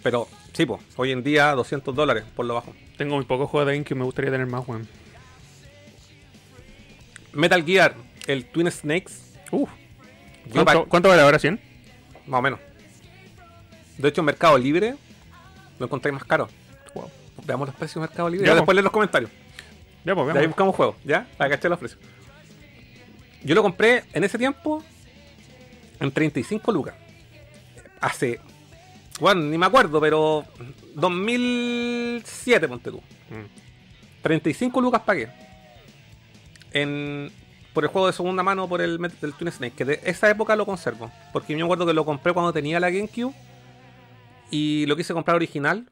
Speaker 2: Pero, sí, pues, hoy en día 200 dólares por lo bajo.
Speaker 3: Tengo muy pocos juegos de GameCube. Me gustaría tener más, weón.
Speaker 2: Metal Gear, el Twin Snakes.
Speaker 3: Uf. ¿Cuánto,
Speaker 2: pa-
Speaker 3: ¿Cuánto vale ahora? ¿100?
Speaker 2: Más o menos. De hecho, en Mercado Libre lo encontré más caro.
Speaker 3: Wow.
Speaker 2: Veamos los precios de Mercado Libre.
Speaker 3: Ya,
Speaker 2: Ya, después leen los comentarios.
Speaker 3: Ya, pues,
Speaker 2: De ahí
Speaker 3: veamos.
Speaker 2: buscamos juegos, ¿ya? Para cachar los precios. Yo lo compré en ese tiempo en 35 lucas. Hace. Bueno, ni me acuerdo, pero. 2007, ponte tú.
Speaker 3: Mm.
Speaker 2: 35 lucas pagué. En, por el juego de segunda mano, por el, del Twin Snake. Que de esa época lo conservo. Porque yo me acuerdo que lo compré cuando tenía la GameCube. y lo quise comprar original.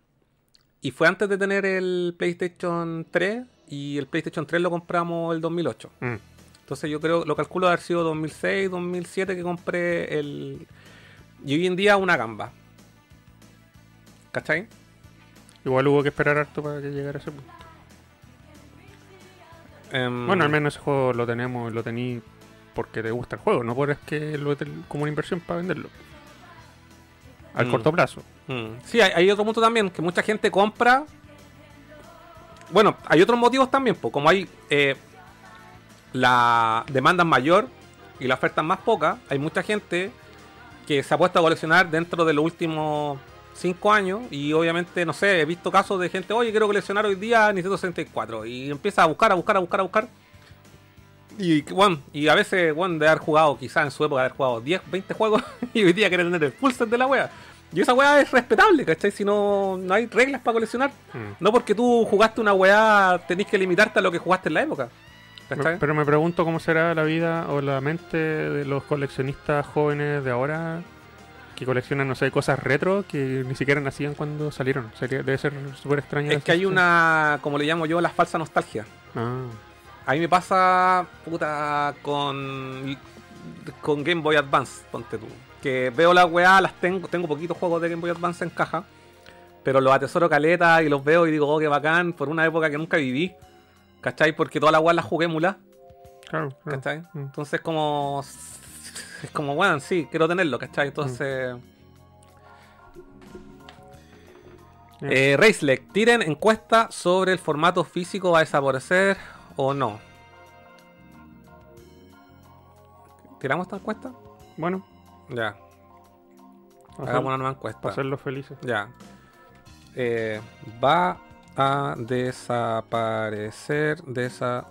Speaker 2: Y fue antes de tener el PlayStation 3. Y el PlayStation 3 lo compramos el 2008.
Speaker 3: Mm.
Speaker 2: Entonces yo creo, lo calculo haber sido 2006, 2007 que compré el... Y hoy en día una gamba. ¿Cachai?
Speaker 3: Igual hubo que esperar harto para que llegara ese punto.
Speaker 2: Em,
Speaker 3: Bueno, al menos ese juego lo tenemos, lo tení porque te gusta el juego, no por es que lo como una inversión para venderlo. Al
Speaker 2: Mm.
Speaker 3: corto plazo.
Speaker 2: Mm. Sí, hay, hay otro punto también, que mucha gente compra. Bueno, hay otros motivos también, pues, como hay eh, la demanda es mayor y la oferta es más poca, hay mucha gente que se ha puesto a coleccionar dentro de los últimos 5 años y obviamente, no sé, he visto casos de gente, oye, quiero coleccionar hoy día Nintendo 64 y empieza a buscar, a buscar, a buscar, a buscar. Y bueno, y a veces, bueno, de haber jugado, quizás en su época, haber jugado 10, 20 juegos y hoy día quiere tener el full set de la wea. Y esa weá es respetable, ¿cachai? Si no, no hay reglas para coleccionar.
Speaker 3: Mm.
Speaker 2: No porque tú jugaste una weá, tenés que limitarte a lo que jugaste en la época.
Speaker 3: Pero me pregunto cómo será la vida o la mente de los coleccionistas jóvenes de ahora que coleccionan, no sé, cosas retro que ni siquiera nacían cuando salieron. Sería, debe ser súper extraño.
Speaker 2: es que hay una, como le llamo yo, la falsa nostalgia.
Speaker 3: Ah,
Speaker 2: A mí me pasa, puta, con, con Game Boy Advance, ponte tú. Que veo las weá, las tengo, tengo poquitos juegos de Game Boy Advance en caja, pero los atesoro caleta y los veo y digo, oh, qué bacán, por una época que nunca viví. ¿Cachai? Porque todas las weas las jugué mula.
Speaker 3: claro. claro.
Speaker 2: ¿Cachai?
Speaker 3: Mm.
Speaker 2: Entonces como... Es como, bueno, sí, quiero tenerlo, ¿cachai? Entonces...
Speaker 3: Ya.
Speaker 2: Eh, Racelec, tiren encuesta sobre el formato físico va a desaparecer o no. ¿Tiramos esta encuesta?
Speaker 3: Bueno,
Speaker 2: Ya,
Speaker 3: para
Speaker 2: hagamos una nueva encuesta.
Speaker 3: hacerlos felices.
Speaker 2: Ya. Eh, va a desaparecer de esa...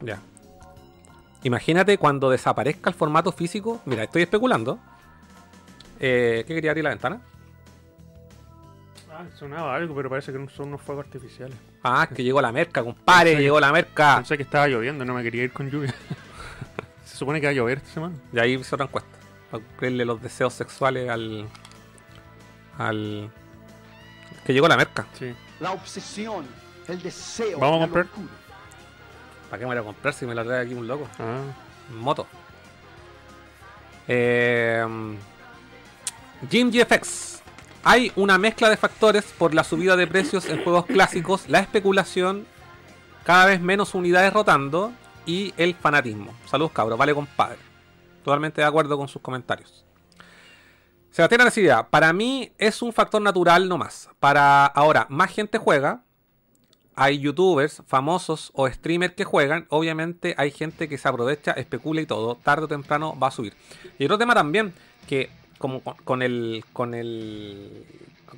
Speaker 2: Ya. Imagínate cuando desaparezca el formato físico. Mira, estoy especulando. Eh, ¿Qué quería abrir la ventana?
Speaker 3: Ah, sonaba algo, pero parece que son unos fuegos artificiales.
Speaker 2: Ah, es que llegó la merca, compadre. Llegó la merca.
Speaker 3: Pensé que estaba lloviendo, no me quería ir con lluvia. Se supone que va a llover esta semana.
Speaker 2: Y ahí hice otra encuesta. Para cumplirle los deseos sexuales al. al. Que llegó la merca.
Speaker 3: Sí.
Speaker 5: La obsesión, el deseo.
Speaker 3: ¿Vamos a
Speaker 5: la
Speaker 3: comprar?
Speaker 5: locura.
Speaker 2: ¿Para qué me voy a comprar si me la trae aquí un loco?
Speaker 3: Ah,
Speaker 2: moto. Eh, Jim GFX. Hay una mezcla de factores por la subida de precios en juegos clásicos, la especulación, cada vez menos unidades rotando y el fanatismo. Saludos cabros, vale compadre. Totalmente de acuerdo con sus comentarios. Sebastián Arcida, para mí es un factor natural nomás. Para ahora, más gente juega, hay youtubers famosos o streamers que juegan, obviamente hay gente que se aprovecha, especula y todo, tarde o temprano va a subir. Y otro tema también, que como con el con el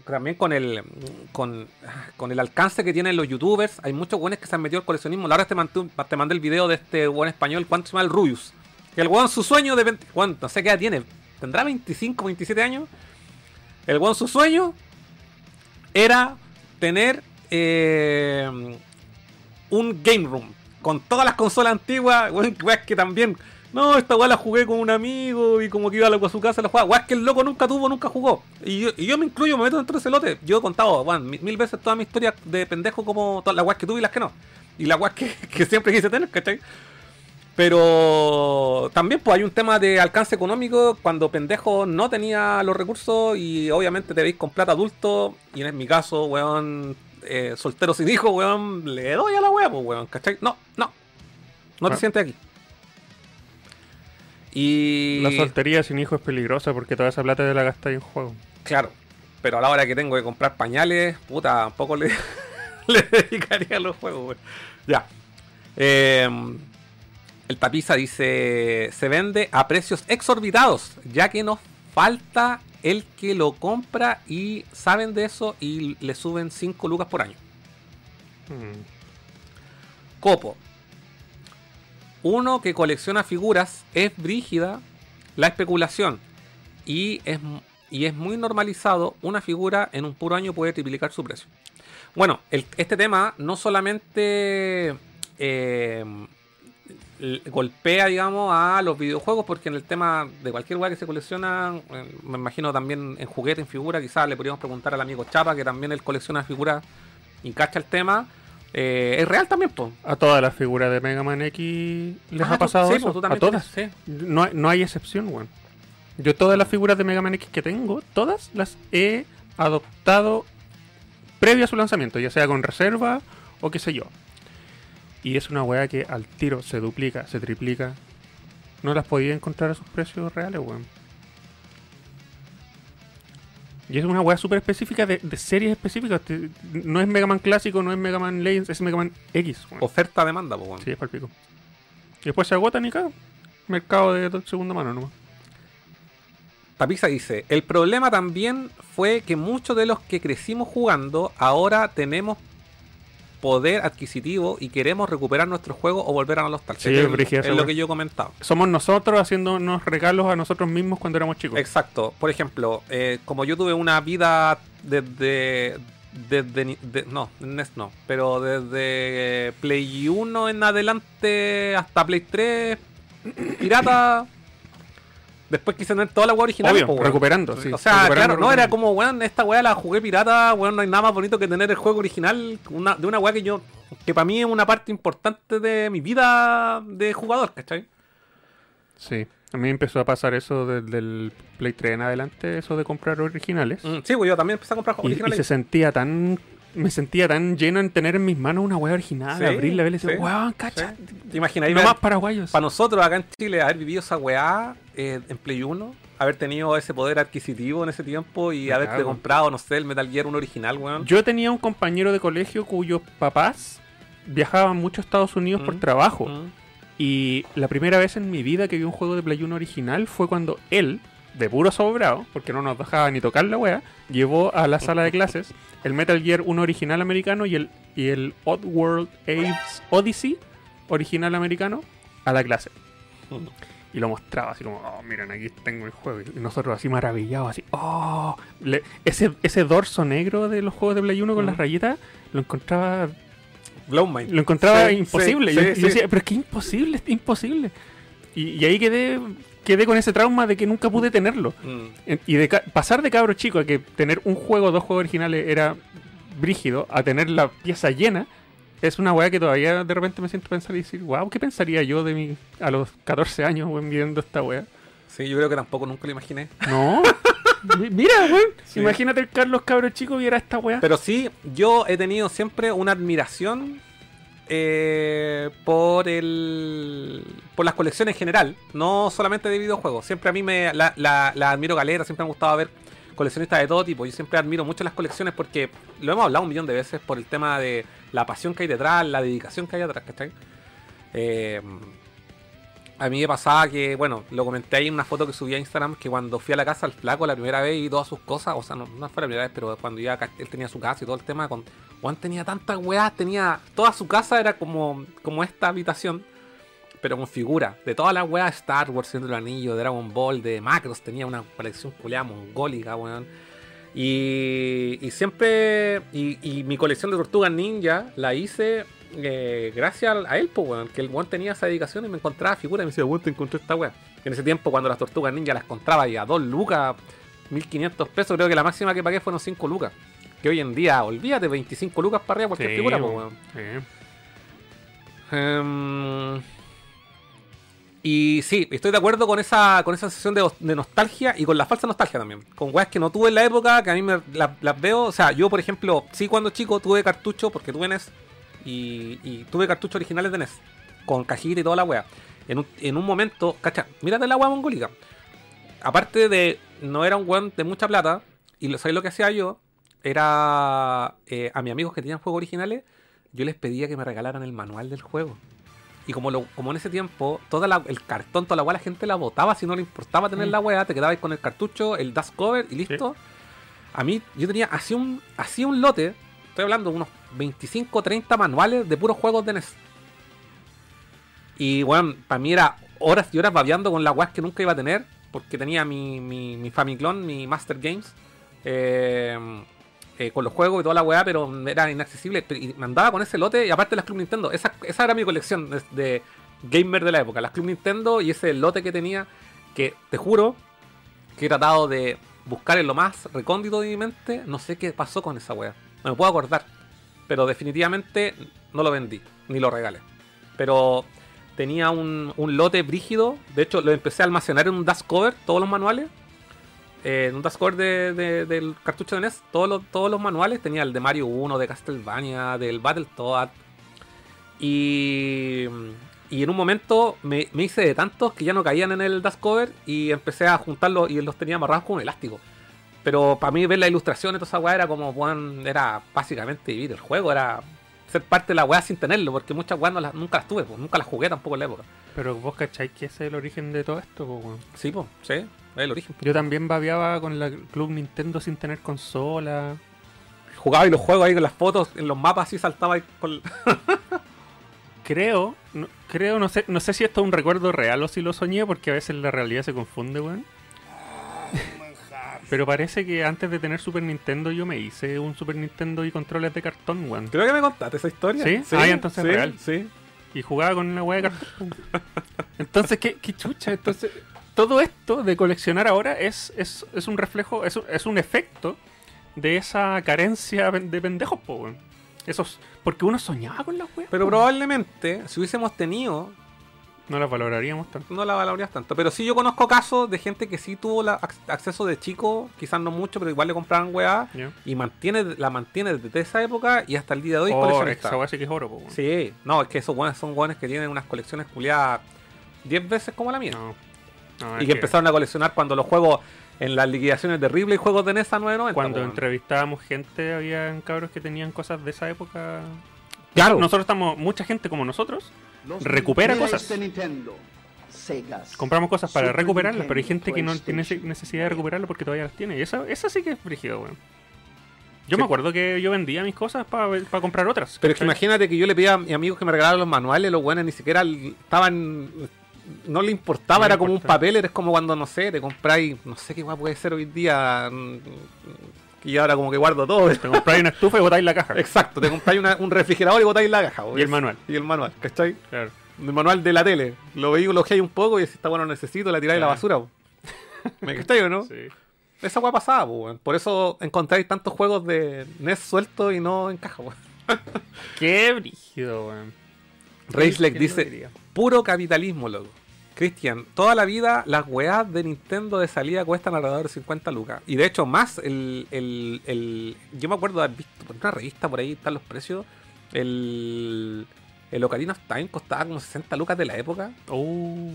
Speaker 2: también con el con, con el alcance que tienen los youtubers, hay muchos buenos que se han metido al coleccionismo. La hora te te mandé el video de este buen español, ¿cuánto se llama el Rubius? El weón su sueño de 20, weón, no sé qué edad tiene, tendrá 25, 27 años. El weón su sueño era tener eh, un game room con todas las consolas antiguas, weón, que también. No, esta weá la jugué con un amigo y como que iba a su casa la jugaba. Weas que el loco nunca tuvo, nunca jugó. Y yo, y yo me incluyo, me meto dentro de ese lote. Yo he contado, weón, mil, mil veces toda mi historia de pendejo como todas las weas que tuve y las que no. Y las weas que, que siempre quise tener, ¿cachai? Pero también pues hay un tema de alcance económico cuando pendejo no tenía los recursos y obviamente te veis con plata adulto y en mi caso, weón, eh, soltero sin hijo, weón, le doy a la wea, pues, weón, ¿cachai? No, no, no te
Speaker 3: Ah.
Speaker 2: sientes aquí. Y...
Speaker 3: La soltería sin hijo es peligrosa porque toda esa plata te la gastas en juego.
Speaker 2: Claro, pero a la hora que tengo que comprar pañales, puta, un poco le, le dedicaría a los juegos, güey. Ya. Eh, el tapiza dice: Se vende a precios exorbitados, ya que nos falta el que lo compra y saben de eso y le suben 5 lucas por año.
Speaker 3: Mm.
Speaker 2: Copo. Uno que colecciona figuras es brígida la especulación y es, y es muy normalizado. Una figura en un puro año puede triplicar su precio. Bueno, este tema no solamente eh, golpea, digamos, a los videojuegos, porque en el tema de cualquier lugar que se colecciona, eh, me imagino también en juguete, en figura, quizás le podríamos preguntar al amigo Chapa, que también él colecciona figuras y cacha el tema. Eh, es real también.
Speaker 3: A todas las figuras de Mega Man X les ha pasado
Speaker 2: sí,
Speaker 3: eso.
Speaker 2: tú
Speaker 3: a todas.
Speaker 2: tienes- sí.
Speaker 3: No, hay- no hay excepción, weón. Yo todas las figuras de Mega Man X que tengo, todas las he adoptado previo a su lanzamiento, ya sea con reserva o qué sé yo. Y es una weá que al tiro se duplica, se triplica. No las podía encontrar a sus precios reales, weón. Y es una weá súper específica de, de series específicas. No es Mega Man clásico, no es Mega Man Legends, es Mega Man X.
Speaker 2: Oferta-demanda, pues, weón.
Speaker 3: Sí, es para pico. Y después se agotan y cada mercado de segunda mano nomás.
Speaker 2: Tapiza dice, el problema también fue que muchos de los que crecimos jugando ahora tenemos poder adquisitivo y queremos recuperar nuestros juegos o volver a la nostalgia.
Speaker 3: Sí, es
Speaker 2: lo que yo he comentado.
Speaker 3: Somos nosotros haciéndonos regalos a nosotros mismos cuando éramos chicos.
Speaker 2: Exacto. Por ejemplo, eh, como yo tuve una vida desde... Desde, de- no, NES no, pero desde Play 1 en adelante hasta Play 3, pirata. Después quise tener toda la web original.
Speaker 3: Obvio,
Speaker 2: po, weón.
Speaker 3: recuperando, sí.
Speaker 2: o sea,
Speaker 3: recuperando,
Speaker 2: claro, no era como, weón, esta weá la jugué pirata, weón, no hay nada más bonito que tener el juego original una, de una weá que yo, que para mí es una parte importante de mi vida de jugador, ¿cachai?
Speaker 3: Sí. A mí empezó a pasar eso desde el Play 3 en adelante, eso de comprar originales.
Speaker 2: Mm, sí, pues yo también empecé a comprar
Speaker 3: Y, y
Speaker 2: originales.
Speaker 3: se sentía tan. Me sentía tan lleno en tener en mis manos una weá original,
Speaker 2: Sí,
Speaker 3: abrirla, verla y decir, weón, cacha.
Speaker 2: ¿Te imaginas?
Speaker 3: No más paraguayos.
Speaker 2: Para nosotros acá en Chile, haber vivido esa weá eh, en Play 1, haber tenido ese poder adquisitivo en ese tiempo y haberte comprado, no sé, el Metal Gear, un original, weón.
Speaker 3: Yo tenía un compañero de colegio cuyos papás viajaban mucho a Estados Unidos por
Speaker 2: Mm.
Speaker 3: trabajo.
Speaker 2: Mm.
Speaker 3: Y la primera vez en mi vida que vi un juego de Play 1 original fue cuando él, de puro sobrado, porque no nos dejaba ni tocar la wea, llevó a la sala de clases el Metal Gear 1 original americano y el, y el Oddworld Apes Odyssey original americano a la clase. Y lo mostraba así como, oh, miren, aquí tengo el juego. Y nosotros así maravillados, así, oh. Le- ese, ese dorso negro de los juegos de Play 1 con
Speaker 2: Mm.
Speaker 3: las rayitas, lo encontraba
Speaker 2: Blow Mind.
Speaker 3: lo encontraba
Speaker 2: Sí,
Speaker 3: imposible.
Speaker 2: sí,
Speaker 3: yo,
Speaker 2: sí,
Speaker 3: yo
Speaker 2: sí.
Speaker 3: decía, pero es que imposible, es imposible. Y, y ahí quedé, quedé con ese trauma de que nunca pude tenerlo.
Speaker 2: Mm.
Speaker 3: Y de pasar de cabro chico a que tener un juego dos juegos originales era brígido, a tener la pieza llena, es una weá que todavía de repente me siento pensar y decir, wow, ¿qué pensaría yo de mi a los 14 años weón, viendo esta weá?
Speaker 2: Sí, yo creo que tampoco nunca lo imaginé.
Speaker 3: No. Mi- Mira, weón.
Speaker 2: Sí.
Speaker 3: Imagínate el Carlos cabro chico viera esta weá.
Speaker 2: Pero sí, yo he tenido siempre una admiración eh, por el por las colecciones en general, no solamente de videojuegos. Siempre a mí me la, la- admiro galera, siempre me ha gustado ver coleccionistas de todo tipo. Yo siempre admiro mucho las colecciones porque lo hemos hablado un millón de veces por el tema de la pasión que hay detrás, la dedicación que hay atrás, ¿cachai? Eh, a mí me pasaba que, bueno, lo comenté ahí en una foto que subí a Instagram, que cuando fui a la casa del flaco la primera vez y todas sus cosas, o sea, no, no fue la primera vez, pero cuando ya él tenía su casa y todo el tema, Juan tenía tantas weas, tenía, toda su casa era como, como esta habitación, pero con figuras, de todas las weas, Star Wars, Siendo el Anillo, Dragon Ball, de Macros, tenía una colección culiada mongólica, weón. Y, y siempre, y, mi colección de tortugas ninja la hice eh, gracias a él, pues, weón, que el weón tenía esa dedicación y me encontraba figuras y me decía, weón, te encontré esta wea. En ese tiempo, cuando las tortugas ninja las encontraba y a 2 lucas, 1500 pesos, creo que la máxima que pagué fueron 5 lucas. Que hoy en día, olvídate, 25 lucas para arriba cualquier
Speaker 3: Sí,
Speaker 2: figura, pues,
Speaker 3: weón. Sí.
Speaker 2: Em, y sí, estoy de acuerdo con esa, con esa sensación de, de nostalgia y con la falsa nostalgia también. Con weas que no tuve en la época, que a mí me, la- las veo. O sea, yo, por ejemplo, sí, cuando chico tuve cartucho, porque tuve NES, y, y tuve cartuchos originales de NES, con cajita y toda la wea. En un, en un momento, cacha, mírate la wea mongólica. Aparte de, no era un weón de mucha plata, y lo, ¿sabes lo que hacía yo? Era eh, a mis amigos que tenían juegos originales, yo les pedía que me regalaran el manual del juego. Y como, lo, como en ese tiempo, toda la- el cartón, toda la weá, la gente la botaba si no le importaba tener
Speaker 3: Mm.
Speaker 2: la weá, te quedabas con el cartucho, el dust cover y listo. A mí, yo tenía así un, así un lote, estoy hablando de unos 25 30 manuales de puros juegos de NES. Y bueno, para mí era horas y horas babeando con la weá que nunca iba a tener, porque tenía mi, mi, mi Famiclone, mi Master Games. eh, eh, con los juegos y toda la weá, pero era inaccesible. Y me andaba con ese lote y aparte las Club Nintendo. Esa, esa era mi colección de, de gamer de la época. Las Club Nintendo y ese lote que tenía, que te juro que he tratado de buscar en lo más recóndito de mi mente. No sé qué pasó con esa weá. No me puedo acordar. Pero definitivamente no lo vendí, ni lo regalé. Pero tenía un, un lote brígido. De hecho, lo empecé a almacenar en un dash cover, todos los manuales. Eh, en un dash cover de- de- del cartucho de NES, todos los, todos los manuales. Tenía el de Mario 1, de Castlevania, del Battletoad. Y, y en un momento me, me hice de tantos que ya no caían en el dash cover y empecé a juntarlos y los tenía amarrados con un elástico. Pero para mí ver la ilustración y toda esa weá era como, era básicamente vivir el juego, era ser parte de la weá sin tenerlo, porque muchas weas no las- nunca las tuve, pues, nunca las jugué tampoco en la época.
Speaker 3: Pero vos cacháis que ese es el origen de todo esto, weón.
Speaker 2: Sí, pues, sí, el origen.
Speaker 3: Yo también babeaba con la Club Nintendo sin tener consola.
Speaker 2: Jugaba y los juegos ahí con las fotos, en los mapas así saltaba ahí con...
Speaker 3: Creo, no, creo, no sé, no sé si esto es un recuerdo real o si lo soñé, porque a veces la realidad se confunde, weón. Pero parece que antes de tener Super Nintendo yo me hice un Super Nintendo y controles de cartón, weón.
Speaker 2: Creo que me contaste esa historia.
Speaker 3: ¿Sí? Ah, ya, entonces
Speaker 2: sí,
Speaker 3: real.
Speaker 2: Sí.
Speaker 3: Y jugaba con una weá de cartón. Entonces, ¿qué, qué chucha? Entonces, todo esto de coleccionar ahora es, es, es un reflejo, es, un- es un efecto de esa carencia de pendejos, po, weón. Esos, porque uno soñaba con las weas.
Speaker 2: Pero
Speaker 3: po.
Speaker 2: probablemente, si hubiésemos tenido,
Speaker 3: No las valoraríamos tanto.
Speaker 2: no la valorarías tanto. Pero sí yo conozco casos de gente que sí tuvo la ac- acceso de chico, quizás no mucho, pero igual le compraban weá. Y mantiene, la mantiene desde esa época y hasta el día de hoy
Speaker 3: Oh, esa wea sí que es oro, po, weón.
Speaker 2: Sí, no, es que esos weones son weones que tienen unas colecciones culiadas 10 veces como la mía.
Speaker 3: No. No,
Speaker 2: y que empezaron a coleccionar cuando los juegos en las liquidaciones de Ripley juegos de NES a 9.90.
Speaker 3: Cuando entrevistábamos gente, había cabros que tenían cosas de esa época.
Speaker 2: Claro,
Speaker 3: Nosotros estamos, mucha gente como nosotros,
Speaker 5: Los
Speaker 3: Recupera cosas.
Speaker 5: de Nintendo, Segas,
Speaker 3: compramos cosas para
Speaker 5: Super
Speaker 3: recuperarlas, pero hay gente que no tiene necesidad de recuperarlas porque todavía las tiene. Y esa, esa sí que es brígido, weón. Yo
Speaker 2: Sí.
Speaker 3: me acuerdo que yo vendía mis cosas para comprar otras.
Speaker 2: pero es que
Speaker 3: ¿cachai?
Speaker 2: imagínate que yo le pedía a mis amigos que me regalaran los manuales, los buenos ni siquiera estaban. No le importaba,
Speaker 3: No
Speaker 2: era como un papel, eres como cuando, no sé, te compráis, no sé qué puede ser hoy día. mm, Y ahora como que guardo todo.
Speaker 3: Te compráis una estufa y botáis la caja.
Speaker 2: Exacto, te compráis una- un refrigerador y botáis la caja.
Speaker 3: Y el manual.
Speaker 2: Y el manual, ¿cachai?
Speaker 3: Claro.
Speaker 2: El manual de la tele. Lo veis, lo hay un poco y si está bueno, necesito, la tiráis a la
Speaker 3: Claro.
Speaker 2: basura. po. ¿Me cachai o no?
Speaker 3: Sí.
Speaker 2: Esa weá pasaba, weón. Por eso encontráis tantos juegos de NES sueltos y no en caja, weón.
Speaker 3: Qué brígido, weón.
Speaker 2: Racelec
Speaker 3: ¿Quién lo
Speaker 2: dice, puro capitalismo, loco. Cristian, toda la vida las weas de Nintendo de salida cuestan alrededor de 50 lucas. Y de hecho, más el, el, el- Yo me acuerdo de haber visto por una revista por ahí están los precios. El. El Ocarina of Time costaba como 60 lucas de la época.
Speaker 3: Uh,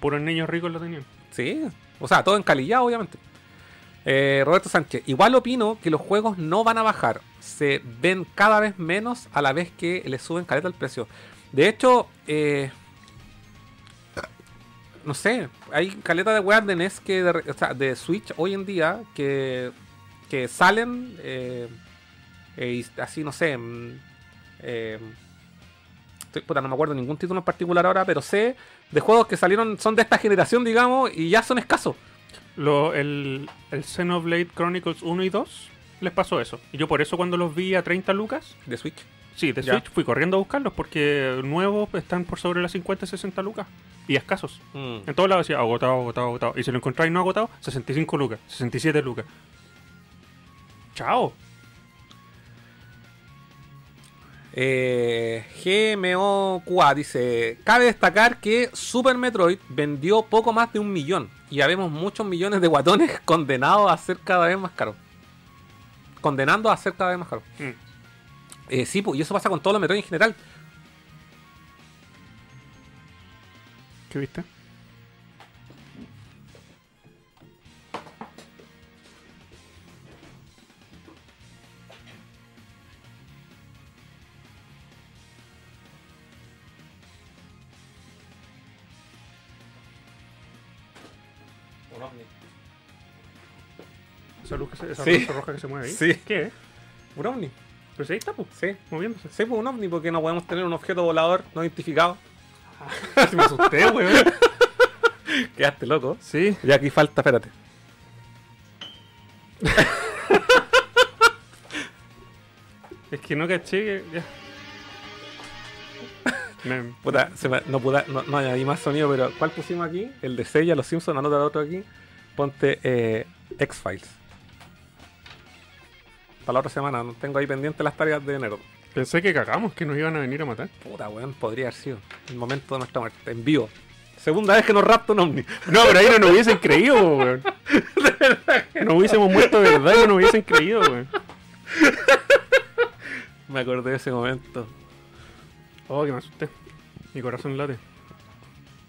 Speaker 3: puros niños ricos lo tenían.
Speaker 2: Sí, o sea, todo encalillado, obviamente. Eh, Roberto Sánchez, igual opino que los juegos no van a bajar. Se ven cada vez menos a la vez que le suben caleta el precio. De hecho, eh, no sé, hay caleta de weas de NES que de, o sea, de Switch hoy en día que, que salen eh, eh, así, no sé. mm, eh, estoy- puta, no me acuerdo ningún título en particular ahora, pero sé de juegos que salieron, son de esta generación, digamos, y ya son escasos.
Speaker 3: Lo, el, el Xenoblade Chronicles 1 y 2 les pasó eso. Y yo por eso cuando los vi a 30 lucas,
Speaker 2: De Switch.
Speaker 3: Sí, de
Speaker 2: Ya.
Speaker 3: Switch fui corriendo a buscarlos porque nuevos están por sobre las 50 y 60 lucas. Y escasos. En todos lados decía agotado, agotado, agotado. Y si lo encontráis no agotado, 65 lucas, 67 lucas. Chao.
Speaker 2: Eh, GMOQA dice: Cabe destacar que Super Metroid vendió poco más de un millón. Y habemos muchos millones de guatones condenados a ser cada vez más caros. Condenando a ser cada vez más caros.
Speaker 3: Mm.
Speaker 2: Eh, sí, pues, y eso pasa con todos los Metroid en general.
Speaker 3: ¿Qué viste? Esa luz, que se, esa
Speaker 2: Sí.
Speaker 3: roja que se mueve ahí.
Speaker 2: Sí.
Speaker 3: ¿Qué?
Speaker 2: Un ovni.
Speaker 3: Pues ahí está, pues,
Speaker 2: Sí.
Speaker 3: moviéndose.
Speaker 2: Sí, pues un ovni, porque no podemos tener un objeto volador no identificado.
Speaker 3: Se me asusté, weón.
Speaker 2: Quedaste loco.
Speaker 3: Sí.
Speaker 2: Y aquí falta, espérate.
Speaker 3: Es que no caché que. Ya. Me-
Speaker 2: Puta, se me- no, pude, no, no añadí más sonido, pero ¿cuál pusimos aquí? El de Sella, los Simpsons, anota otro aquí. Ponte eh, X-Files. Para la otra semana, no tengo ahí pendiente las tareas de enero.
Speaker 3: pensé que cagamos, que nos iban a venir a matar.
Speaker 2: Puta, weón, podría haber sido el momento de nuestra muerte, en vivo. Segunda vez que nos rapta un ovni.
Speaker 3: No, pero ahí no nos hubiesen creído, weón. No hubiésemos muerto de verdad y no nos hubiesen creído, weón.
Speaker 2: Me acordé de ese momento.
Speaker 3: Oh, que me asusté. Mi corazón late.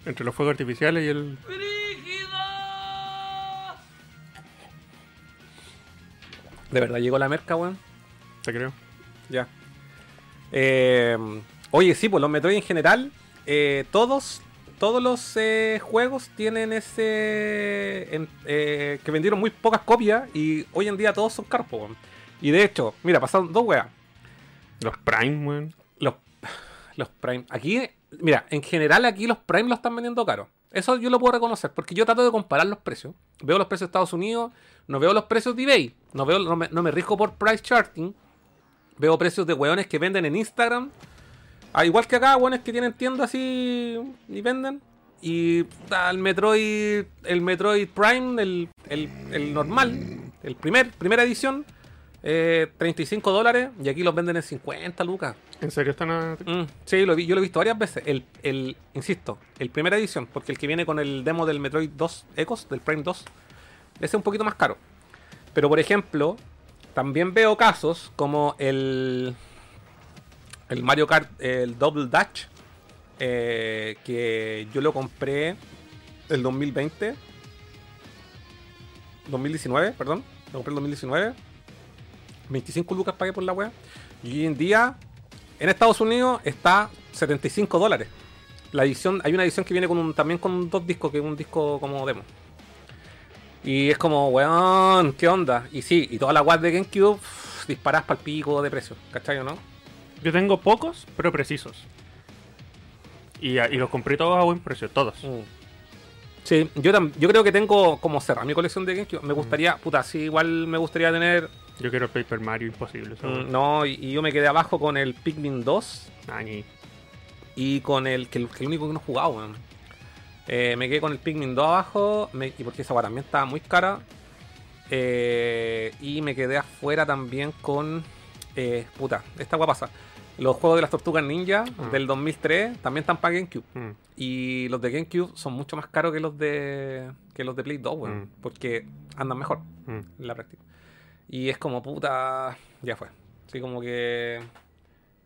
Speaker 3: Entre los fuegos artificiales y el.
Speaker 2: De verdad, llegó la merca, weón.
Speaker 3: Te creo.
Speaker 2: Ya. Eh, oye, sí, pues los Metroid en general, eh, todos, todos los eh, juegos tienen ese. en- que vendieron muy pocas copias y hoy en día todos son caros, weón. Y de hecho, mira, pasaron dos weas.
Speaker 3: Los Prime, weón.
Speaker 2: Los, los Prime. Aquí, mira, en general aquí los Prime los están vendiendo caros. Eso yo lo puedo reconocer, porque yo trato de comparar los precios. Veo los precios de Estados Unidos, no veo los precios de eBay, no, veo, no, me, no me rijo por price charting. Veo precios de weones que venden en Instagram. Ah, igual que acá, weones que tienen tiendas así y venden. Y el Metroid, el Metroid Prime, el, el- el normal, el primer, primera edición, eh, 35 dólares. Y aquí los venden en 50 lucas.
Speaker 3: ¿En serio están a...
Speaker 2: Mm, sí, lo vi- yo lo he visto varias veces. El, el, insisto, el primera edición, porque el que viene con el demo del Metroid 2 Ecos, del Prime 2, ese es un poquito más caro. Pero por ejemplo, también veo casos como el, el Mario Kart, el Double Dash, eh, que yo lo compré el 2020, 2019, perdón, lo compré el 2019. 25 lucas pagué por la web. Y hoy en día, en Estados Unidos, está 75 dólares. La edición, hay una edición que viene con un, también con dos discos, que es un disco como demo. Y es como, weón, ¿qué onda? Y sí, y todas las guas de GameCube pff, disparas para el pico de precio, ¿cachai o no?
Speaker 3: Yo tengo pocos, pero precisos. Y, los compré todos a buen precio, todos.
Speaker 2: Mm. Sí, yo, yo creo que tengo como cerrar mi colección de GameCube. Me gustaría, puta, sí, igual me gustaría tener.
Speaker 3: Yo quiero el Paper Mario, imposible.
Speaker 2: mm, no, y, y yo me quedé abajo con el Pikmin 2
Speaker 3: Ah, ni-
Speaker 2: y con el que, que el único que no he jugado, weón. Eh, me quedé con el Pikmin 2 abajo, me- y porque esa weá también estaba muy cara. Eh, y me quedé afuera también con. eh, puta, esta weá pasa. Los juegos de las tortugas ninja
Speaker 3: Ah.
Speaker 2: del 2003 también están para GameCube.
Speaker 3: Mm.
Speaker 2: Y los de GameCube son mucho más caros que los de que los de Play 2, weón.
Speaker 3: Mm.
Speaker 2: Porque andan mejor
Speaker 3: Mm.
Speaker 2: en la práctica. Y es como puta. Ya fue. Así como que.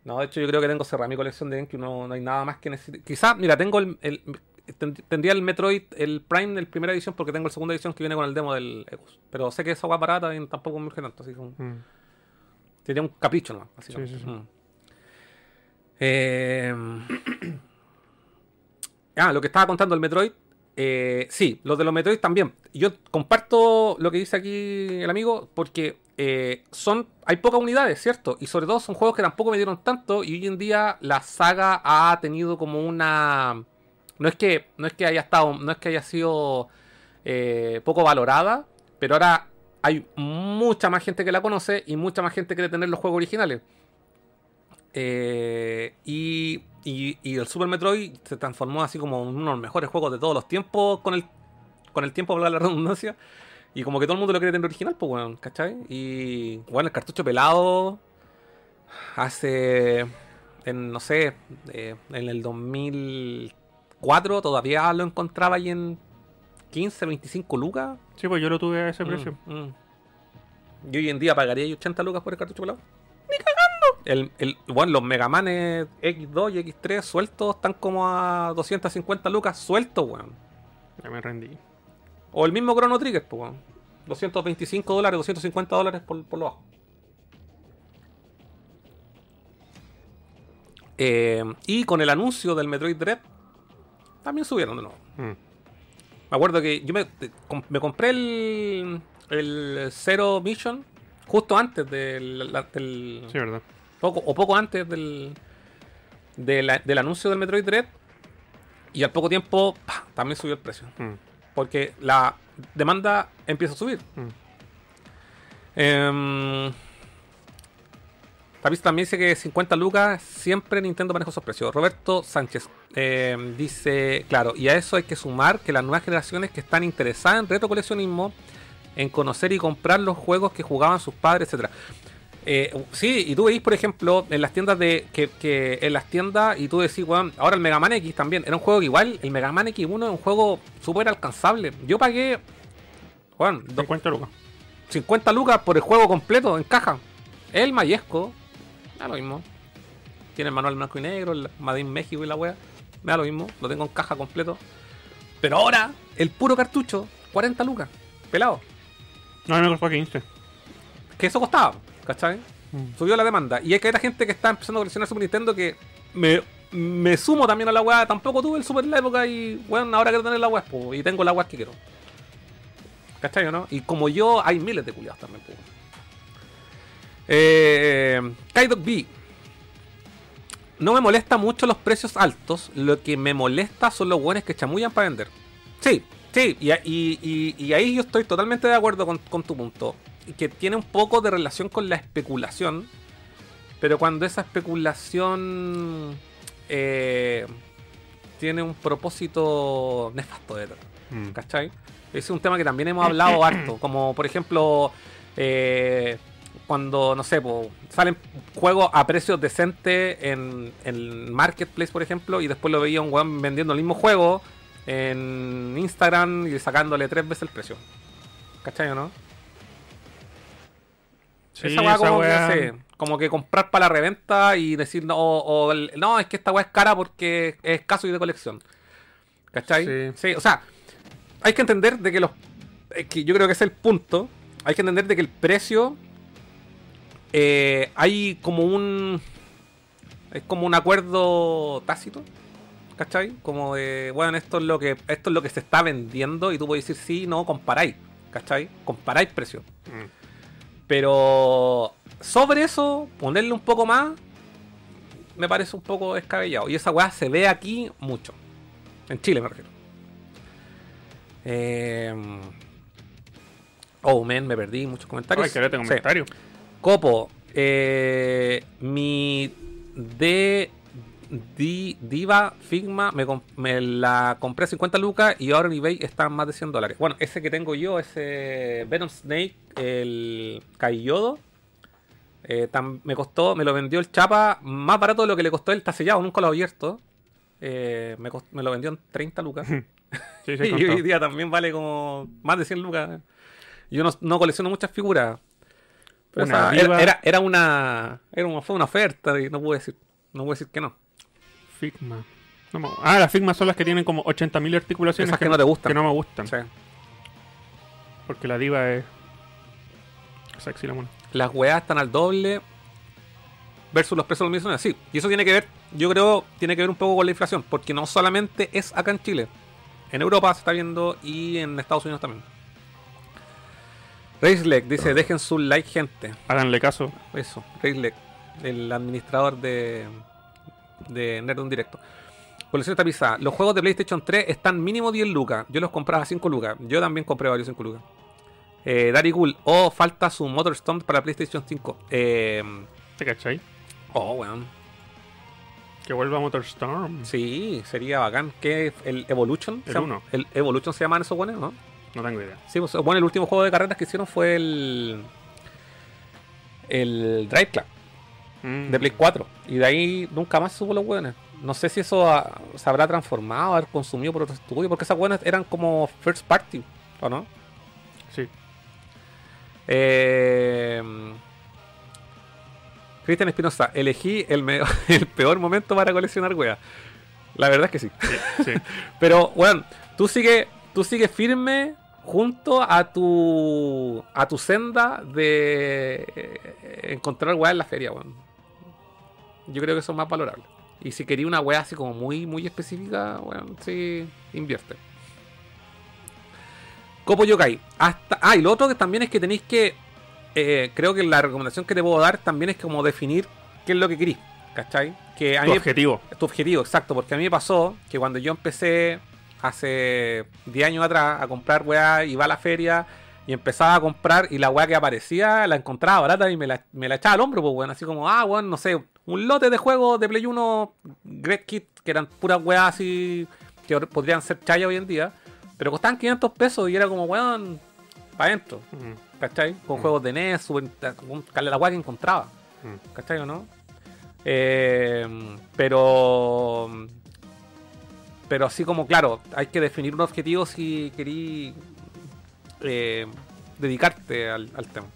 Speaker 2: No, de hecho, yo creo que tengo cerrada mi colección de GameCube. No, no hay nada más que necesite. Quizás, mira, tengo el. el- ten- tendría el Metroid, el Prime de primera edición, porque tengo el segunda edición que viene con el demo del Ecos. Pero sé que esa va barata y tampoco me urge tanto. Así como.
Speaker 3: Mm.
Speaker 2: Sería un capricho nomás. Así
Speaker 3: Sí, sí, sí.
Speaker 2: Eh, ah, lo que estaba contando el Metroid. Eh, sí, los de los Metroid también. Yo comparto lo que dice aquí el amigo porque eh, son hay pocas unidades, ¿cierto? Y sobre todo son juegos que tampoco me dieron tanto y hoy en día la saga ha tenido como una... No es que, no es que haya estado, no es que haya sido eh, poco valorada, pero ahora hay mucha más gente que la conoce y mucha más gente quiere tener los juegos originales. Eh, y, y- y el Super Metroid se transformó así como en uno de los mejores juegos de todos los tiempos con el, con el tiempo, hablar la redundancia. Y como que todo el mundo lo quiere tener original, pues bueno, ¿cachai? Y bueno, el cartucho pelado hace, en, no sé, eh, en el 2004 todavía lo encontraba ahí en 15, 25 lucas.
Speaker 3: Sí, pues yo lo tuve a ese precio.
Speaker 2: Mm, mm. Yo hoy en día pagaría ahí 80 lucas por el cartucho pelado. Ni cagando. El, el, bueno, los Megamanes X2 y X3 sueltos están como a 250 lucas sueltos, weón.
Speaker 3: Ya me rendí.
Speaker 2: O el mismo Chrono Trigger, pues, weón. 225 dólares, 250 dólares por, por lo bajo. Eh, y con el anuncio del Metroid Dread, también subieron de nuevo.
Speaker 3: Mm.
Speaker 2: Me acuerdo que yo me, me compré el, el Zero Mission justo antes del-
Speaker 3: Sí, verdad.
Speaker 2: Poco, o poco antes del, del anuncio del Metroid Dread. Y al poco tiempo también subió el precio.
Speaker 3: Mm.
Speaker 2: Porque la demanda empieza a subir.
Speaker 3: Mm.
Speaker 2: Em, Tapis también dice que 50 lucas siempre Nintendo maneja esos precios. Roberto Sánchez eh, dice, claro, y a eso hay que sumar que las nuevas generaciones que están interesadas en retro coleccionismo, en conocer y comprar los juegos que jugaban sus padres, etcétera. Eh, sí, y tú veis, por ejemplo, en las tiendas de. que, que en las tiendas, y tú decís, weón, ahora el Mega Man X también. Era un juego que igual, el Mega Man X1 es un juego súper alcanzable. Yo pagué. Do-
Speaker 3: 50 lucas.
Speaker 2: 50 lucas por el juego completo en caja. El Mayesco, me da lo mismo. Tiene el manual blanco y negro, el Made in México y la wea. Me da lo mismo, lo tengo en caja completo. Pero ahora, el puro cartucho, 40 lucas, pelado.
Speaker 3: No, me costó 15.
Speaker 2: Que eso costaba, ¿cachai?
Speaker 3: Mm.
Speaker 2: Subió la demanda. Y hay que hay gente que está empezando a coleccionar Super Nintendo que me, me sumo también a la weá. Tampoco tuve el Super en la época y, bueno, ahora quiero tener la weá, y tengo la weá que quiero. ¿Cachai o no? Y como yo, hay miles de culiados también, po. Eh, Kaidok B. No me molesta mucho los precios altos. Lo que me molesta son los buenos que chamullan para vender. Sí, sí. Y, y- y- y ahí yo estoy totalmente de acuerdo con, con tu punto. Que tiene un poco de relación con la especulación. Pero cuando esa especulación eh, tiene un propósito nefasto detrás.
Speaker 3: Mm.
Speaker 2: ¿Cachai? Es un tema que también hemos hablado harto. Como por ejemplo, eh, cuando, no sé, po, salen juegos a precios decentes en, en Marketplace, por ejemplo, y después lo veía un weón vendiendo el mismo juego en Instagram y sacándole tres veces el precio. ¿Cachai o no?
Speaker 3: Sí,
Speaker 2: esa weá
Speaker 3: esa
Speaker 2: como,
Speaker 3: weá-
Speaker 2: que, como que comprar para la reventa y decir, no, o, o el- no, es que esta weá es cara porque es escaso y de colección. ¿Cachai?
Speaker 3: Sí.
Speaker 2: Sí, o sea, hay que entender de que los. es que yo creo que ese es el punto. Hay que entender de que el precio. eh, hay como un. Es como un acuerdo tácito. ¿Cachai? Como de, bueno, esto es lo que esto es lo que se está vendiendo y tú puedes decir sí, no, comparáis. ¿Cachai? Comparáis precios.
Speaker 3: Mm.
Speaker 2: Pero sobre eso, ponerle un poco más, me parece un poco descabellado. Y esa weá se ve aquí mucho. En Chile me refiero. Eh... Oh, man, me perdí muchos comentarios.
Speaker 3: Ay, que le tengo
Speaker 2: Sí.
Speaker 3: comentario.
Speaker 2: Copo, eh, mi de Di- Diva Figma me, la compré a 50 lucas y ahora en eBay está más de 100 dólares. Bueno, ese que tengo yo, ese Venom Snake, el Kaiyodo, eh, me costó, me lo vendió el Chapa más barato de lo que le costó él, está sellado, nunca lo he abierto. Eh, me, cost- me lo vendió en 30 lucas.
Speaker 3: Sí,
Speaker 2: y hoy día también vale como más de 100 lucas. Yo no, no colecciono muchas figuras. Pero
Speaker 3: Una
Speaker 2: era, era, era una, era una. Fue una oferta y no pude decir. No pude decir que no.
Speaker 3: Figma. No me- ah, las Figma son las que tienen como 80.000 articulaciones.
Speaker 2: Esas que no te gustan.
Speaker 3: Que no me gustan.
Speaker 2: Sí.
Speaker 3: Porque la diva es. Sexy la mona.
Speaker 2: Las weas están al doble. Versus los precios de los mismos. Sí. Y eso tiene que ver, yo creo, tiene que ver un poco con la inflación. Porque no solamente es acá en Chile. En Europa se está viendo y en Estados Unidos también. Raceleg dice, dejen su like, gente.
Speaker 3: Háganle caso.
Speaker 2: Eso, Raceleg, el administrador de, de Nerdum Directo. Colección tapizada. Los juegos de PlayStation 3 están mínimo 10 lucas. Yo los compraba a 5 lucas. Yo también compré varios 5 lucas. Eh, Daddy Cool. O falta su Motorstorm para PlayStation 5. Eh,
Speaker 3: ¿Te cachai?
Speaker 2: oh, weón.
Speaker 3: Que vuelva Motorstorm.
Speaker 2: Sí, sería bacán. ¿Qué? ¿El Evolution?
Speaker 3: El
Speaker 2: ¿Se llama?
Speaker 3: uno.
Speaker 2: ¿El Evolution se llaman esos buenos, no?
Speaker 3: No tengo idea.
Speaker 2: Sí, pues, bueno, el último juego de carreras que hicieron fue el. El Drive Club.
Speaker 3: Mm.
Speaker 2: de Play 4. Y de ahí nunca más supo los hueones. No sé si eso se habrá transformado, haber consumido por otro estudio, porque esas hueonas eran como first party, ¿o no?
Speaker 3: Sí.
Speaker 2: Eh, Cristian Espinosa, elegí el, peor momento para coleccionar weas. La verdad es que sí.
Speaker 3: Sí.
Speaker 2: Pero, weón, tú sigue, tú sigues firme junto a tu a tu senda de eh, encontrar weas en la feria, weón. Yo creo que eso es más valorable. Y si quería una wea así como muy, muy específica, weón, sí, invierte. Copo Yokai. Hasta, ah, y lo otro que también es que tenéis que. eh, creo que la recomendación que te puedo dar también es como definir qué es lo que querís. ¿Cachai? Que a
Speaker 3: Tu
Speaker 2: mí-
Speaker 3: objetivo.
Speaker 2: tu objetivo, exacto, porque a mí me pasó que cuando yo empecé hace 10 años atrás a comprar weá, iba a la feria Y empezaba a comprar y la weá que aparecía la encontraba barata y me la, me la echaba al hombro, pues weón. Así como, ah, weón, no sé, un lote de juegos de Play 1 Great Kit, que eran puras weas así que podrían ser chaya hoy en día. Pero costaban 500 pesos y era como, weón, para adentro.
Speaker 3: Mm,
Speaker 2: ¿Cachai? Con
Speaker 3: Mm.
Speaker 2: juegos de NES, Super, con la weá que encontraba.
Speaker 3: mm.
Speaker 2: ¿Cachai o no? Eh, pero. Pero así como, claro, hay que definir un objetivo si querí eh, dedicarte al, al tema.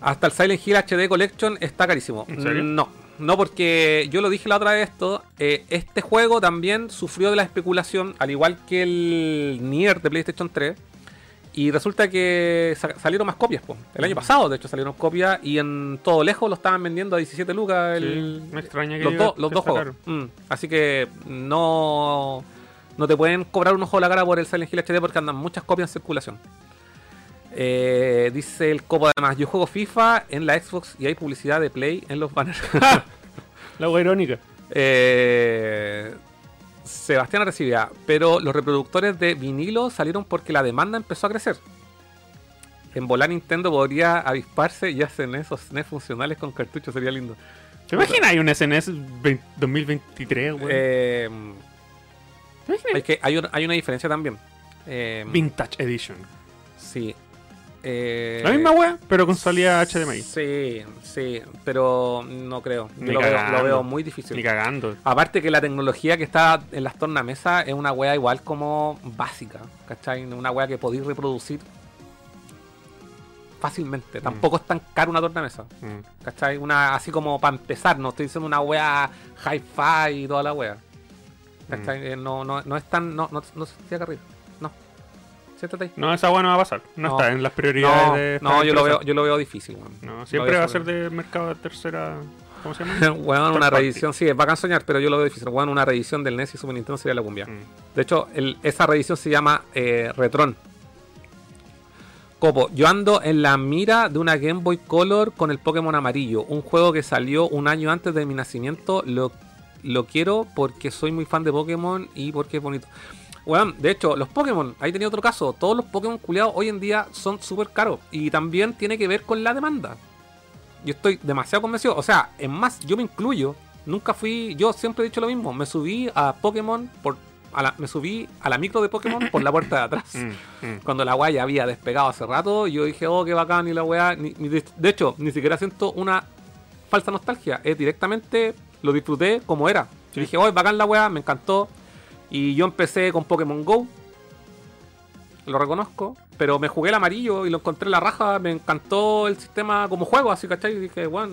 Speaker 3: Mm.
Speaker 2: Hasta el Silent Hill HD Collection está carísimo.
Speaker 3: ¿En serio?
Speaker 2: No, no porque yo lo dije la otra vez esto. eh, este juego también sufrió de la especulación, al igual que el Nier de PlayStation 3. Y resulta que sa- salieron más copias, po. El año pasado, de hecho, salieron copias y en todo lejos lo estaban vendiendo a 17 lucas el,
Speaker 3: Sí, me extraña que
Speaker 2: los, dos- los dos juegos. Mm, Así que no, no te pueden cobrar un ojo de la cara por el Silent Hill HD porque andan muchas copias en circulación. Eh, dice el copo además, yo juego FIFA en la Xbox y hay publicidad de Play en los banners.
Speaker 3: La wea irónica.
Speaker 2: Eh, Sebastián recibía, pero los reproductores de vinilo salieron porque la demanda empezó a crecer. En volar Nintendo podría avisparse y hacen esos SNES funcionales con cartuchos, sería lindo.
Speaker 3: ¿Te imaginas hay un SNES 20 2023, weón?
Speaker 2: Eh,
Speaker 3: ¿Te imaginas?
Speaker 2: es que hay, un- hay una diferencia también. Eh,
Speaker 3: Vintage Edition.
Speaker 2: sí. Eh,
Speaker 3: La misma wea, pero con salida HDMI.
Speaker 2: Sí, sí, pero no creo. Yo lo veo,
Speaker 3: cagando.
Speaker 2: lo veo muy difícil.
Speaker 3: Ni cagando.
Speaker 2: Aparte que la tecnología que está en las tornamesas es una wea igual como básica, ¿cachai? Una wea que podéis reproducir fácilmente. Tampoco es tan caro una tornamesa,
Speaker 3: Mm.
Speaker 2: ¿cachai? Una así como para empezar, no estoy diciendo una wea hi-fi y toda la wea. ¿Cachai? Eh, No, no, no es tan... No, no, no se arriba. No. Siéntate ahí.
Speaker 3: No, esa wea no va a pasar. No,
Speaker 2: No.
Speaker 3: está en las prioridades
Speaker 2: No,
Speaker 3: de.
Speaker 2: no, yo lo veo, yo lo veo difícil, weón.
Speaker 3: No, siempre va a ser de mercado de tercera. ¿Cómo se llama? Third
Speaker 2: una reedición, sí, es bacán soñar, pero yo lo veo difícil. Weón, una reedición del NES y Super Nintendo sería la cumbia.
Speaker 3: Mm.
Speaker 2: De hecho, el- esa reedición se llama eh, Retron. Copo, yo ando en la mira de una Game Boy Color con el Pokémon amarillo. Un juego que salió un año antes de mi nacimiento. Lo, lo quiero porque soy muy fan de Pokémon y porque es bonito. Weón, de hecho, los Pokémon, ahí tenía otro caso. Todos los Pokémon culiados hoy en día son súper caros. Y también tiene que ver con la demanda. Yo estoy demasiado convencido. O sea, es más, yo me incluyo. Nunca fui. Yo siempre he dicho lo mismo. Me subí a Pokémon por. a la- me subí a la micro de Pokémon por la puerta de atrás.
Speaker 3: Mm, mm.
Speaker 2: Cuando la weá ya había despegado hace rato, yo dije, oh, qué bacán, y la weá. de, de hecho, ni siquiera siento una falsa nostalgia. Es directamente lo disfruté como era. Yo dije, oh, es bacán la weá, me encantó. Y yo empecé con Pokémon Go. Lo reconozco. Pero me jugué el amarillo y lo encontré en la raja. Me encantó el sistema como juego, así, ¿cachai? Y dije, bueno,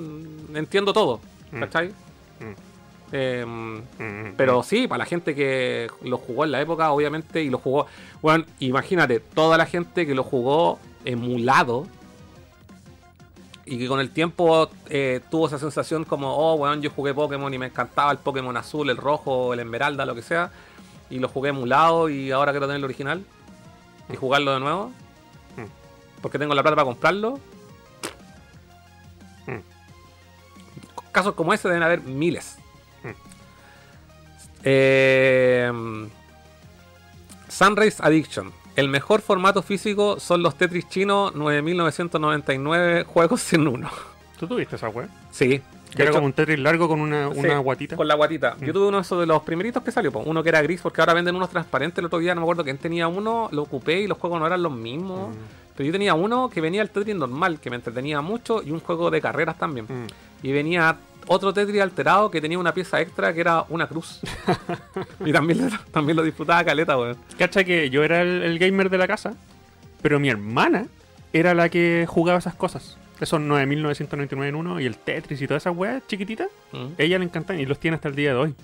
Speaker 2: entiendo todo,
Speaker 3: Mm.
Speaker 2: ¿cachai?
Speaker 3: Mm.
Speaker 2: Eh,
Speaker 3: Mm,
Speaker 2: pero sí, para la gente que lo jugó en la época, obviamente, y lo jugó. Bueno, imagínate, toda la gente que lo jugó emulado y que con el tiempo eh, tuvo esa sensación como, oh, weón, yo jugué Pokémon y me encantaba el Pokémon azul, el rojo, el esmeralda, lo que sea, y lo jugué emulado y ahora quiero tener el original y jugarlo de nuevo
Speaker 3: Mm.
Speaker 2: porque tengo la plata para comprarlo.
Speaker 3: Mm.
Speaker 2: Casos como ese deben haber miles.
Speaker 3: Mm.
Speaker 2: Eh, Sunrise Addiction. El mejor formato físico son los Tetris chinos 9999 juegos en uno.
Speaker 3: ¿Tú tuviste esa wea?
Speaker 2: Sí.
Speaker 3: Que era
Speaker 2: hecho,
Speaker 3: como un Tetris largo con una,
Speaker 2: sí,
Speaker 3: una guatita.
Speaker 2: Con la guatita.
Speaker 3: Mm.
Speaker 2: Yo tuve uno de esos de los primeritos que salió. po. Uno que era gris porque ahora venden unos transparentes. El otro día no me acuerdo quién tenía uno. Lo ocupé y los juegos no eran los mismos.
Speaker 3: Mm,
Speaker 2: Pero yo tenía uno que venía el Tetris normal, que me entretenía mucho, y un juego de carreras también.
Speaker 3: mm.
Speaker 2: Y venía otro Tetris alterado que tenía una pieza extra que era una cruz. y también, lo- también lo disfrutaba caleta, weón.
Speaker 3: Cacha que yo era el, el gamer de la casa, pero mi hermana era la que jugaba esas cosas. Esos 9999 en uno y el Tetris y todas esas weas chiquititas.
Speaker 2: Mm.
Speaker 3: Ella le encantan y los tiene hasta el día de hoy.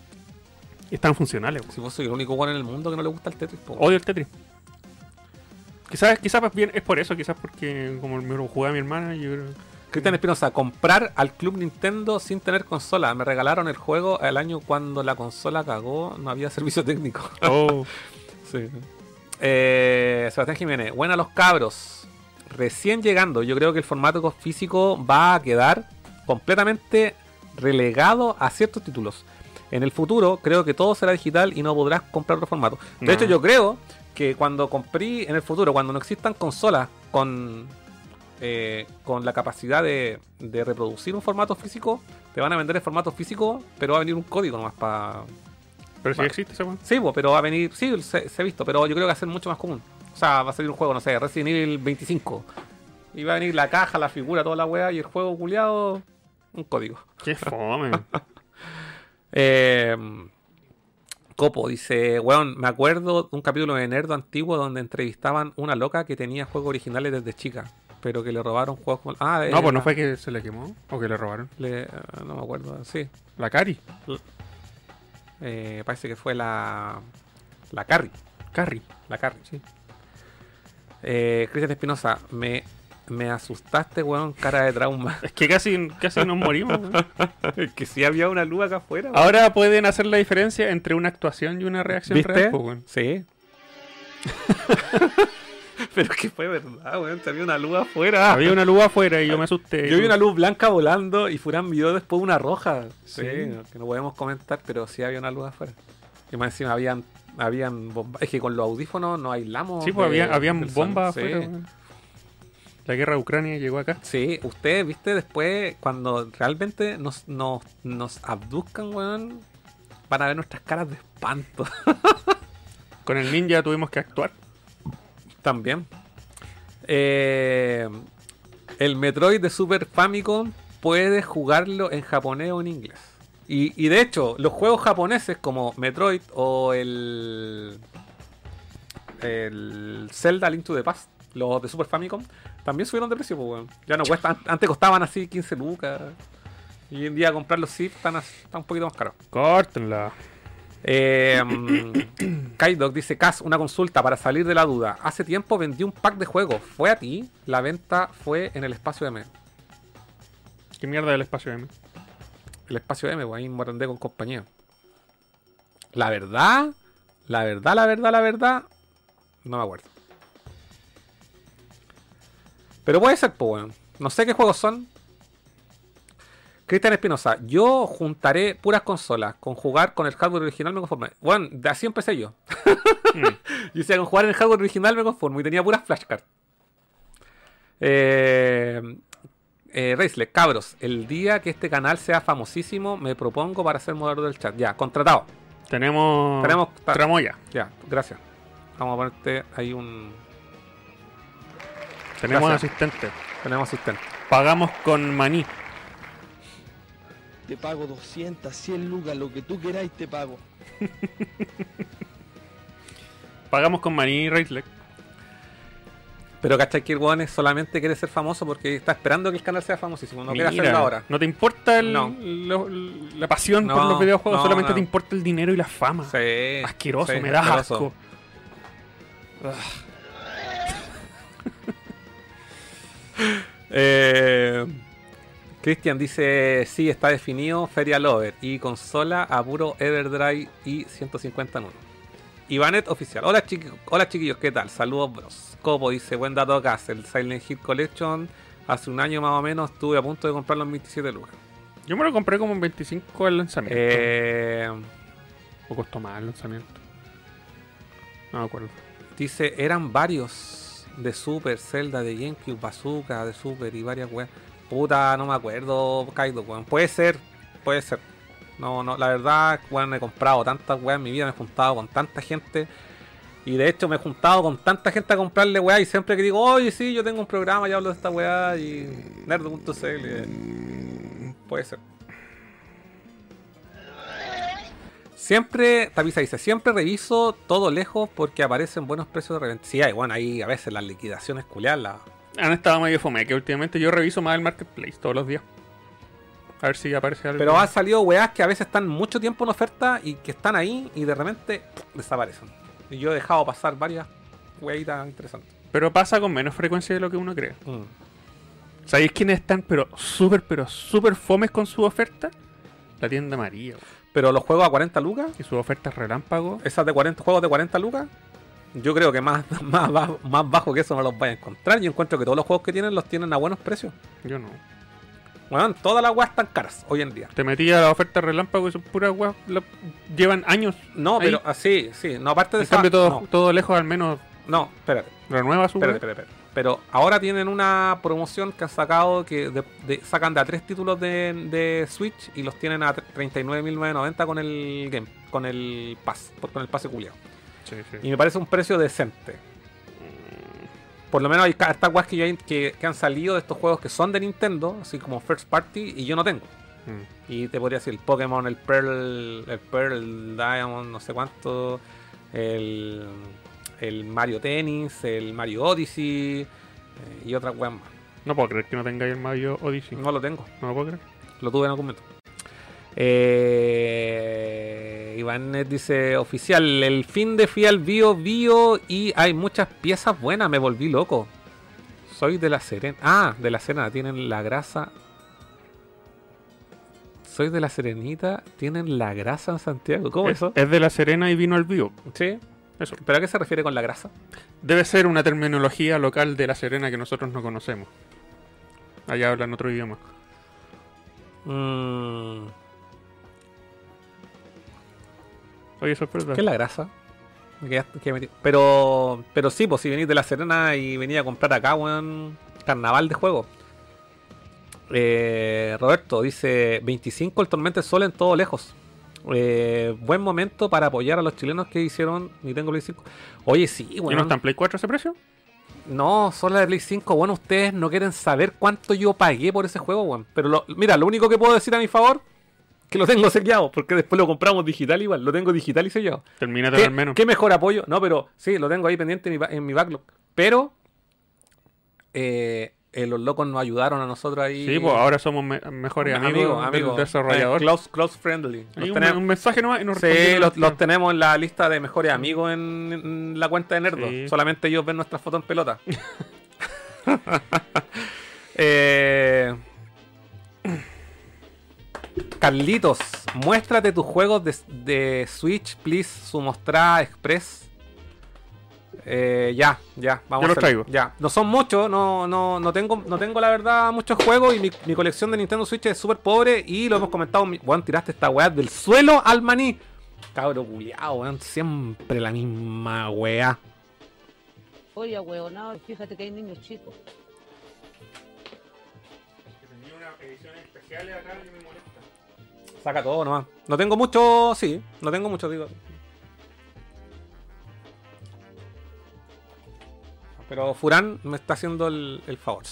Speaker 3: Y están funcionales. weón.
Speaker 2: Si vos soy el único weón en el mundo que no le gusta el Tetris, po.
Speaker 3: Odio el Tetris. Quizás, quizás bien, es por eso, quizás porque como me lo jugaba mi hermana, yo
Speaker 2: Cristian Espinosa, comprar al Club Nintendo sin tener consola. Me regalaron el juego el año cuando la consola cagó, no había servicio técnico.
Speaker 3: Oh,
Speaker 2: Sí. Eh, Sebastián Jiménez, buena los cabros. Recién llegando, yo creo que el formato físico va a quedar completamente relegado a ciertos títulos. En el futuro, creo que todo será digital y no podrás comprar otro formato. De
Speaker 3: No.
Speaker 2: hecho, yo creo que cuando compré en el futuro, cuando no existan consolas con, eh, con la capacidad de, de reproducir un formato físico, te van a vender el formato físico, pero va a venir un código nomás para.
Speaker 3: Pero si existe ese.
Speaker 2: Sí, pero va a venir. Sí, se, se ha visto, pero yo creo que va a ser mucho más común. O sea, va a salir un juego, no sé, Resident Evil 25. Y va a venir la caja, la figura, toda la weá, y el juego culiado, un código.
Speaker 3: Qué fome.
Speaker 2: Eh, Copo dice, weón, me acuerdo de un capítulo de Nerdo antiguo donde entrevistaban una loca que tenía juegos originales desde chica, pero que le robaron juegos como... Ah,
Speaker 3: no, pues no fue que se le quemó o que le robaron.
Speaker 2: le- eh, no me acuerdo, sí.
Speaker 3: La Cari.
Speaker 2: Eh, parece que fue la... La Carrie.
Speaker 3: Carrie.
Speaker 2: La Carrie, sí. Eh, Cristian Espinosa, me, me asustaste, weón, cara de trauma.
Speaker 3: Es que casi, casi nos morimos. weón.
Speaker 2: que sí había una luz acá afuera. weón.
Speaker 3: Ahora pueden hacer la diferencia entre una actuación y una reacción
Speaker 2: ¿Viste?
Speaker 3: real. pues, weón.
Speaker 2: Sí. Pero es que fue verdad, weón. Había una luz afuera.
Speaker 3: Había una luz afuera y yo me asusté.
Speaker 2: Yo vi una luz blanca volando y Furán vio después una roja. Sí,
Speaker 3: Sí.
Speaker 2: que no podemos comentar, pero sí había una luz afuera. Y más encima habían, habían bombas. Es que con los audífonos nos aislamos.
Speaker 3: Sí, pues
Speaker 2: de-
Speaker 3: había, habían bombas
Speaker 2: Sí.
Speaker 3: afuera. La guerra de Ucrania llegó acá.
Speaker 2: Sí, usted, viste, después, cuando realmente nos, nos, nos abduzcan, weón, van a ver nuestras caras de espanto.
Speaker 3: Con el ninja tuvimos que actuar.
Speaker 2: También. Eh, el Metroid de Super Famicom puedes jugarlo en japonés o en inglés. Y, y de hecho, los juegos japoneses como Metroid o el. El Zelda Link to the Past, los de Super Famicom, también subieron de precio, pues, weón. Ya no cuestan. Antes costaban así 15 lucas. Y hoy en día comprar los SIP están, un poquito más caros.
Speaker 3: Córtenla.
Speaker 2: Eh, Kaidok dice, Cas, una consulta para salir de la duda. Hace tiempo vendí un pack de juegos. ¿Fue a ti? La venta fue en el espacio M.
Speaker 3: ¿Qué mierda del espacio M?
Speaker 2: El espacio M, pues ahí Morandé con compañía. La verdad, la verdad, la verdad, la verdad, no me acuerdo. Pero puede ser, pues bueno. No sé qué juegos son. Cristian Espinosa, yo juntaré puras consolas. Con jugar con el hardware original me conforme. Bueno, de así empecé yo.
Speaker 3: Mm.
Speaker 2: Yo decía, con jugar en el hardware original me conformo y tenía puras flashcards. Eh, eh, Reisle, cabros, el día que este canal sea famosísimo, me propongo para ser moderador del chat. Ya, contratado.
Speaker 3: Tenemos.
Speaker 2: Tenemos-
Speaker 3: Tramoya.
Speaker 2: Ya, gracias. Vamos a ponerte ahí un.
Speaker 3: Tenemos
Speaker 2: Gracias.
Speaker 3: asistente.
Speaker 2: Tenemos asistente.
Speaker 3: Pagamos con maní.
Speaker 5: Te pago 200, 100 lucas, lo que tú queráis te pago.
Speaker 3: Pagamos con maní Raislek.
Speaker 2: Pero cachai que el weón solamente quiere ser famoso porque está esperando que el canal sea famosísimo. No quiere
Speaker 3: Mira,
Speaker 2: hacerlo ahora.
Speaker 3: ¿No te importa el-
Speaker 2: No.
Speaker 3: lo- la pasión por los videojuegos?
Speaker 2: no,
Speaker 3: Solamente te importa el dinero y la fama.
Speaker 2: Sí,
Speaker 3: Asqueroso,
Speaker 2: sí,
Speaker 3: me da asco.
Speaker 2: Eh, Cristian dice: Sí, está definido Feria Lover y consola a puro Everdrive y 150 en uno. Ivanet oficial. Hola, chiqui- Hola chiquillos, ¿qué tal? Saludos, bros. Copo dice: Buen dato acá. El Silent Hill Collection. Hace un año más o menos estuve a punto de comprarlo en 27 lucas.
Speaker 3: Yo me lo compré como en 25 al lanzamiento.
Speaker 2: Eh,
Speaker 3: ¿O costó más el lanzamiento? No me acuerdo.
Speaker 2: dice: Eran varios de Super, Zelda, de GameCube, Bazooka, de Super y varias weas. Puta, no me acuerdo, Kaido, weón. Puede ser, puede ser. No, no, la verdad, weón, he comprado tantas weas en mi vida, me he juntado con tanta gente. Y de hecho me he juntado con tanta gente a comprarle weá y siempre que digo, oye, sí, yo tengo un programa y hablo de esta weá y nerdo.cl. Puede ser. Siempre, Tapiza dice, siempre reviso todo lejos porque aparecen buenos precios de reventa. Sí, hay, bueno, ahí a veces las liquidaciones culiadas las
Speaker 3: Han estado medio fome, que últimamente yo reviso más el marketplace todos los días. A ver si aparece algo.
Speaker 2: Pero han salido weas que a veces están mucho tiempo en oferta y que están ahí y de repente desaparecen. Y yo he dejado pasar varias weitas interesantes.
Speaker 3: Pero pasa con menos frecuencia de lo que uno cree.
Speaker 2: Mm.
Speaker 3: ¿Sabéis quiénes están pero súper, pero súper fomes con su oferta? La tienda María.
Speaker 2: Pero los juegos a 40 lucas,
Speaker 3: Y su oferta relámpago.
Speaker 2: esas de 40 juegos de 40 lucas, yo creo que más, más, bajo, más bajo que eso no los vais a encontrar. Yo encuentro que todos los juegos que tienen los tienen a buenos precios.
Speaker 3: Yo no.
Speaker 2: Weón, todas las weas están caras hoy en día.
Speaker 3: Te metí a la oferta relámpago y son puras weas. Llevan años.
Speaker 2: No,
Speaker 3: Ahí.
Speaker 2: pero así, sí. No, aparte de
Speaker 3: cambio, todo,
Speaker 2: No,
Speaker 3: todo lejos al menos
Speaker 2: no, espérate.
Speaker 3: renueva su
Speaker 2: Espérate, espérate, espérate. Pero ahora tienen una promoción que han sacado que de- de- sacan de a tres títulos de, de Switch y los tienen a 39.990 con el game, con el pass, con el pase culiado.
Speaker 3: Sí, sí.
Speaker 2: Y me parece un precio decente. Por lo menos hay ca- estas weas que, que, que han salido de estos juegos que son de Nintendo, así como First Party, y yo no tengo.
Speaker 3: Mm.
Speaker 2: Y te podría decir el Pokémon, el Pearl, el Pearl, Diamond, no sé cuánto, el, el Mario Tennis, el Mario Odyssey eh, y otras weas más.
Speaker 3: No puedo creer que no tengáis el Mario Odyssey.
Speaker 2: No lo tengo,
Speaker 3: No lo puedo creer.
Speaker 2: lo tuve en algún momento. Eh, Iván dice oficial, el fin de fui al bio bio y hay muchas piezas buenas, me volví loco. Soy de la Serena. Ah, de la Serena, tienen la grasa. Soy de la Serenita, tienen la grasa en Santiago. ¿Cómo
Speaker 3: es,
Speaker 2: eso?
Speaker 3: es de La Serena y vino al vivo.
Speaker 2: Sí.
Speaker 3: Eso.
Speaker 2: ¿Pero a qué se refiere con la grasa?
Speaker 3: Debe ser una terminología local de La Serena que nosotros no conocemos. Allá hablan otro idioma.
Speaker 2: Mm,
Speaker 3: Oye, sorpresa.
Speaker 2: ¿Qué es la grasa? Me quedaste- Pero, pero sí, pues si venís de La Serena y venía a comprar acá, weón, carnaval de juego. Eh, Roberto dice 25 el tormento del sol en todo lejos. Eh, buen momento para apoyar a los chilenos que hicieron ni tengo Play 5. Oye, sí,
Speaker 3: ¿Y
Speaker 2: weón.
Speaker 3: no está en Play 4 ese precio?
Speaker 2: No, solo la de Play 5. Bueno, ustedes no quieren saber cuánto yo pagué por ese juego, weón. Pero lo- mira, lo único que puedo decir a mi favor, que lo tengo sellado, porque después lo compramos digital igual. Lo tengo digital y sellado.
Speaker 3: Termínate
Speaker 2: ¿Qué,
Speaker 3: al menos.
Speaker 2: qué mejor apoyo? No, pero sí, lo tengo ahí pendiente en mi, ba- en mi backlog. Pero eh, eh, los locos nos ayudaron a nosotros ahí.
Speaker 3: Sí, pues ahora somos me- mejores amigos,
Speaker 2: amigos,
Speaker 3: del
Speaker 2: amigos.
Speaker 3: desarrollador.
Speaker 2: Eh, close, close friendly. Los
Speaker 3: un,
Speaker 2: tenemos-
Speaker 3: un mensaje nomás y nos
Speaker 2: Sí, los, tenemos en la lista de mejores amigos en, en la cuenta de Nerdo.
Speaker 3: Sí.
Speaker 2: Solamente ellos ven nuestras fotos en pelota. Eh, Carlitos, muéstrate tus juegos de, de Switch, please. Su mostrada express. Eh, ya, ya, vamos
Speaker 3: Yo
Speaker 2: a
Speaker 3: los traigo.
Speaker 2: Ya, no son muchos, no, no, no tengo, no tengo la verdad muchos juegos y mi, mi colección de Nintendo Switch es súper pobre y lo hemos comentado. Weón, tiraste esta weá del suelo al maní. Cabro culiao, weón, siempre la misma weá.
Speaker 4: Oye, huevonado, fíjate que hay niños chicos.
Speaker 3: Tenía una edición especial acá me.
Speaker 2: Saca todo nomás. No tengo mucho, sí, no tengo mucho, digo. Pero Furán me está haciendo el, el favor.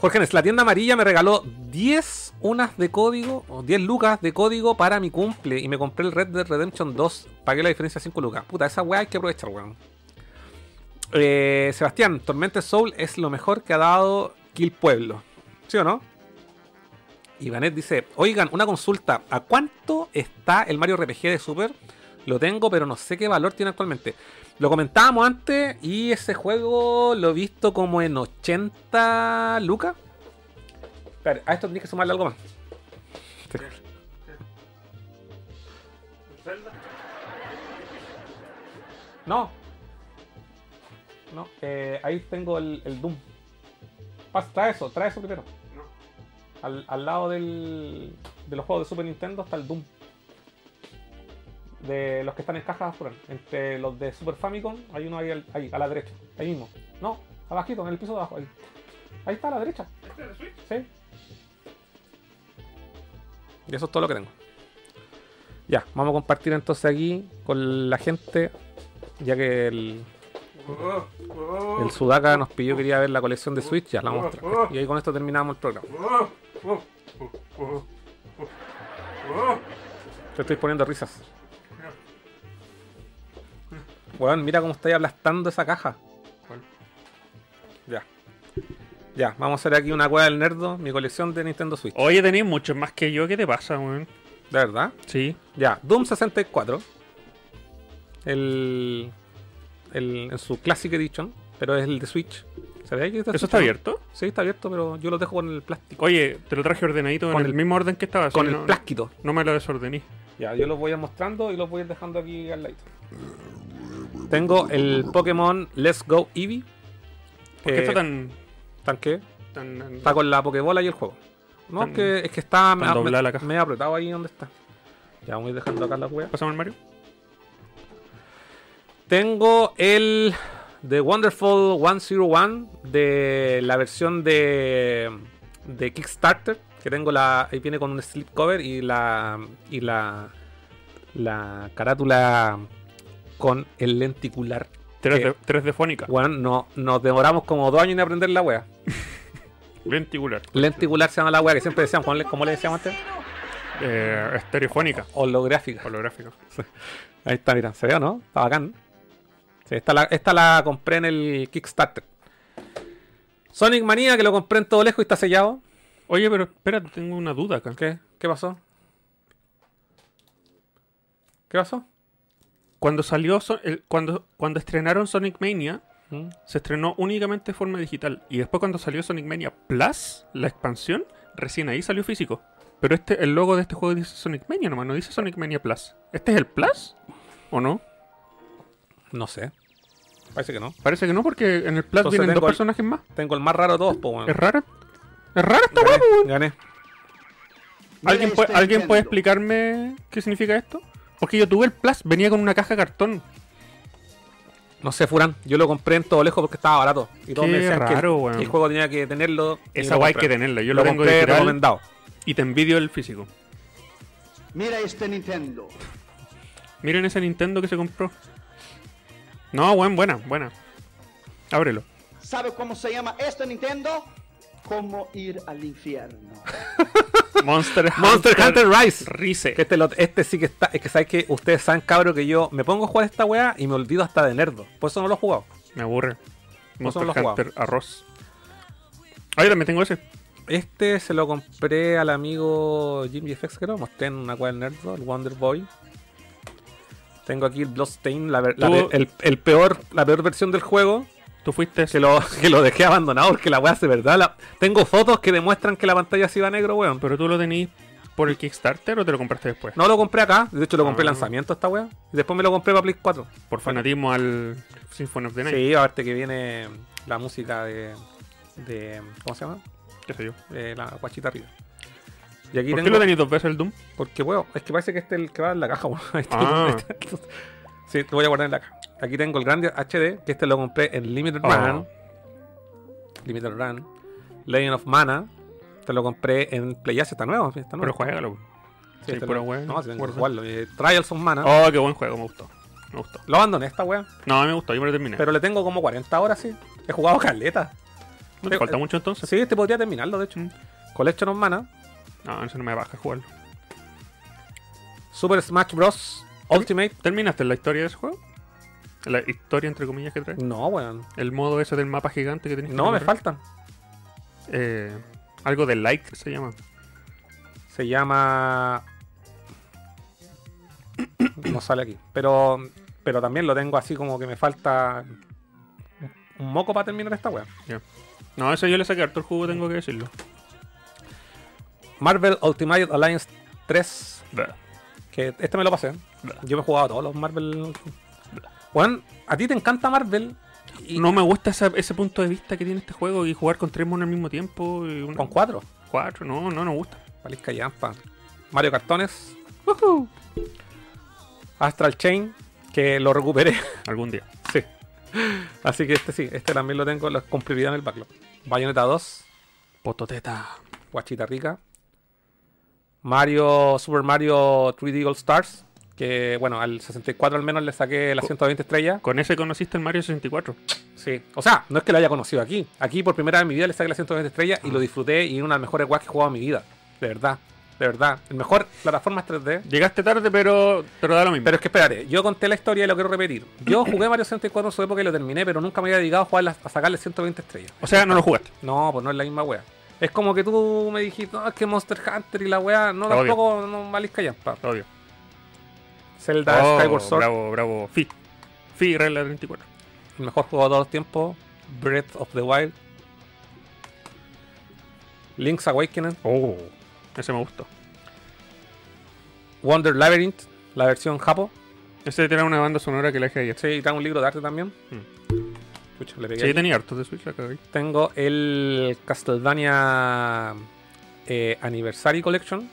Speaker 2: Jorge Nes, la tienda amarilla me regaló 10 unas de código, o 10 lucas de código para mi cumple. Y me compré el Red Dead Redemption 2. Pagué la diferencia 5 lucas. Puta, esa weá hay que aprovechar, weón. Eh, Sebastián, Tormented Soul es lo mejor que ha dado Kill Pueblo. ¿Sí o no? Ivanet dice, oigan, una consulta, ¿a cuánto está el Mario RPG de Super? Lo tengo, pero no sé qué valor tiene actualmente. Lo comentábamos antes y ese juego lo he visto como en 80 lucas. Espera, a esto tenés que sumarle algo más. No. No, eh, ahí tengo el, Doom. Pas- trae eso, trae eso primero. Al, al lado del, de los juegos de Super Nintendo está el Doom. De los que están en cajas por ahí. Entre los de Super Famicom, hay uno ahí, al- ahí, a la derecha. Ahí mismo. No, abajito, en el piso de abajo. Ahí, ahí está a la derecha. Sí. Y eso es todo lo que tengo. Ya, vamos a compartir entonces aquí con la gente. Ya que el, el Sudaka nos pidió que quería ver la colección de Switch, ya la vamos a mostrar. Y ahí con esto terminamos el programa. Te estoy poniendo risas. Weón, mira cómo estáis aplastando esa caja. Ya. Ya, vamos a hacer aquí una cueva del nerdo, mi colección de Nintendo Switch.
Speaker 3: Oye, tenéis muchos más que yo. ¿Qué te pasa, weón?
Speaker 2: ¿De verdad?
Speaker 3: Sí.
Speaker 2: Ya, Doom 64. El, el, en su Classic Edition, pero es el de Switch. ¿Se ve que
Speaker 3: ¿Eso está abierto?
Speaker 2: Sí, está abierto, pero yo lo dejo con el plástico.
Speaker 3: Oye, te lo traje ordenadito
Speaker 2: Con
Speaker 3: en el,
Speaker 2: el-
Speaker 3: mismo orden que estaba.
Speaker 2: Con el
Speaker 3: no,
Speaker 2: plástico.
Speaker 3: no me lo desordené.
Speaker 2: Ya, yo los voy a ir mostrando y los voy a ir dejando aquí al lado. Tengo el Pokémon Let's Go Eevee.
Speaker 3: ¿Por qué
Speaker 2: Eh,
Speaker 3: está tan,
Speaker 2: ¿Tan qué?
Speaker 3: tan,
Speaker 2: Está con la Pokébola y el juego. No,
Speaker 3: Tan-
Speaker 2: es que, es que está me- me-
Speaker 3: la caja.
Speaker 2: medio apretado ahí donde está. Ya voy dejando acá la wea.
Speaker 3: ¿Pasamos al Mario?
Speaker 2: Tengo el The Wonderful 101 de la versión de, de Kickstarter. Que tengo la. Ahí viene con un slip cover y la. Y la. La carátula con el lenticular.
Speaker 3: 3
Speaker 2: ¿Qué?
Speaker 3: de, 3 de fónica.
Speaker 2: Bueno, no, nos demoramos como dos años en aprender la wea.
Speaker 3: Lenticular.
Speaker 2: Lenticular se llama la wea que siempre decíamos. ¿Cómo le, cómo le decíamos antes?
Speaker 3: Eh, estereofónica.
Speaker 2: Holográfica.
Speaker 3: Holográfico.
Speaker 2: Ahí está, mira, se ve, ¿no? Está bacán. Sí, esta, la, esta la compré en el Kickstarter. Sonic Manía, que lo compré en todo lejos y está sellado.
Speaker 3: Oye, pero espérate, tengo una duda acá.
Speaker 2: ¿Qué? ¿Qué pasó? ¿Qué pasó?
Speaker 3: Cuando salió, el- cuando, cuando estrenaron Sonic Mania,
Speaker 2: ¿Mm?
Speaker 3: se estrenó únicamente de forma digital. Y después cuando salió Sonic Mania Plus, la expansión, recién ahí salió físico. Pero este, el logo de este juego dice Sonic Mania nomás, no dice Sonic Mania Plus. ¿Este es el Plus? ¿O no?
Speaker 2: No sé. Parece que no.
Speaker 3: Parece que no, porque en el Plus
Speaker 2: Entonces
Speaker 3: vienen dos
Speaker 2: el-
Speaker 3: personajes más.
Speaker 2: Tengo el más raro de todos, pues bueno.
Speaker 3: ¿Es raro? ¿Es raro esta po, weón?
Speaker 2: gané.
Speaker 3: ¿Alguien, puede, ¿Alguien puede explicarme qué significa esto? Porque yo tuve el Plus, venía con una caja de cartón.
Speaker 2: No sé, Furán. Yo lo compré en todo lejos porque estaba barato. Y todos
Speaker 3: Qué
Speaker 2: me decían que
Speaker 3: raro,
Speaker 2: el-
Speaker 3: weón.
Speaker 2: que el juego tenía que tenerlo. y
Speaker 3: Esa guay que tenerla. Yo
Speaker 2: lo,
Speaker 3: lo, tengo
Speaker 2: compré recomendado.
Speaker 3: y te envidio el físico.
Speaker 5: Mira este Nintendo.
Speaker 3: Miren ese Nintendo que se compró. No, buen, buena, buena. Ábrelo.
Speaker 5: ¿Sabe cómo se llama este Nintendo? Como ir al infierno.
Speaker 3: Monster Hunter,
Speaker 2: Monster Hunter Rise.
Speaker 3: Rise.
Speaker 2: Que este, lo- este sí que está. Es que sabes que ustedes saben, cabro, que yo me pongo a jugar esta weá y me olvido hasta de nerdo. Por eso no lo he jugado.
Speaker 3: Me aburre. Monster
Speaker 2: no
Speaker 3: Hunter Arroz. Ah, yo también tengo ese.
Speaker 2: Este se lo compré al amigo Jimmy FX, que lo mostré en una weá del nerdo, el Wonder Boy. Tengo aquí el Bloodstain, la, el, el peor, la peor versión del juego.
Speaker 3: Tú fuiste.
Speaker 2: Que lo, que lo dejé abandonado porque la weá hace verdad. la- tengo fotos que demuestran que la pantalla se iba a negro, weón.
Speaker 3: ¿Pero tú lo tenías por el Kickstarter o te lo compraste después?
Speaker 2: No lo compré acá, de hecho lo compré
Speaker 3: Ah.
Speaker 2: lanzamiento esta weá. Y después me lo compré para Play 4.
Speaker 3: Por fanatismo al Symphony of the Night.
Speaker 2: Sí, aparte que viene la música de. de ¿Cómo se llama?
Speaker 3: Qué sé yo.
Speaker 2: De la guachita arriba. Y aquí
Speaker 3: ¿Por
Speaker 2: tengo.
Speaker 3: qué lo tenéis dos veces el Doom?
Speaker 2: Porque, weón, es que parece que este es el que va en la caja, weón. Está.
Speaker 3: Ah.
Speaker 2: sí, te voy a guardar en la caja. Aquí tengo el grande HD, que este lo compré en Limited
Speaker 3: Oh.
Speaker 2: Run. Limited Run. Legend of Mana. Te lo compré en PlayAsia, está nuevo. Está nuevo.
Speaker 3: Pero juégalo.
Speaker 2: Sí,
Speaker 3: Sí,
Speaker 2: este lo-
Speaker 3: wea.
Speaker 2: No, si tengo que jugarlo. Eh, Trials of Mana.
Speaker 3: Oh, qué buen juego, me gustó. Me gustó.
Speaker 2: Lo abandoné esta weá.
Speaker 3: No, me gustó, yo me lo terminé.
Speaker 2: Pero le tengo como 40 horas, sí. He jugado caleta.
Speaker 3: ¿No te
Speaker 2: eh,
Speaker 3: falta
Speaker 2: eh,
Speaker 3: mucho entonces?
Speaker 2: Sí, este podría terminarlo, de hecho.
Speaker 3: Mm.
Speaker 2: Collection of Mana.
Speaker 3: No, eso no me baja jugarlo.
Speaker 2: Super Smash Bros. Ultimate.
Speaker 3: ¿Terminaste la historia de ese juego? La historia entre comillas que trae.
Speaker 2: No, weón.
Speaker 3: El modo ese del mapa gigante que tenés que
Speaker 2: No, me faltan.
Speaker 3: Eh, algo de like se llama.
Speaker 2: Se llama. No sale aquí. Pero. Pero también lo tengo así como que me falta. Un moco para terminar esta weá.
Speaker 3: No, eso yo le saqué harto el juego, tengo que decirlo.
Speaker 2: Marvel Ultimate Alliance 3.
Speaker 3: Bah.
Speaker 2: Que este me lo pasé. Yo me he jugado todos los Marvel. Juan, a ti te encanta Marvel. Y
Speaker 3: No me gusta ese punto de vista que tiene este juego y jugar con tres monos al mismo tiempo. Y una-
Speaker 2: con cuatro.
Speaker 3: cuatro, no, no nos gusta.
Speaker 2: Palisca Yampa. Mario Cartones. Astral Chain. Que lo recuperé.
Speaker 3: Algún día.
Speaker 2: sí. Así que este sí. Este también lo tengo lo- con prioridad en el backlog. Bayonetta 2.
Speaker 3: Pototeta.
Speaker 2: Guachita Rica. Mario. Super Mario 3D All Stars. Que bueno, al 64 al menos le saqué las 120 estrellas.
Speaker 3: Con ese conociste el Mario 64.
Speaker 2: Sí. O sea, no es que lo haya conocido aquí. Aquí por primera vez en mi vida le saqué las 120 estrellas y lo disfruté y una de las mejores guas que he jugado en mi vida. De verdad. De verdad. El mejor plataforma 3D.
Speaker 3: Llegaste tarde, pero, pero da lo mismo.
Speaker 2: Pero es que espérate, yo conté la historia y lo quiero repetir. Yo jugué Mario 64 en su época y lo terminé, pero nunca me había dedicado a, jugar las- a sacarle 120 estrellas.
Speaker 3: o sea, no lo jugaste.
Speaker 2: No, pues no es la misma wea. Es como que tú me dijiste, no, es que Monster Hunter y la wea, no
Speaker 3: Lo odio.
Speaker 2: tampoco, no malisca ya.
Speaker 3: odio.
Speaker 2: Zelda
Speaker 3: Oh,
Speaker 2: Skyward Sword,
Speaker 3: Bravo, bravo. Fi. Fi, regla 34.
Speaker 2: el mejor juego de todos los tiempos. Breath of the Wild. Link's Awakening.
Speaker 3: Oh. Ese me gustó.
Speaker 2: Wonder Labyrinth, la versión japo.
Speaker 3: Ese tiene una banda sonora que la dejé ayer.
Speaker 2: Sí, y trae un libro de arte también.
Speaker 3: Mm.
Speaker 2: Pucha, le pegué
Speaker 3: Sí, tenía hartos de Switch.
Speaker 2: Tengo el Castlevania eh, Anniversary Collection,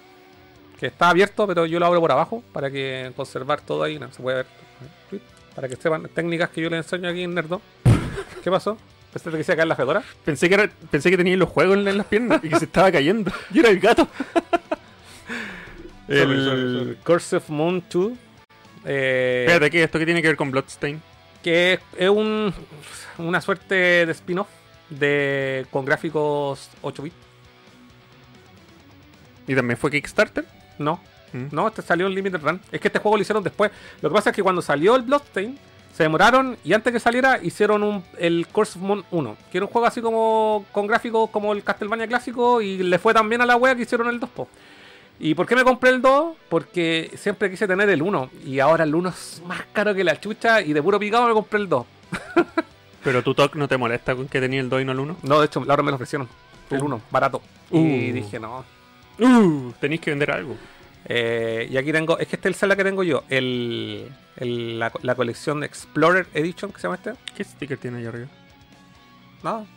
Speaker 2: que está abierto, pero yo lo abro por abajo para que conservar todo ahí. No, se puede ver. Para que sepan técnicas que yo les enseño aquí en Nerdo. ¿Qué pasó? ¿Pensaste que se caer la fedora?
Speaker 3: Pensé que, era, pensé que tenía los juegos en, en las piernas y que se estaba cayendo. Y era el gato.
Speaker 2: El
Speaker 3: Sorry, sorry, sorry.
Speaker 2: Curse of Moon 2. eh,
Speaker 3: Espérate, ¿qué? ¿Esto qué tiene que ver con Bloodstain?
Speaker 2: Que es, un, una suerte de spin-off de con gráficos 8 bits.
Speaker 3: ¿Y también fue Kickstarter?
Speaker 2: No,
Speaker 3: Mm.
Speaker 2: no, este salió en Limited Run. Es que este juego lo hicieron después. Lo que pasa es que cuando salió el Bloodstain, se demoraron y antes que saliera hicieron un, el Curse of Moon 1, que era un juego así como con gráficos como el Castlevania clásico y le fue tan bien a la wea que hicieron el 2 po. ¿Y por qué me compré el 2? Porque siempre quise tener el 1 y ahora el 1 es más caro que la chucha y de puro picado me compré el 2.
Speaker 3: Pero tu talk no te molesta con que tenía el 2 y no el 1?
Speaker 2: No, de hecho, ahora me lo ofrecieron. El
Speaker 3: Uh.
Speaker 2: 1, barato. Y
Speaker 3: Uh.
Speaker 2: dije, no.
Speaker 3: Uh, tenéis que vender algo.
Speaker 2: Eh, y aquí tengo, es que este es el Zelda que tengo yo, el, el- la, la colección Explorer Edition, que se llama este.
Speaker 3: ¿Qué sticker tiene ahí arriba?
Speaker 2: Nada. No,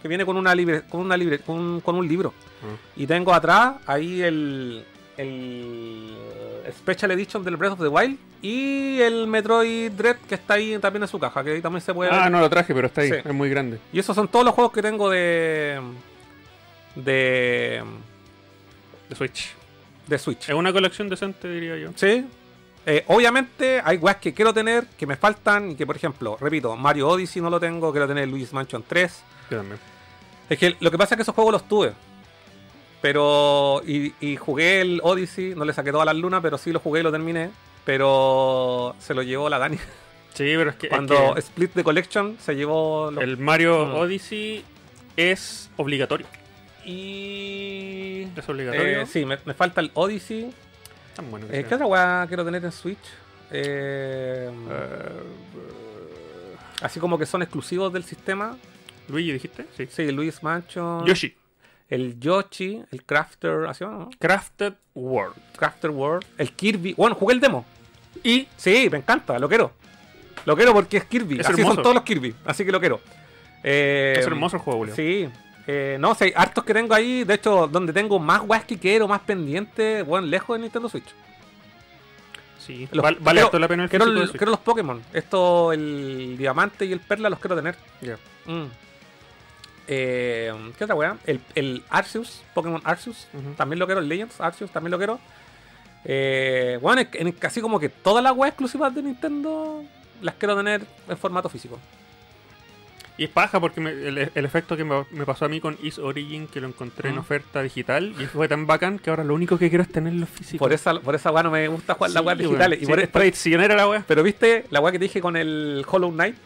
Speaker 2: que viene con una libre, con una libre, con, un- con un libro.
Speaker 3: Ah.
Speaker 2: Y tengo atrás ahí el, el Special Edition del Breath of the Wild y el Metroid Dread que está ahí también en su caja, que ahí también se puede
Speaker 3: Ah,
Speaker 2: ver.
Speaker 3: no lo traje, pero está ahí.
Speaker 2: Sí.
Speaker 3: Es muy grande.
Speaker 2: Y esos son todos los juegos que tengo de de
Speaker 3: De Switch.
Speaker 2: de Switch.
Speaker 3: Es una colección decente, diría yo.
Speaker 2: Sí. Eh, obviamente hay weas que quiero tener, que me faltan, y que por ejemplo, repito, Mario Odyssey no lo tengo, quiero tener Luis Mansion 3.
Speaker 3: Yo también.
Speaker 2: Es que lo que pasa es que esos juegos los tuve. Pero. Y, y jugué el Odyssey, no le saqué todas las lunas, pero sí lo jugué y lo terminé. Pero se lo llevó la Dani.
Speaker 3: Sí, pero es que, es
Speaker 2: Cuando
Speaker 3: que
Speaker 2: Split the Collection se llevó. los-
Speaker 3: el Mario
Speaker 2: Mm.
Speaker 3: Odyssey es obligatorio.
Speaker 2: Y.
Speaker 3: Es obligatorio.
Speaker 2: Eh, sí, me, me falta el Odyssey.
Speaker 3: Tan bueno que
Speaker 2: Eh. ¿Qué otra wea quiero tener en Switch? Eh,
Speaker 3: Eh,
Speaker 2: así como que son exclusivos del sistema.
Speaker 3: Luigi, dijiste? Sí.
Speaker 2: Sí, Luis Mansion.
Speaker 3: Yoshi.
Speaker 2: El Yoshi, el Crafter, ¿así no?
Speaker 3: Crafted World.
Speaker 2: Crafter World. El Kirby. Bueno, jugué el demo.
Speaker 3: Y
Speaker 2: Sí, me encanta, lo quiero. Lo quiero porque es Kirby.
Speaker 3: Es
Speaker 2: así
Speaker 3: hermoso.
Speaker 2: son todos los Kirby, así que lo quiero. Eh,
Speaker 3: es hermoso el juego, Julio.
Speaker 2: Sí. Eh, no, sé, hartos que tengo ahí. De hecho, donde tengo más weas que quiero, más pendiente, bueno, lejos de Nintendo Switch.
Speaker 3: Sí.
Speaker 2: Los-
Speaker 3: Val- vale
Speaker 2: quiero-
Speaker 3: la pena el
Speaker 2: Quiero, quiero los Pokémon. Esto, el diamante y el perla los quiero tener.
Speaker 3: Ya.
Speaker 2: Mm. Eh, ¿Qué otra wea? El, el Arceus, Pokémon Arceus, también lo quiero. El Legends Arceus, también lo quiero. Eh, bueno, en, en casi como que todas las weas exclusivas de Nintendo las quiero tener en formato físico.
Speaker 3: Y es paja porque me- el, el efecto que me, me pasó a mí con Is Origin, que lo encontré en oferta digital, y fue tan bacán que ahora lo único que quiero es tenerlo físico.
Speaker 2: Por esa, por esa wea no me gusta jugar las weas
Speaker 3: Sí,
Speaker 2: digitales.
Speaker 3: weón.
Speaker 2: Y por, por-
Speaker 3: traicionera la wea.
Speaker 2: pero viste la wea que te dije con el Hollow Knight.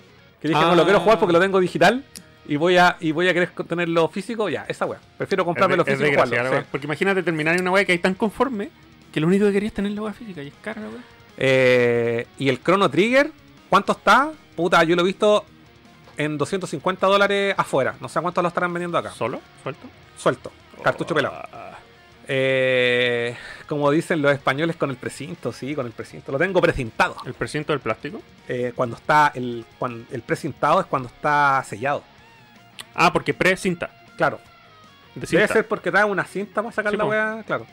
Speaker 2: Que dije,
Speaker 3: Ah.
Speaker 2: no lo quiero jugar porque lo tengo digital. Y voy a, y voy a querer tenerlo físico. Ya, esa wea. Prefiero comprarme lo
Speaker 3: Es de- es
Speaker 2: físico jugarlo. sí.
Speaker 3: wea. Porque imagínate terminar en una wea que hay tan conforme que lo único que quería es tener la wea física y es cara wea.
Speaker 2: Eh, y el Chrono Trigger, ¿cuánto está? Puta, yo lo he visto en 250 dólares afuera. No sé cuánto lo estarán vendiendo acá.
Speaker 3: ¿Solo? ¿Suelto?
Speaker 2: Suelto. Cartucho pelado.
Speaker 3: Ah,
Speaker 2: Eh, como dicen los españoles con el precinto, sí, con el precinto. Lo tengo precintado.
Speaker 3: ¿El precinto del plástico?
Speaker 2: Eh, cuando está el, cuando, el precintado es cuando está sellado.
Speaker 3: Ah, porque pre-cinta.
Speaker 2: Claro.
Speaker 3: De
Speaker 2: Debe
Speaker 3: cinta.
Speaker 2: ser porque trae una cinta para sacar
Speaker 3: Sí,
Speaker 2: la
Speaker 3: po.
Speaker 2: weá, claro.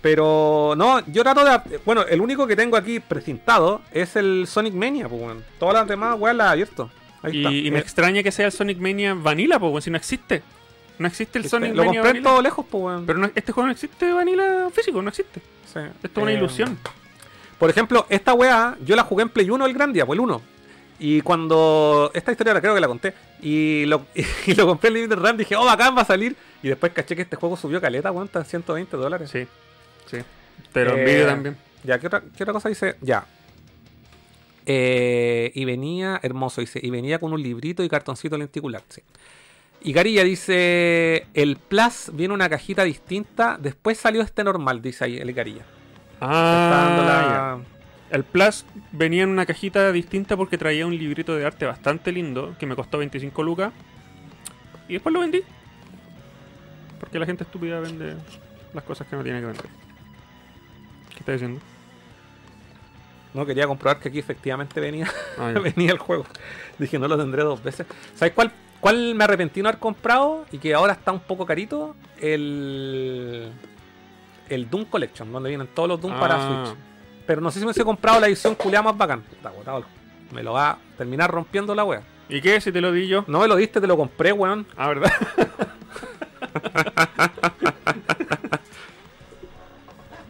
Speaker 2: Pero no, yo trato de. Bueno, el único que tengo aquí precintado es el Sonic Mania, pues, weón. Todas las demás weas las he abierto. Ahí está.
Speaker 3: Y, y me
Speaker 2: Eh,
Speaker 3: extraña que sea el Sonic Mania Vanilla, pues, si no existe. No existe el
Speaker 2: este,
Speaker 3: Sonic
Speaker 2: lo
Speaker 3: Mania
Speaker 2: compré en todo lejos, pues, weón.
Speaker 3: Pero no- este juego no existe Vanilla físico, no existe.
Speaker 2: Sí.
Speaker 3: Esto es una
Speaker 2: Eh,
Speaker 3: ilusión.
Speaker 2: Por ejemplo, esta weá, yo la jugué en Play 1 el gran día, pues el 1. Y cuando. Esta historia la creo que la conté. Y lo, y lo compré en Limited Run, dije, oh, bacán, va a salir. Y después caché que este juego subió caleta, en 120 dólares.
Speaker 3: Sí, sí. Te lo
Speaker 2: Eh,
Speaker 3: envidio también.
Speaker 2: Ya, ¿qué otra, qué otra cosa dice? Ya. Eh, y venía, hermoso, dice, y venía con un librito y cartoncito lenticular, sí. Y Garilla dice, el Plus viene una cajita distinta, después salió este normal, dice ahí el dando
Speaker 3: Ah. El Plus venía en una cajita distinta porque traía un librito de arte bastante lindo que me costó 25 lucas. Y después lo vendí. Porque la gente estúpida vende las cosas que no tiene que vender. ¿Qué está diciendo?
Speaker 2: No, quería comprobar que aquí efectivamente venía,
Speaker 3: Ah,
Speaker 2: venía el juego. Dije, no lo tendré dos veces. ¿Sabes cuál, cuál ¿Cuál me arrepentí no haber comprado y que ahora está un poco carito? El. El Doom Collection, donde vienen todos los Doom para
Speaker 3: Ah.
Speaker 2: Switch. Pero no sé si me hubiese comprado la edición culiada más bacán. Está agotado. Me lo va a terminar rompiendo la wea.
Speaker 3: ¿Y qué? Si te lo di yo.
Speaker 2: No me lo diste, te lo compré, weón.
Speaker 3: Ah, ¿verdad?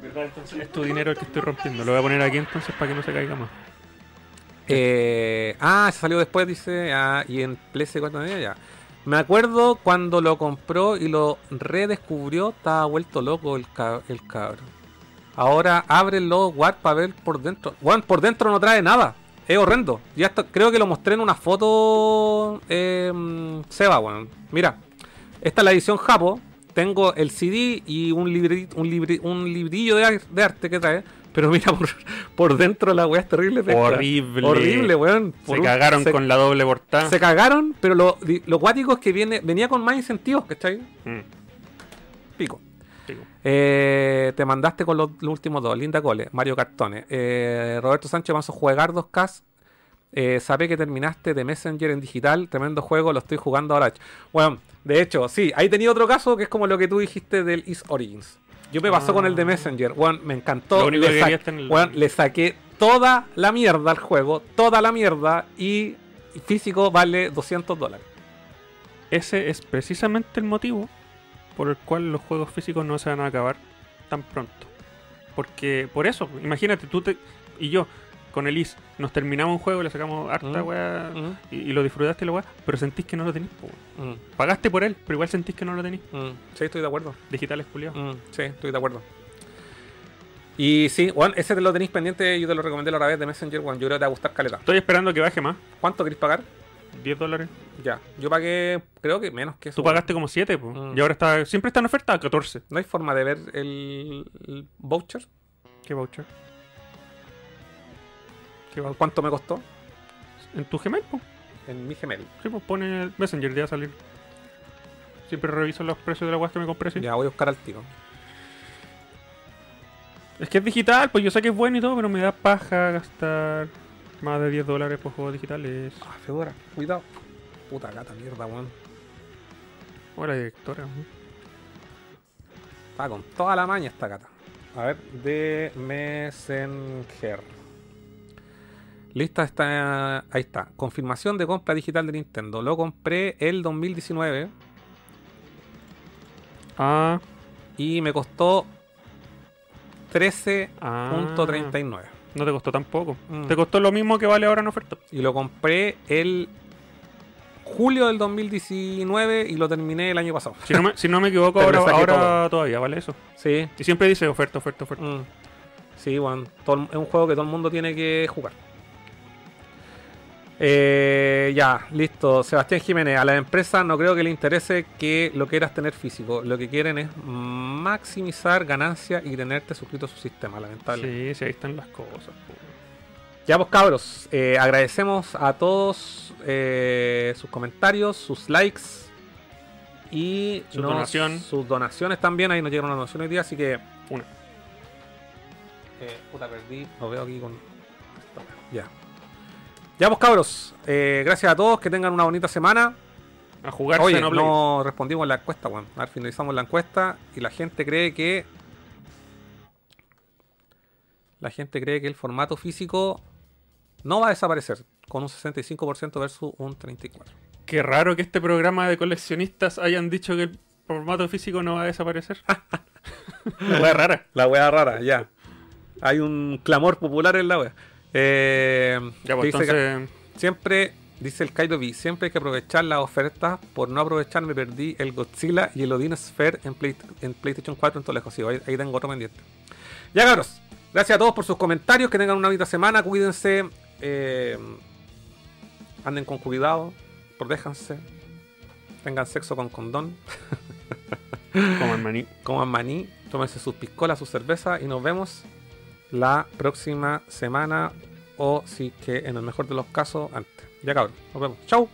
Speaker 3: ¿Verdad? Entonces es tu dinero el que estoy rompiendo. Lo voy a poner aquí entonces para que no se caiga más.
Speaker 2: Eh, ah, se salió después, dice. Ah, y en PS 4 ya. Me acuerdo cuando lo compró y lo redescubrió, estaba vuelto loco el, ca- el cabro. Ahora logo War para ver por dentro. Weón, por dentro no trae nada. Es horrendo. Ya está- creo que lo mostré en una foto. Eh, Seba, weón. Mira, esta es la edición Japo. Tengo el CD y un, libri- un, libri- un librillo de, ar- de arte que trae. Pero mira, por, por dentro la weá es terrible.
Speaker 3: Horrible.
Speaker 2: Horrible, weón. Por
Speaker 3: Se
Speaker 2: un-
Speaker 3: cagaron
Speaker 2: se-
Speaker 3: con la doble portada.
Speaker 2: Se cagaron, pero lo, lo cuático es que viene, venía con más incentivos, ¿cachai?
Speaker 3: Mm,
Speaker 2: Pico. Eh, te mandaste con los, los últimos dos. Linda Cole, Mario Cartone. Eh, Roberto Sánchez Manso jugar 2K. Eh, sabe que terminaste de Messenger en digital. Tremendo juego, lo estoy jugando ahora. Bueno, de hecho, sí, ahí tenía otro caso que es como lo que tú dijiste del Is Origins. Yo me pasó
Speaker 3: Ah.
Speaker 2: con el de Messenger. Bueno, me encantó.
Speaker 3: Lo único
Speaker 2: le,
Speaker 3: que
Speaker 2: sa-
Speaker 3: el-
Speaker 2: le saqué toda la mierda al juego. Toda la mierda. Y físico vale 200 dólares.
Speaker 3: Ese es precisamente el motivo por el cual los juegos físicos no se van a acabar tan pronto. Porque, por eso, imagínate, tú te, y yo, con el IS, nos terminamos un juego, le sacamos harta
Speaker 2: Mm.
Speaker 3: weá,
Speaker 2: Mm,
Speaker 3: y, y lo disfrutaste la weá, pero sentís que no lo tenís. po.
Speaker 2: mm,
Speaker 3: Pagaste por él, pero igual sentís que no lo tenís.
Speaker 2: mm. Sí, estoy de acuerdo.
Speaker 3: Digitales culiados.
Speaker 2: Mm, sí, estoy de acuerdo. Y sí, Juan, ese te lo tenéis pendiente, yo te lo recomendé la otra vez de Messenger, Juan, yo creo que te va a gustar caleta.
Speaker 3: Estoy esperando que baje más,
Speaker 2: ¿Cuánto queréis pagar?
Speaker 3: 10 dólares.
Speaker 2: Ya, yo pagué, creo que menos que eso.
Speaker 3: Tú pagaste como 7, po.
Speaker 2: Mm.
Speaker 3: y ahora está, siempre está en oferta a 14.
Speaker 2: ¿No hay forma de ver el, el voucher?
Speaker 3: ¿Qué voucher? ¿Qué voucher?
Speaker 2: ¿Cuánto me costó?
Speaker 3: En tu Gmail, po.
Speaker 2: En mi Gmail.
Speaker 3: Sí, pues pone el Messenger, ya va a salir. Siempre reviso los precios de la weá que me compré, sí.
Speaker 2: Ya voy a buscar al tiro.
Speaker 3: Es que es digital, pues yo sé que es bueno y todo, pero me da paja gastar más de 10 dólares por juegos digitales.
Speaker 2: Ah, Fedora, cuidado. Puta gata mierda, weón.
Speaker 3: Hola, directora.
Speaker 2: Está con toda la maña esta gata. A ver, de Messenger. Lista está. Ahí está. Confirmación de compra digital de Nintendo. Lo compré el 2019
Speaker 3: Ah,
Speaker 2: y me costó 13.39.
Speaker 3: ah. No te costó tampoco.
Speaker 2: Mm.
Speaker 3: Te costó lo mismo que vale ahora en oferta.
Speaker 2: Y lo compré el julio del 2019 y lo terminé el año pasado.
Speaker 3: Si no me, si no me equivoco, ahora, todavía vale eso.
Speaker 2: Sí.
Speaker 3: Y siempre dice oferta, oferta, oferta.
Speaker 2: Mm. Sí, bueno, todo es un juego que todo el mundo tiene que jugar. Eh, ya, listo. Sebastián Jiménez, a la empresa no creo que le interese que lo quieras tener físico. Lo que quieren es maximizar ganancias y tenerte suscrito a su sistema, lamentable.
Speaker 3: Sí, sí, ahí están las cosas.
Speaker 2: Ya pues cabros, eh, agradecemos a todos eh, sus comentarios, sus likes y
Speaker 3: Su
Speaker 2: nos-
Speaker 3: donación.
Speaker 2: sus donaciones también. Ahí nos llegaron una donación hoy día, así que...
Speaker 3: Una.
Speaker 2: Eh, puta, perdí. Lo veo aquí con... Ya. Ya pues cabros, eh, gracias a todos, que tengan una bonita semana.
Speaker 3: A jugarse
Speaker 2: Oye, no respondimos la encuesta, weón. A ver, finalizamos la encuesta y la gente cree que... La gente cree que el formato físico no va a desaparecer con un 65% versus un 34%.
Speaker 3: Qué raro que este programa de coleccionistas hayan dicho que el formato físico no va a desaparecer. La wea rara.
Speaker 2: La wea rara, ya. Hay un clamor popular en la wea. Eh,
Speaker 3: Ya, pues
Speaker 2: dice que
Speaker 3: entonces.
Speaker 2: siempre, dice el Kaido B, siempre hay que aprovechar las ofertas. Por no aprovechar me perdí el Godzilla y el Odin Sphere en, Play- en PlayStation 4 en todo lejos. Sí, ahí, ahí tengo otro pendiente. Ya cabros, gracias a todos por sus comentarios. Que tengan una bonita semana. Cuídense. eh, anden con cuidado. Protéjanse. Tengan sexo con condón.
Speaker 3: Como el maní.
Speaker 2: coman maní, tómense sus piscolas, sus cervezas y nos vemos la próxima semana o si que en el mejor de los casos antes. Ya cabrón, nos vemos. Chau.